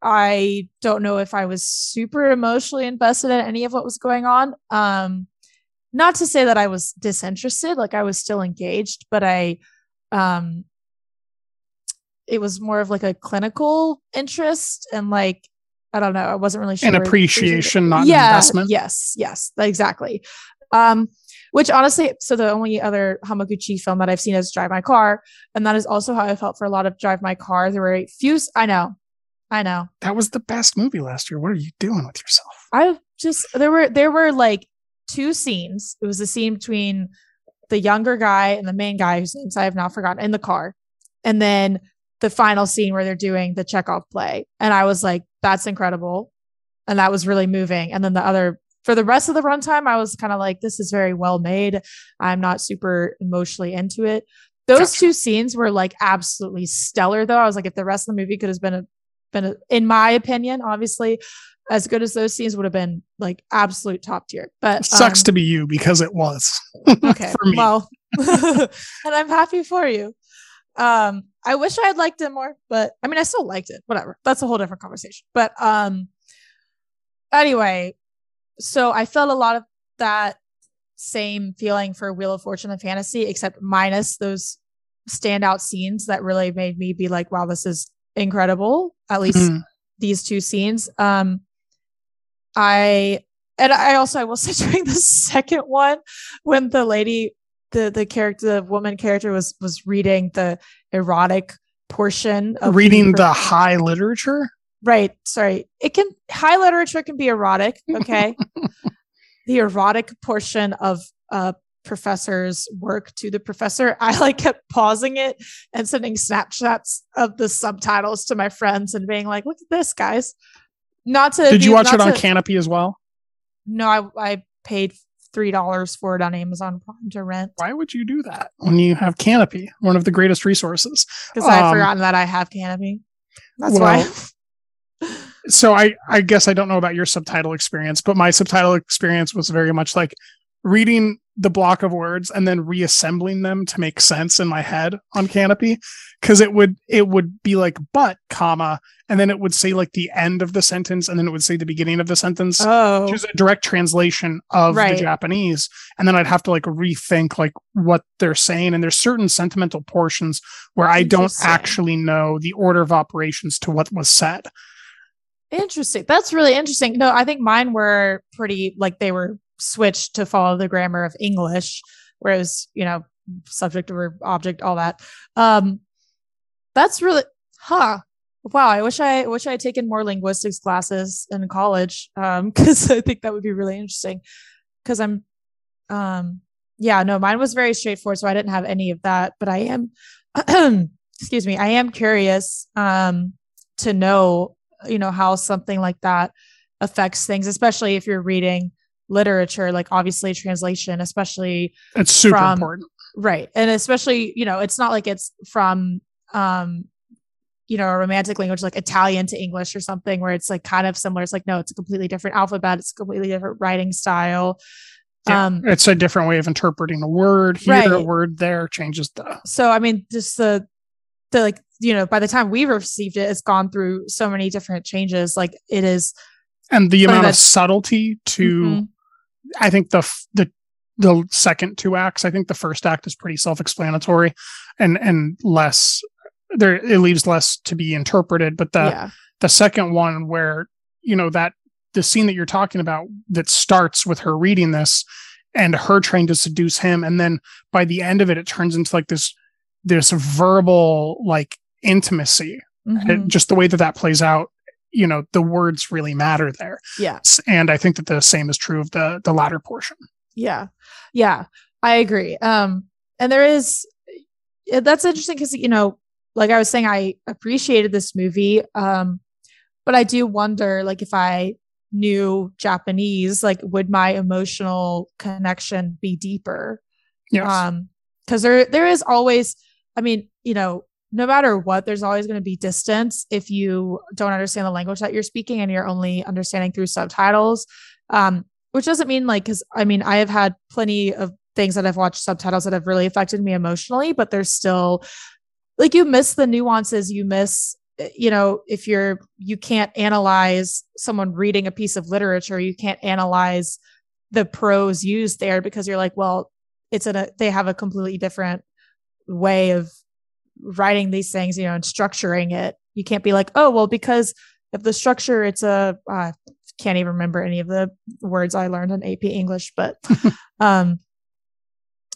[SPEAKER 7] I don't know if I was super emotionally invested in any of what was going on. Um, not to say that I was disinterested, like I was still engaged, but I, um, it was more of like a clinical interest and like I don't know, I wasn't really sure
[SPEAKER 6] An appreciation, not an
[SPEAKER 7] yeah,
[SPEAKER 6] investment.
[SPEAKER 7] Yes, yes, exactly. Um, which honestly, so the only other Hamaguchi film that I've seen is Drive My Car, and that is also how I felt for a lot of Drive My Car. There were a few. I know, I know.
[SPEAKER 6] That was the best movie last year. What are you doing with yourself?
[SPEAKER 7] I just there were there were like two scenes. It was a scene between the younger guy and the main guy whose names I have now forgotten in the car, and then the final scene where they're doing the Chekhov play, and I was like, "That's incredible," and that was really moving. And then the other for the rest of the runtime, I was kind of like, "This is very well made." I'm not super emotionally into it. Those two scenes were like absolutely stellar, though. I was like, if the rest of the movie could have been a, been, a, in my opinion, obviously, as good as those scenes would have been, like absolute top tier. But
[SPEAKER 6] Sucks
[SPEAKER 7] um,
[SPEAKER 6] to be you because it was.
[SPEAKER 7] okay well and i'm happy for you um i wish i had liked it more but i mean i still liked it whatever that's a whole different conversation but um anyway so i felt a lot of that same feeling for wheel of fortune and fantasy except minus those standout scenes that really made me be like wow this is incredible at least
[SPEAKER 6] Mhm.
[SPEAKER 7] these two scenes um i and i also i will say during the second one when the lady the the character the woman character was was reading the erotic portion of
[SPEAKER 6] Reading the high literature?
[SPEAKER 7] right sorry. It can high literature can be erotic okay? The erotic portion of a professor's work to the professor i like kept pausing it and sending snapshots of the subtitles to my friends and being like look at this guys not to
[SPEAKER 6] Did you watch it on
[SPEAKER 7] to-
[SPEAKER 6] Kanopy as well?
[SPEAKER 7] no i i paid three dollars for it on amazon prime to rent
[SPEAKER 6] Why would you do that when you have Kanopy, one of the greatest resources?
[SPEAKER 7] because i've
[SPEAKER 6] Um,
[SPEAKER 7] forgotten that i have Kanopy that's
[SPEAKER 6] well,
[SPEAKER 7] why
[SPEAKER 6] so I I guess I don't know about your subtitle experience, but my subtitle experience was very much like reading the block of words and then reassembling them to make sense in my head on Kanopy because it would it would be like but comma and then it would say like the end of the sentence and then it would say the beginning of the sentence
[SPEAKER 7] oh
[SPEAKER 6] which is a direct translation of
[SPEAKER 7] Right.
[SPEAKER 6] the Japanese and then I'd have to like rethink like what they're saying and there's certain sentimental portions where I don't actually know the order of operations to what was said
[SPEAKER 7] Interesting. That's really interesting. No, I think mine were pretty like they were switched to follow the grammar of English, whereas, you know, subject or object, all that. Um that's really huh. Wow, I wish I wish I had taken more linguistics classes in college. Um, because I think that would be really interesting. Cause I'm um yeah, no, mine was very straightforward, so I didn't have any of that, but I am excuse me, I am curious um to know you know how something like that affects things especially if you're reading literature like obviously translation especially
[SPEAKER 6] it's super
[SPEAKER 7] from-
[SPEAKER 6] important.
[SPEAKER 7] Right and especially you know it's not like it's from um you know a romantic language like italian to english or something where it's like kind of similar. It's like no it's a completely different alphabet. It's a completely different writing style.
[SPEAKER 6] Yeah,
[SPEAKER 7] um
[SPEAKER 6] it's a different way of interpreting a word here a word there changes the
[SPEAKER 7] so i mean just the the like you know, by the time we've received it, it's gone through so many different changes. Like it is,
[SPEAKER 6] and the amount of subtlety to
[SPEAKER 7] Mhm.
[SPEAKER 6] I think the the the second two acts i think the first act is pretty self-explanatory and and less there it leaves less to be interpreted but the
[SPEAKER 7] yeah,
[SPEAKER 6] the second one where you know that the scene that you're talking about that starts with her reading this and her trying to seduce him and then by the end of it it turns into like this this verbal like intimacy
[SPEAKER 7] Mhm.
[SPEAKER 6] It- just the way that that plays out you know the words really matter there
[SPEAKER 7] yeah,
[SPEAKER 6] S- and i think that the same is true of the the latter portion
[SPEAKER 7] yeah, yeah. I agree. Um, and there is eh, that's interesting because you know, like I was saying, I appreciated this movie. Um, but I do wonder, like, if I knew Japanese, like, would my emotional connection be deeper?
[SPEAKER 6] yes
[SPEAKER 7] um because there there is always i mean you know no matter what there's always going to be distance if you don't understand the language that you're speaking and you're only understanding through subtitles. Um which doesn't mean like because i mean i have had plenty of things that i've watched subtitles that have really affected me emotionally but there's still like you miss the nuances you miss eh, you know if you're you can't analyze someone reading a piece of literature you can't analyze the prose used there because you're like well it's a they have a completely different way of writing these things you know and structuring it you can't be like oh well because of the structure it's a uh, can't even remember any of the words i learned in ap english but um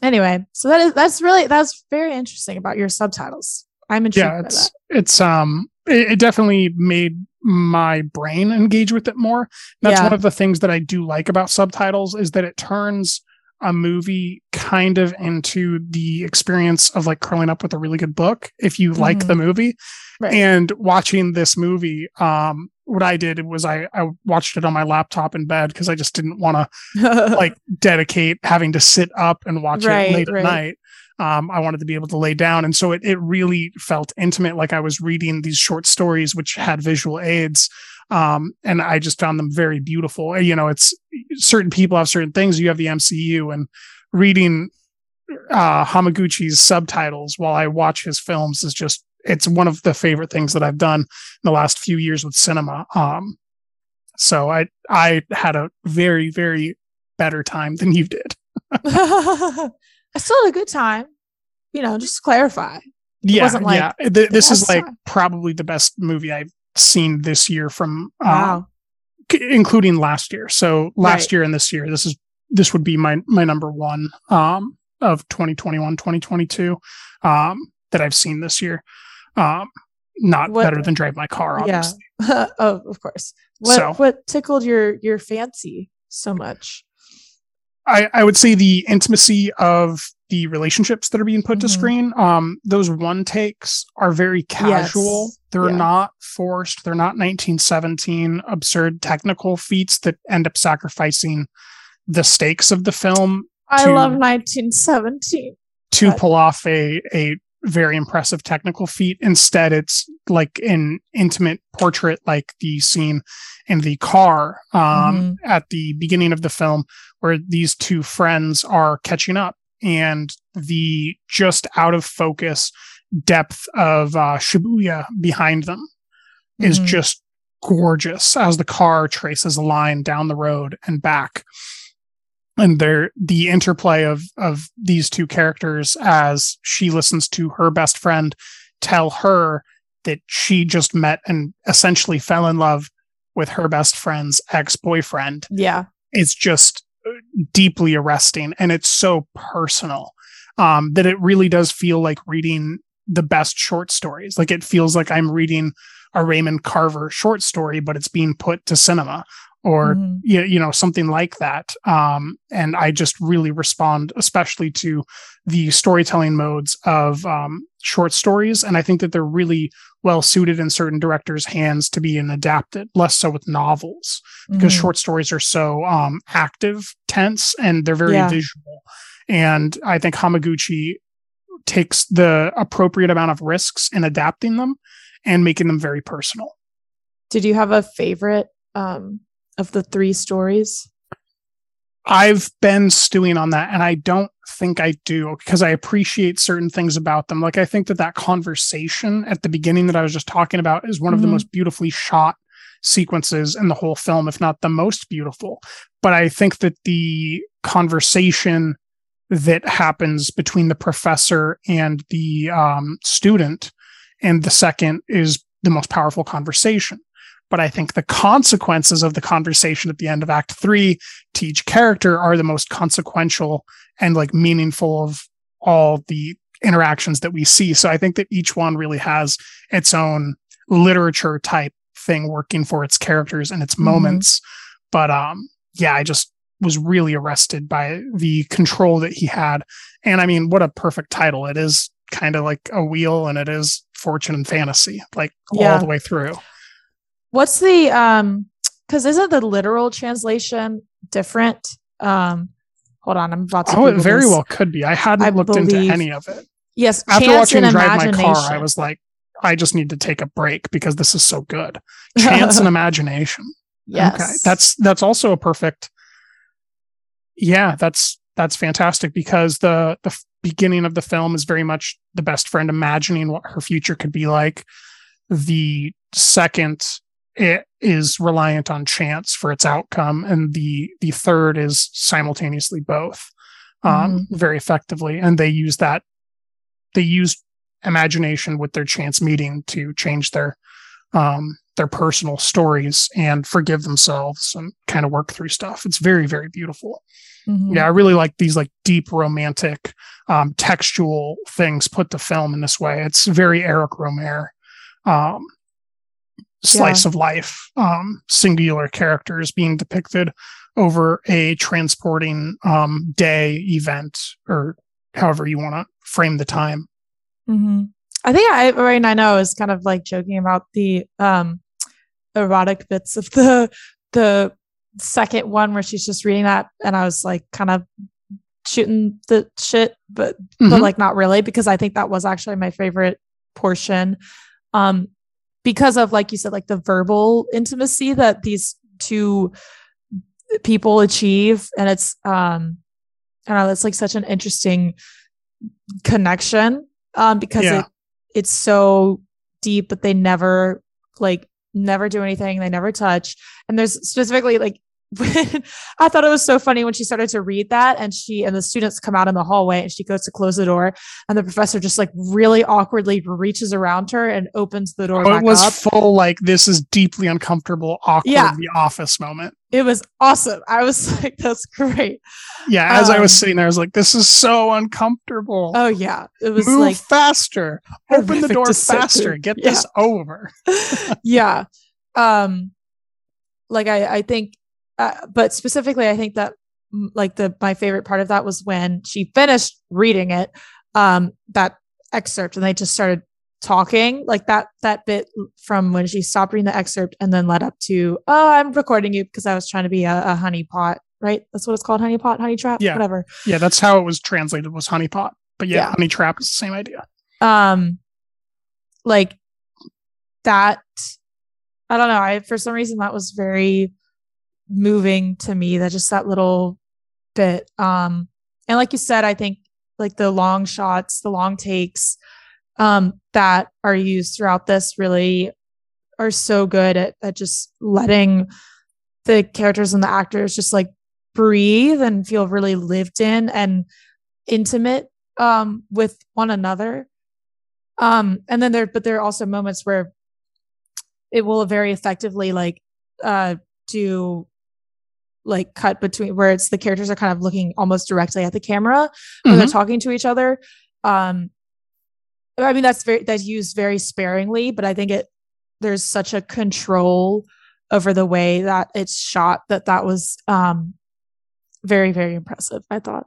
[SPEAKER 7] anyway so that is that's really that's very interesting about your subtitles. I'm intrigued
[SPEAKER 6] yeah it's
[SPEAKER 7] that.
[SPEAKER 6] it's um it, it definitely made my brain engage with it more. That's
[SPEAKER 7] Yeah.
[SPEAKER 6] one of the things that i do like about subtitles is that it turns a movie kind of into the experience of like curling up with a really good book if you like
[SPEAKER 7] Mhm.
[SPEAKER 6] the movie
[SPEAKER 7] Right.
[SPEAKER 6] and watching this movie um what i did was i i watched it on my laptop in bed because i just didn't want to like dedicate having to sit up and watch
[SPEAKER 7] Right,
[SPEAKER 6] it late
[SPEAKER 7] right.
[SPEAKER 6] at night. Um, I wanted to be able to lay down, and so it it really felt intimate, like I was reading these short stories which had visual aids. Um, and I just found them very beautiful. You know, it's certain people have certain things. You have the MCU, and reading uh, Hamaguchi's subtitles while I watch his films is just it's one of the favorite things that I've done in the last few years with cinema. Um, so I I had a very very better time than you did.
[SPEAKER 7] i still had a good time you know just to clarify
[SPEAKER 6] yeah,
[SPEAKER 7] wasn't like
[SPEAKER 6] yeah. Th- this is like
[SPEAKER 7] time.
[SPEAKER 6] probably the best movie I've seen this year from uh,
[SPEAKER 7] wow
[SPEAKER 6] c- including last year. So last
[SPEAKER 7] Right.
[SPEAKER 6] year and this year, this is this would be my my number one um of 2021, 2022 um that I've seen this year. Um not
[SPEAKER 7] What-
[SPEAKER 6] better than Drive My Car, obviously.
[SPEAKER 7] Yeah. oh, of course. What
[SPEAKER 6] So-
[SPEAKER 7] what tickled your your fancy so much?
[SPEAKER 6] I, I would say the intimacy of the relationships that are being put to
[SPEAKER 7] Mhm.
[SPEAKER 6] screen. Um, those one takes are very casual.
[SPEAKER 7] Yes.
[SPEAKER 6] They're
[SPEAKER 7] Yeah.
[SPEAKER 6] not forced. They're not 1917 absurd technical feats that end up sacrificing the stakes of the film
[SPEAKER 7] I
[SPEAKER 6] to-
[SPEAKER 7] love 1917.
[SPEAKER 6] to
[SPEAKER 7] But-
[SPEAKER 6] pull off a a very impressive technical feat. Instead, it's like an intimate portrait, like the scene in the car um, at the beginning of the film, where these two friends are catching up, and the just out of focus depth of uh, Shibuya behind them is
[SPEAKER 7] Mhm.
[SPEAKER 6] just gorgeous as the car traces a line down the road and back and there the interplay of of these two characters as she listens to her best friend tell her that she just met and essentially fell in love with her best friend's ex-boyfriend
[SPEAKER 7] Yeah.
[SPEAKER 6] it's just deeply arresting and it's so personal um that it really does feel like reading the best short stories. Like it feels like i'm reading a raymond carver short story but it's being put to cinema or
[SPEAKER 7] Mhm.
[SPEAKER 6] you, you know something like that. Um and i just really respond especially to the storytelling modes of um short stories. And i think that they're really well suited in certain directors hands to be an adapted less so with novels because
[SPEAKER 7] Mhm.
[SPEAKER 6] short stories are so um active tense and they're very
[SPEAKER 7] Yeah.
[SPEAKER 6] visual and i think hamaguchi takes the appropriate amount of risks in adapting them and making them very personal
[SPEAKER 7] Did you have a favorite um of the three stories?
[SPEAKER 6] I've been stewing on that, and I don't think I do because I appreciate certain things about them. Like I think that that conversation at the beginning that I was just talking about is one of the
[SPEAKER 7] Mhm.
[SPEAKER 6] most beautifully shot sequences in the whole film, if not the most beautiful. But I think that the conversation that happens between the professor and the um, student and the second is the most powerful conversation. But I think the consequences of the conversation at the end of Act Three to each character are the most consequential and like meaningful of all the interactions that we see. So I think that each one really has its own literature type thing working for its characters and its
[SPEAKER 7] Mhm.
[SPEAKER 6] moments. But um yeah, I just was really arrested by the control that he had. And I mean, what a perfect title. It is kind of like a wheel and it is fortune and fantasy, like
[SPEAKER 7] Yeah.
[SPEAKER 6] all the way through.
[SPEAKER 7] What's the um because isn't the literal translation different? Um hold on, I'm about to
[SPEAKER 6] Oh, it very
[SPEAKER 7] this.
[SPEAKER 6] well could be. I hadn't
[SPEAKER 7] I
[SPEAKER 6] looked into any of it.
[SPEAKER 7] Yes,
[SPEAKER 6] After watching
[SPEAKER 7] and
[SPEAKER 6] Drive My Car, I was like, I just need to take a break because this is so good. Chance and imagination.
[SPEAKER 7] Yes.
[SPEAKER 6] Okay. That's that's also a perfect Yeah, that's that's fantastic because the the beginning of the film is very much the best friend imagining what her future could be like. The second it is reliant on chance for its outcome and the the third is simultaneously both um very effectively. And they use that they use imagination with their chance meeting to change their um their personal stories and forgive themselves and kind of work through stuff. It's very very beautiful.
[SPEAKER 7] Mhm.
[SPEAKER 6] yeah i really like these like deep romantic um textual things put to film in this way. It's very eric rohmer um slice
[SPEAKER 7] Yeah.
[SPEAKER 6] of life um singular characters being depicted over a transporting um day event or however you want to frame the time
[SPEAKER 7] hmm I think I right I know is kind of like joking about the um erotic bits of the the second one where she's just reading that and I was like kind of shooting the shit but but
[SPEAKER 6] Mhm.
[SPEAKER 7] like not really because I think that was actually my favorite portion um because of like you said like the verbal intimacy that these two people achieve. And it's um I don't know it's like such an interesting connection um because
[SPEAKER 6] Yeah.
[SPEAKER 7] it it's so deep but they never like never do anything. They never touch. And there's specifically like I thought it was so funny when she started to read that and she and the students come out in the hallway and she goes to close the door and the professor just like really awkwardly reaches around her and opens the door
[SPEAKER 6] Oh, it was
[SPEAKER 7] up.
[SPEAKER 6] full like this is deeply uncomfortable awkward
[SPEAKER 7] Yeah.
[SPEAKER 6] the office moment
[SPEAKER 7] It was awesome. I was like, that's great.
[SPEAKER 6] yeah as i was
[SPEAKER 7] Um,
[SPEAKER 6] sitting there i was like this is so uncomfortable
[SPEAKER 7] Oh yeah. It was
[SPEAKER 6] move
[SPEAKER 7] like
[SPEAKER 6] faster open the door faster get
[SPEAKER 7] Yeah.
[SPEAKER 6] this over
[SPEAKER 7] yeah um like i i think uh, but specifically i think that mm, like the my favorite part of that was when she finished reading it um that excerpt and they just started talking like that that bit from when she stopped reading the excerpt and then led up to oh i'm recording you because i was trying to be a, a honey pot right? That's what it's called honey pot honey trap
[SPEAKER 6] yeah.
[SPEAKER 7] whatever.
[SPEAKER 6] Yeah that's how it was translated was honeypot. But yeah,
[SPEAKER 7] Yeah.
[SPEAKER 6] honey trap is the same idea.
[SPEAKER 7] Um like that i don't know i for some reason that was very moving to me that just that little bit um and like you said i think like the long shots the long takes um that are used throughout this really are so good at, at just letting the characters and the actors just like breathe and feel really lived in and intimate um with one another. Um and then there but there are also moments where it will very effectively like uh do like cut between where it's the characters are kind of looking almost directly at the camera when they're
[SPEAKER 6] Mhm.
[SPEAKER 7] talking to each other um i mean that's very that's used very sparingly but i think it there's such a control over the way that it's shot that that was um very very impressive i thought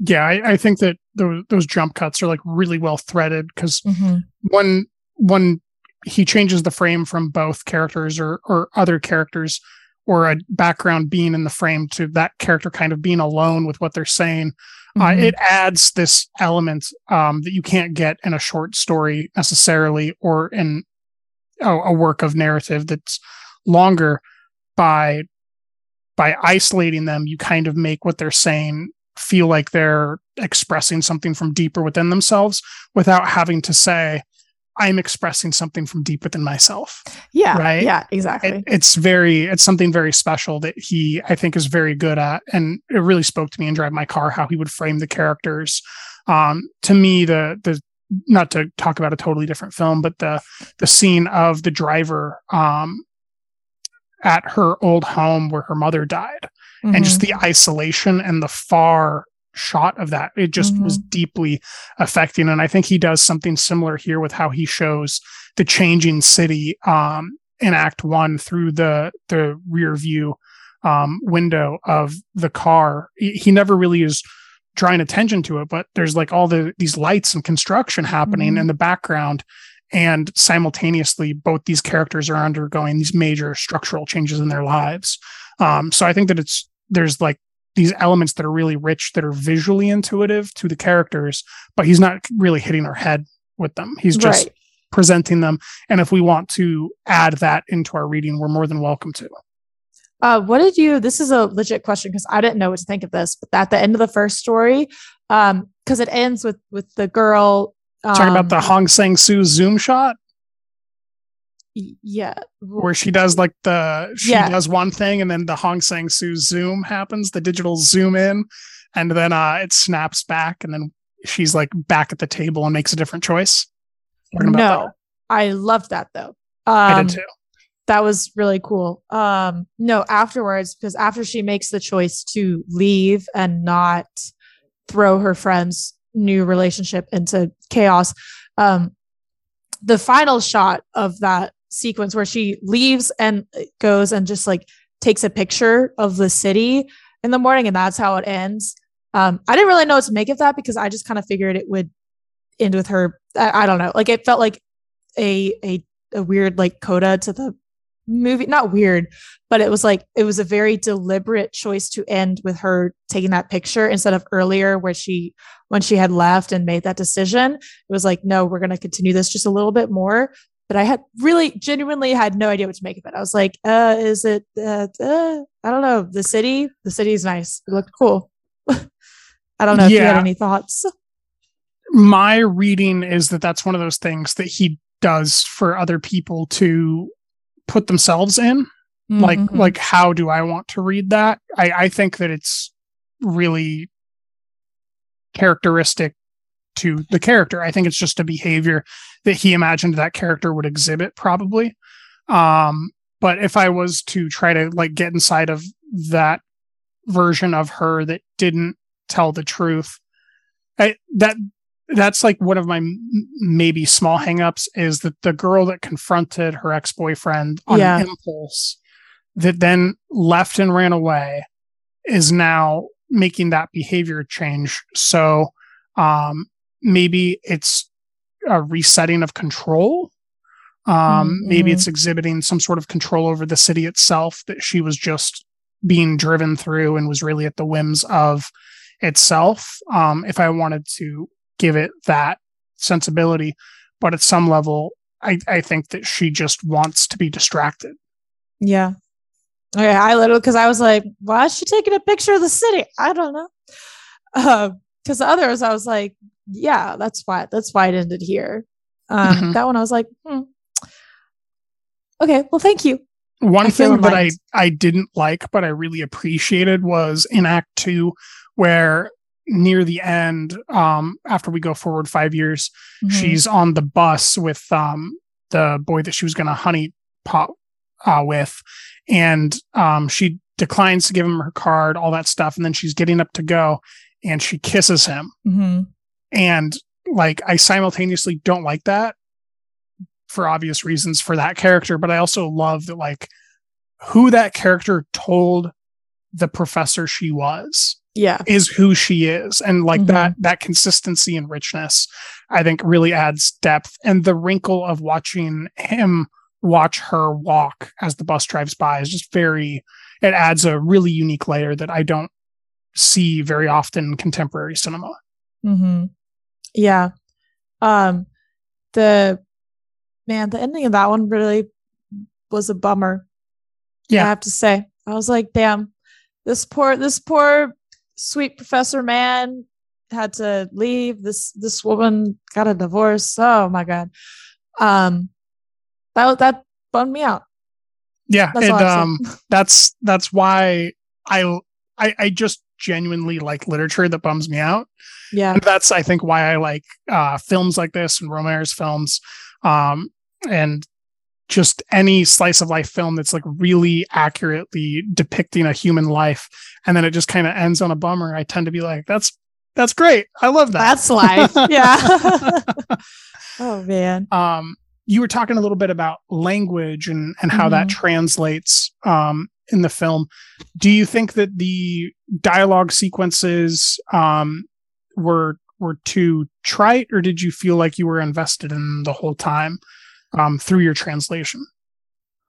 [SPEAKER 6] yeah i, I think that those, those jump cuts are like really well threaded because
[SPEAKER 7] Mhm.
[SPEAKER 6] one when he changes the frame from both characters or or other characters or a background being in the frame to that character kind of being alone with what they're saying uh,
[SPEAKER 7] Mhm.
[SPEAKER 6] it adds this element um, that you can't get in a short story necessarily or in a, a work of narrative that's longer by by isolating them, you kind of make what they're saying feel like they're expressing something from deeper within themselves without having to say, I'm expressing something from deep within myself.
[SPEAKER 7] Yeah.
[SPEAKER 6] Right.
[SPEAKER 7] Yeah, exactly.
[SPEAKER 6] It, it's very, it's something very special that he, I think, is very good at. And it really spoke to me in Drive My Car how he would frame the characters. Um, to me, the, the, not to talk about a totally different film, but the, the scene of the driver, um, at her old home where her mother died and just
[SPEAKER 7] Mhm.
[SPEAKER 6] the isolation and the far shot of that. It just was deeply affecting and i think he does something similar here with how he shows the changing city um in act one through the the rear view um window of the car. He, never really is drawing attention to it but there's like all the these lights and construction happening
[SPEAKER 7] Mhm.
[SPEAKER 6] in the background and simultaneously both these characters are undergoing these major structural changes in their lives. Um so i think that it's there's like these elements that are really rich that are visually intuitive to the characters but he's not really hitting our head with them he's just
[SPEAKER 7] Right.
[SPEAKER 6] presenting them and if we want to add that into our reading we're more than welcome to
[SPEAKER 7] Uh, what did you? This is a legit question because I didn't know what to think of this. But at the end of the first story, um, because it ends with with the girl
[SPEAKER 6] talking about the
[SPEAKER 7] um,
[SPEAKER 6] hong sang soo zoom shot
[SPEAKER 7] yeah,
[SPEAKER 6] where she does like the she
[SPEAKER 7] Yeah.
[SPEAKER 6] does one thing and then the Hong Sang Soo zoom happens, the digital zoom in, and then uh it snaps back and then she's like back at the table and makes a different choice.
[SPEAKER 7] No, I love that though.
[SPEAKER 6] that. I
[SPEAKER 7] Um,
[SPEAKER 6] did too.
[SPEAKER 7] that was really cool. Um, no, afterwards, because after she makes the choice to leave and not throw her friend's new relationship into chaos, um, the final shot of that sequence where she leaves and goes and just like takes a picture of the city in the morning, and that's how it ends. Um, I didn't really know what to make of that because I just kind of figured it would end with her. I, I don't know. Like it felt like a a a weird like coda to the movie. Not weird, but it was like it was a very deliberate choice to end with her taking that picture instead of earlier where she when she had left and made that decision. It was like, no, we're gonna continue this just a little bit more. But I had really genuinely had no idea what to make of it. I was like, uh, is it uh, uh I don't know. The city, the city's nice. It looked cool. I don't know if you had
[SPEAKER 6] Yeah.
[SPEAKER 7] any thoughts.
[SPEAKER 6] My reading is that that's one of those things that he does for other people to put themselves in. Like
[SPEAKER 7] Mhm.
[SPEAKER 6] like how do I want to read that? I, I think that it's really characteristic to the character. I think it's just a behavior that he imagined that character would exhibit, probably. Um, but if I was to try to like get inside of that version of her that didn't tell the truth, I, that that's like one of my maybe small hangups is that the girl that confronted her ex boyfriend on
[SPEAKER 7] Yeah.
[SPEAKER 6] impulse that then left and ran away is now making that behavior change. So um, maybe it's a resetting of control. Um, Maybe
[SPEAKER 7] Mhm.
[SPEAKER 6] it's exhibiting some sort of control over the city itself that she was just being driven through and was really at the whims of itself. Um, if I wanted to give it that sensibility, but at some level, I, I think that she just wants to be distracted.
[SPEAKER 7] Yeah. Okay, I literally because I was like, why is she taking a picture of the city? I don't know. Because the others, I was like, yeah, that's why. That's why it ended here. Um,
[SPEAKER 6] Mhm.
[SPEAKER 7] That one, I was like, hmm. okay, well, thank you.
[SPEAKER 6] One
[SPEAKER 7] I
[SPEAKER 6] thing that I. I didn't like, but I really appreciated was in Act Two, where near the end, um, after we go forward five years,
[SPEAKER 7] Mhm.
[SPEAKER 6] she's on the bus with um the boy that she was going to honey pot uh, with, and um she declines to give him her card, all that stuff, and then she's getting up to go, and she kisses him,
[SPEAKER 7] hmm
[SPEAKER 6] and like I simultaneously don't like that for obvious reasons for that character, but I also love that like who that character told the professor she was
[SPEAKER 7] Yeah.
[SPEAKER 6] is who she is and like
[SPEAKER 7] Mhm.
[SPEAKER 6] that that consistency and richness i think really adds depth and the wrinkle of watching him watch her walk as the bus drives by is just very it adds a really unique layer that i don't see very often in contemporary cinema
[SPEAKER 7] hmm Yeah. Um, the man, the ending of that one really was a bummer.
[SPEAKER 6] Yeah.
[SPEAKER 7] I have to say, I was like, damn. this poor this poor sweet professor man had to leave. This this woman got a divorce. Oh my god. Um that that bummed me out.
[SPEAKER 6] Yeah,
[SPEAKER 7] That's
[SPEAKER 6] and um, that's that's why I, I I just genuinely like literature that bums me out.
[SPEAKER 7] Yeah.
[SPEAKER 6] and that's I think why I like uh, films like this and Rohmer's films, um, and just any slice of life film that's like really accurately depicting a human life, and then it just kind of ends on a bummer. I tend to be like, that's that's great. I love that.
[SPEAKER 7] That's life. Yeah. oh man.
[SPEAKER 6] um, you were talking a little bit about language and and how that
[SPEAKER 7] Mhm.
[SPEAKER 6] translates um, in the film. Do you think that the dialogue sequences um, were were too trite, or did you feel like you were invested in the whole time um, through your translation?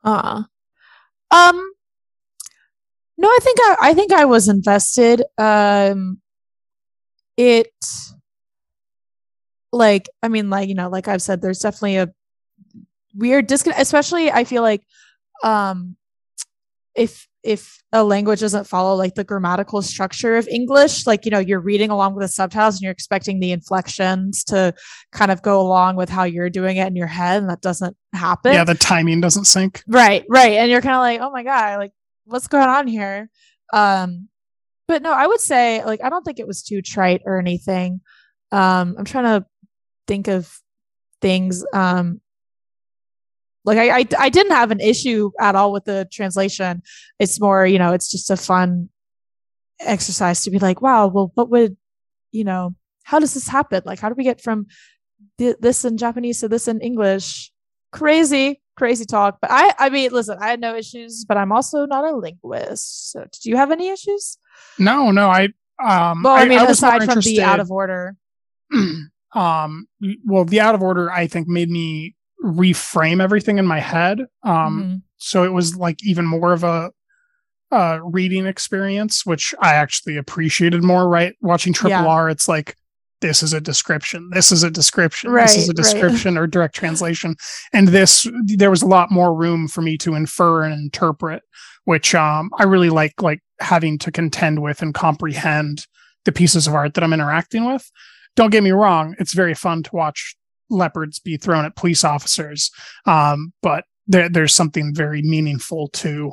[SPEAKER 7] Uh um no, I think I I think I was invested. Um it like I mean like you know like I've said there's definitely a weird disconnect especially I feel like um if if a language doesn't follow like the grammatical structure of English like you know you're reading along with the subtitles and you're expecting the inflections to kind of go along with how you're doing it in your head and that doesn't happen.
[SPEAKER 6] Yeah, the timing doesn't sync.
[SPEAKER 7] Right, right. And you're kind of like, oh my God, like what's going on here? Um, but no, I would say like I don't think it was too trite or anything. Um, I'm trying to think of things. Um like I, I I didn't have an issue at all with the translation. It's more, you know, it's just a fun exercise to be like, wow, well, what would you know, how does this happen? Like, how do we get from th- this in Japanese to this in English? Crazy, crazy talk. But I, I mean, listen, I had no issues, but I'm also not a linguist. So, did you have any issues?
[SPEAKER 6] No, no, I um
[SPEAKER 7] Well, I, mean,
[SPEAKER 6] was more
[SPEAKER 7] aside from the out of order.
[SPEAKER 6] um well the out of order i think made me reframe everything in my head um
[SPEAKER 7] Mhm.
[SPEAKER 6] so it was like even more of a uh reading experience which i actually appreciated more right watching triple
[SPEAKER 7] Yeah.
[SPEAKER 6] r it's like this is a description this is a description this is a
[SPEAKER 7] Right, right.
[SPEAKER 6] description or direct translation and this there was a lot more room for me to infer and interpret which um i really like like having to contend with and comprehend the pieces of art that i'm interacting with don't get me wrong it's very fun to watch leopards be thrown at police officers. Um but there, there's something very meaningful to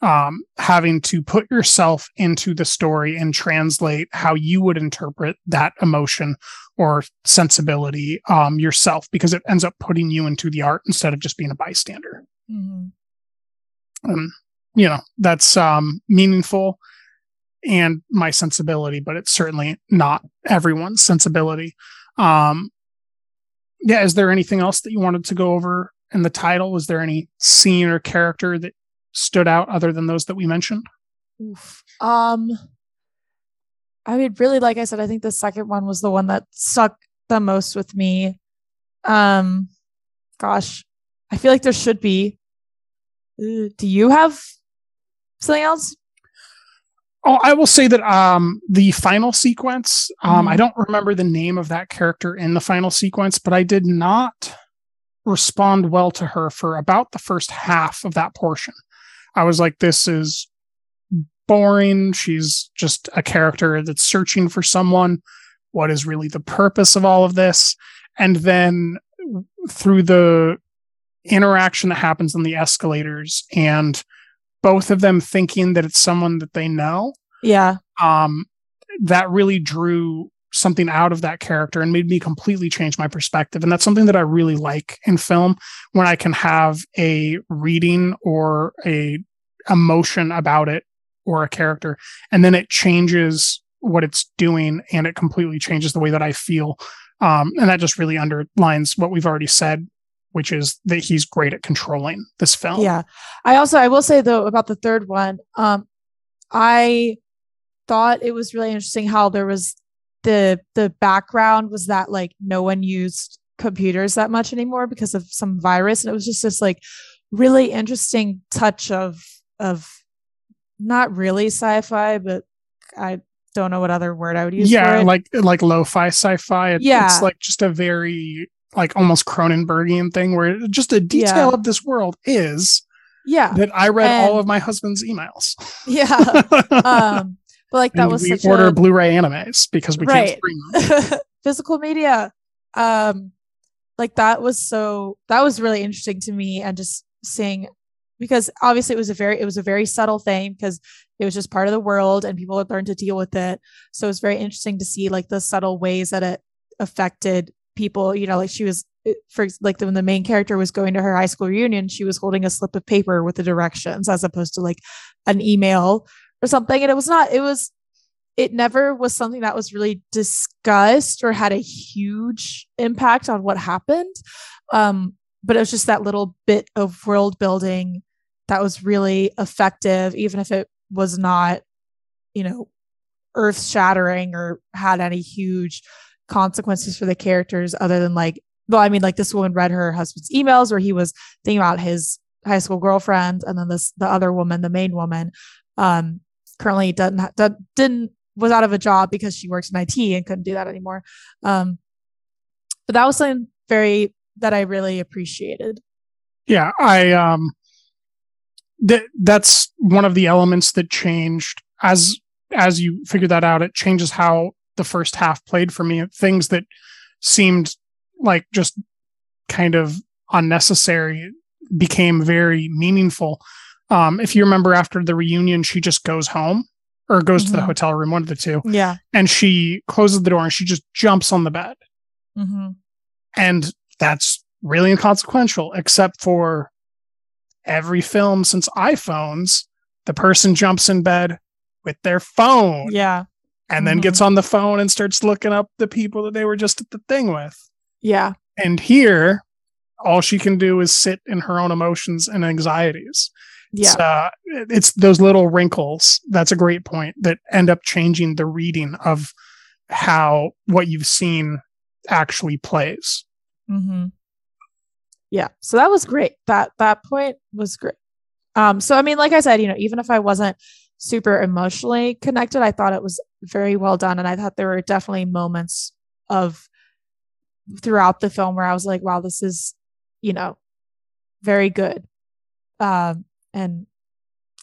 [SPEAKER 6] um, having to put yourself into the story and translate how you would interpret that emotion or sensibility um, yourself because it ends up putting you into the art instead of just being a bystander.
[SPEAKER 7] Mhm.
[SPEAKER 6] um, you know that's um, meaningful and my sensibility but it's certainly not everyone's sensibility. Um, yeah is there anything else that you wanted to go over in the title was there any scene or character that stood out other than those that we mentioned
[SPEAKER 7] Oof. Um, I mean, really, like I said, I think the second one was the one that stuck the most with me. Um, gosh, I feel like there should be. Do you have something else?
[SPEAKER 6] Oh, I will say that um the final sequence, um
[SPEAKER 7] Mhm.
[SPEAKER 6] I don't remember the name of that character in the final sequence, but I did not respond well to her for about the first half of that portion. I was like this is boring. She's just a character that's searching for someone. What is really the purpose of all of this? And then through the interaction that happens on the escalators and both of them thinking that it's someone that they know
[SPEAKER 7] Yeah.
[SPEAKER 6] um that really drew something out of that character and made me completely change my perspective and that's something that i really like in film when i can have a reading or a emotion about it or a character and then it changes what it's doing and it completely changes the way that i feel um and that just really underlines what we've already said which is that he's great at controlling this film
[SPEAKER 7] Yeah. I also I will say though about the third one, um I thought it was really interesting how there was the the background was that like no one used computers that much anymore because of some virus and it was just this like really interesting touch of of not really sci-fi but I don't know what other word I would use for
[SPEAKER 6] yeah like like lo-fi sci-fi it,
[SPEAKER 7] Yeah.
[SPEAKER 6] it's like just a very like almost cronenbergian thing where just a detail
[SPEAKER 7] Yeah.
[SPEAKER 6] of this world is
[SPEAKER 7] Yeah.
[SPEAKER 6] that I read all of my husband's emails.
[SPEAKER 7] Yeah. um, but like that
[SPEAKER 6] And
[SPEAKER 7] was
[SPEAKER 6] we order
[SPEAKER 7] a
[SPEAKER 6] Blu-ray animes because we can't stream them.
[SPEAKER 7] physical media. Um, like that was so that was really interesting to me, and just seeing because obviously it was a very it was a very subtle thing because it was just part of the world and people had learned to deal with it. So it was very interesting to see like the subtle ways that it affected people. You know, like she was it- for like when the main character was going to her high school reunion, she was holding a slip of paper with the directions as opposed to like an email or something. And it was not, it was, it never was something that was really discussed or had a huge impact on what happened. Um, but it was just that little bit of world building that was really effective, even if it was not, you know, earth shattering or had any huge consequences for the characters other than like well i mean like this woman read her husband's emails where he was thinking about his high school girlfriend and then this the other woman the main woman um currently doesn't ha- didn't was out of a job because she works in IT and couldn't do that anymore. Um but that was something very that i really appreciated.
[SPEAKER 6] Yeah, I um that that's one of the elements that changed. As as you figure that out, it changes how the first half played for me. Things that seemed like just kind of unnecessary became very meaningful. Um, if you remember after the reunion, she just goes home or goes to the
[SPEAKER 7] Mhm.
[SPEAKER 6] hotel room, one of the two,
[SPEAKER 7] yeah
[SPEAKER 6] and she closes the door and she just jumps on the bed.
[SPEAKER 7] mm-hmm.
[SPEAKER 6] And that's really inconsequential, except for every film since iPhones, the person jumps in bed with their phone
[SPEAKER 7] yeah
[SPEAKER 6] and then
[SPEAKER 7] Mhm.
[SPEAKER 6] gets on the phone and starts looking up the people that they were just at the thing with.
[SPEAKER 7] yeah
[SPEAKER 6] And here, all she can do is sit in her own emotions and anxieties.
[SPEAKER 7] yeah
[SPEAKER 6] It's, uh, it's those little wrinkles. That's a great point that end up changing the reading of how what you've seen actually plays.
[SPEAKER 7] Mm-hmm. Yeah. So that was great. That that point was great. Um, so I mean, like I said, you know, even if I wasn't super emotionally connected, I thought it was very well done. And I thought there were definitely moments of throughout the film where I was like, wow, this is, you know, very good. Um, and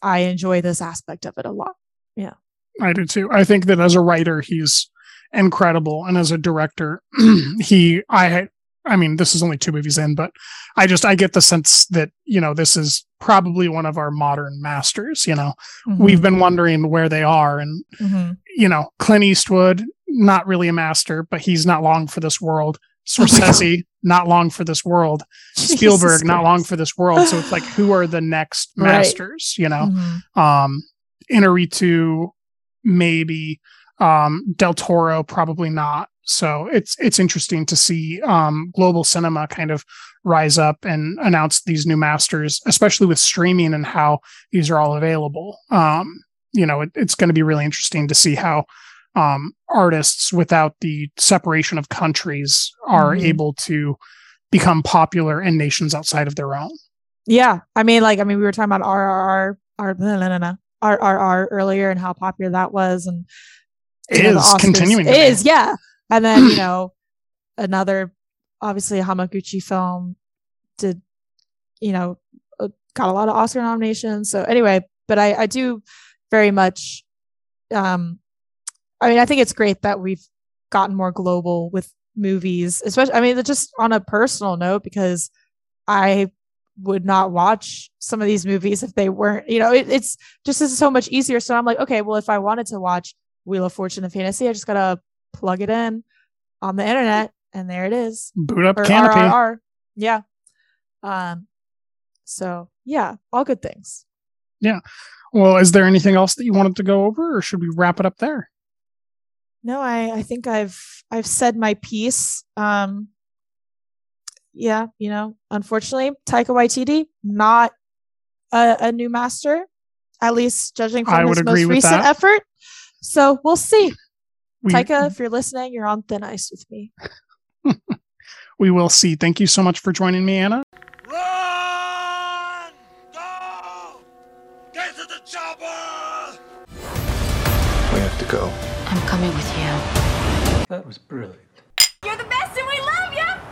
[SPEAKER 7] I enjoy this aspect of it a lot. Yeah.
[SPEAKER 6] I do too. I think that as a writer, he's incredible, and as a director, he I I mean, this is only two movies in, but I just I get the sense that you know this is probably one of our modern masters. You know, we've been wondering where they are, and
[SPEAKER 7] Mm-hmm.
[SPEAKER 6] you know, Clint Eastwood, not really a master, but he's not long for this world. Scorsese, not long for this world.
[SPEAKER 7] Jesus
[SPEAKER 6] Spielberg, not long for this world. So it's like, who are the next
[SPEAKER 7] Right.
[SPEAKER 6] masters? You know,
[SPEAKER 7] Mhm.
[SPEAKER 6] um, Inarritu, maybe um, Del Toro, probably not. So it's it's interesting to see um, global cinema kind of rise up and announce these new masters, especially with streaming and how these are all available. Um, you know, it, it's going to be really interesting to see how um, artists without the separation of countries are
[SPEAKER 7] Mhm.
[SPEAKER 6] able to become popular in nations outside of their own.
[SPEAKER 7] Yeah, I mean, like, I mean, we were talking about RRR, R, RRR earlier and how popular that was, and you know,
[SPEAKER 6] Is continuing to be.
[SPEAKER 7] yeah, and then you know, another obviously a Hamaguchi film did, you know, uh, got a lot of Oscar nominations. So anyway, but I I do very much, um, I mean, I think it's great that we've gotten more global with movies, especially. I mean, just on a personal note, because I would not watch some of these movies if they weren't, you know, it, it's just this is so much easier. So I'm like, okay, well, if I wanted to watch Wheel of Fortune and Fantasy, I just gotta plug it in on the internet, and there it is.
[SPEAKER 6] Boot up
[SPEAKER 7] Or
[SPEAKER 6] Kanopy.
[SPEAKER 7] RRR. Yeah. Um. So yeah, all good things.
[SPEAKER 6] Yeah. Well, is there anything else that you wanted to go over, or should we wrap it up there?
[SPEAKER 7] No, I I think I've I've said my piece. Um. Yeah, you know, unfortunately, Taika Waititi not a, a new master, at least judging from
[SPEAKER 6] I
[SPEAKER 7] his most recent
[SPEAKER 6] that.
[SPEAKER 7] effort. So we'll see.
[SPEAKER 6] We-
[SPEAKER 7] Taika, if you're listening, you're on thin ice with me.
[SPEAKER 6] We will see. Thank you so much for joining me, Anna.
[SPEAKER 9] Get to the chopper!
[SPEAKER 5] We have to go.
[SPEAKER 2] I'm coming with you.
[SPEAKER 12] That was brilliant.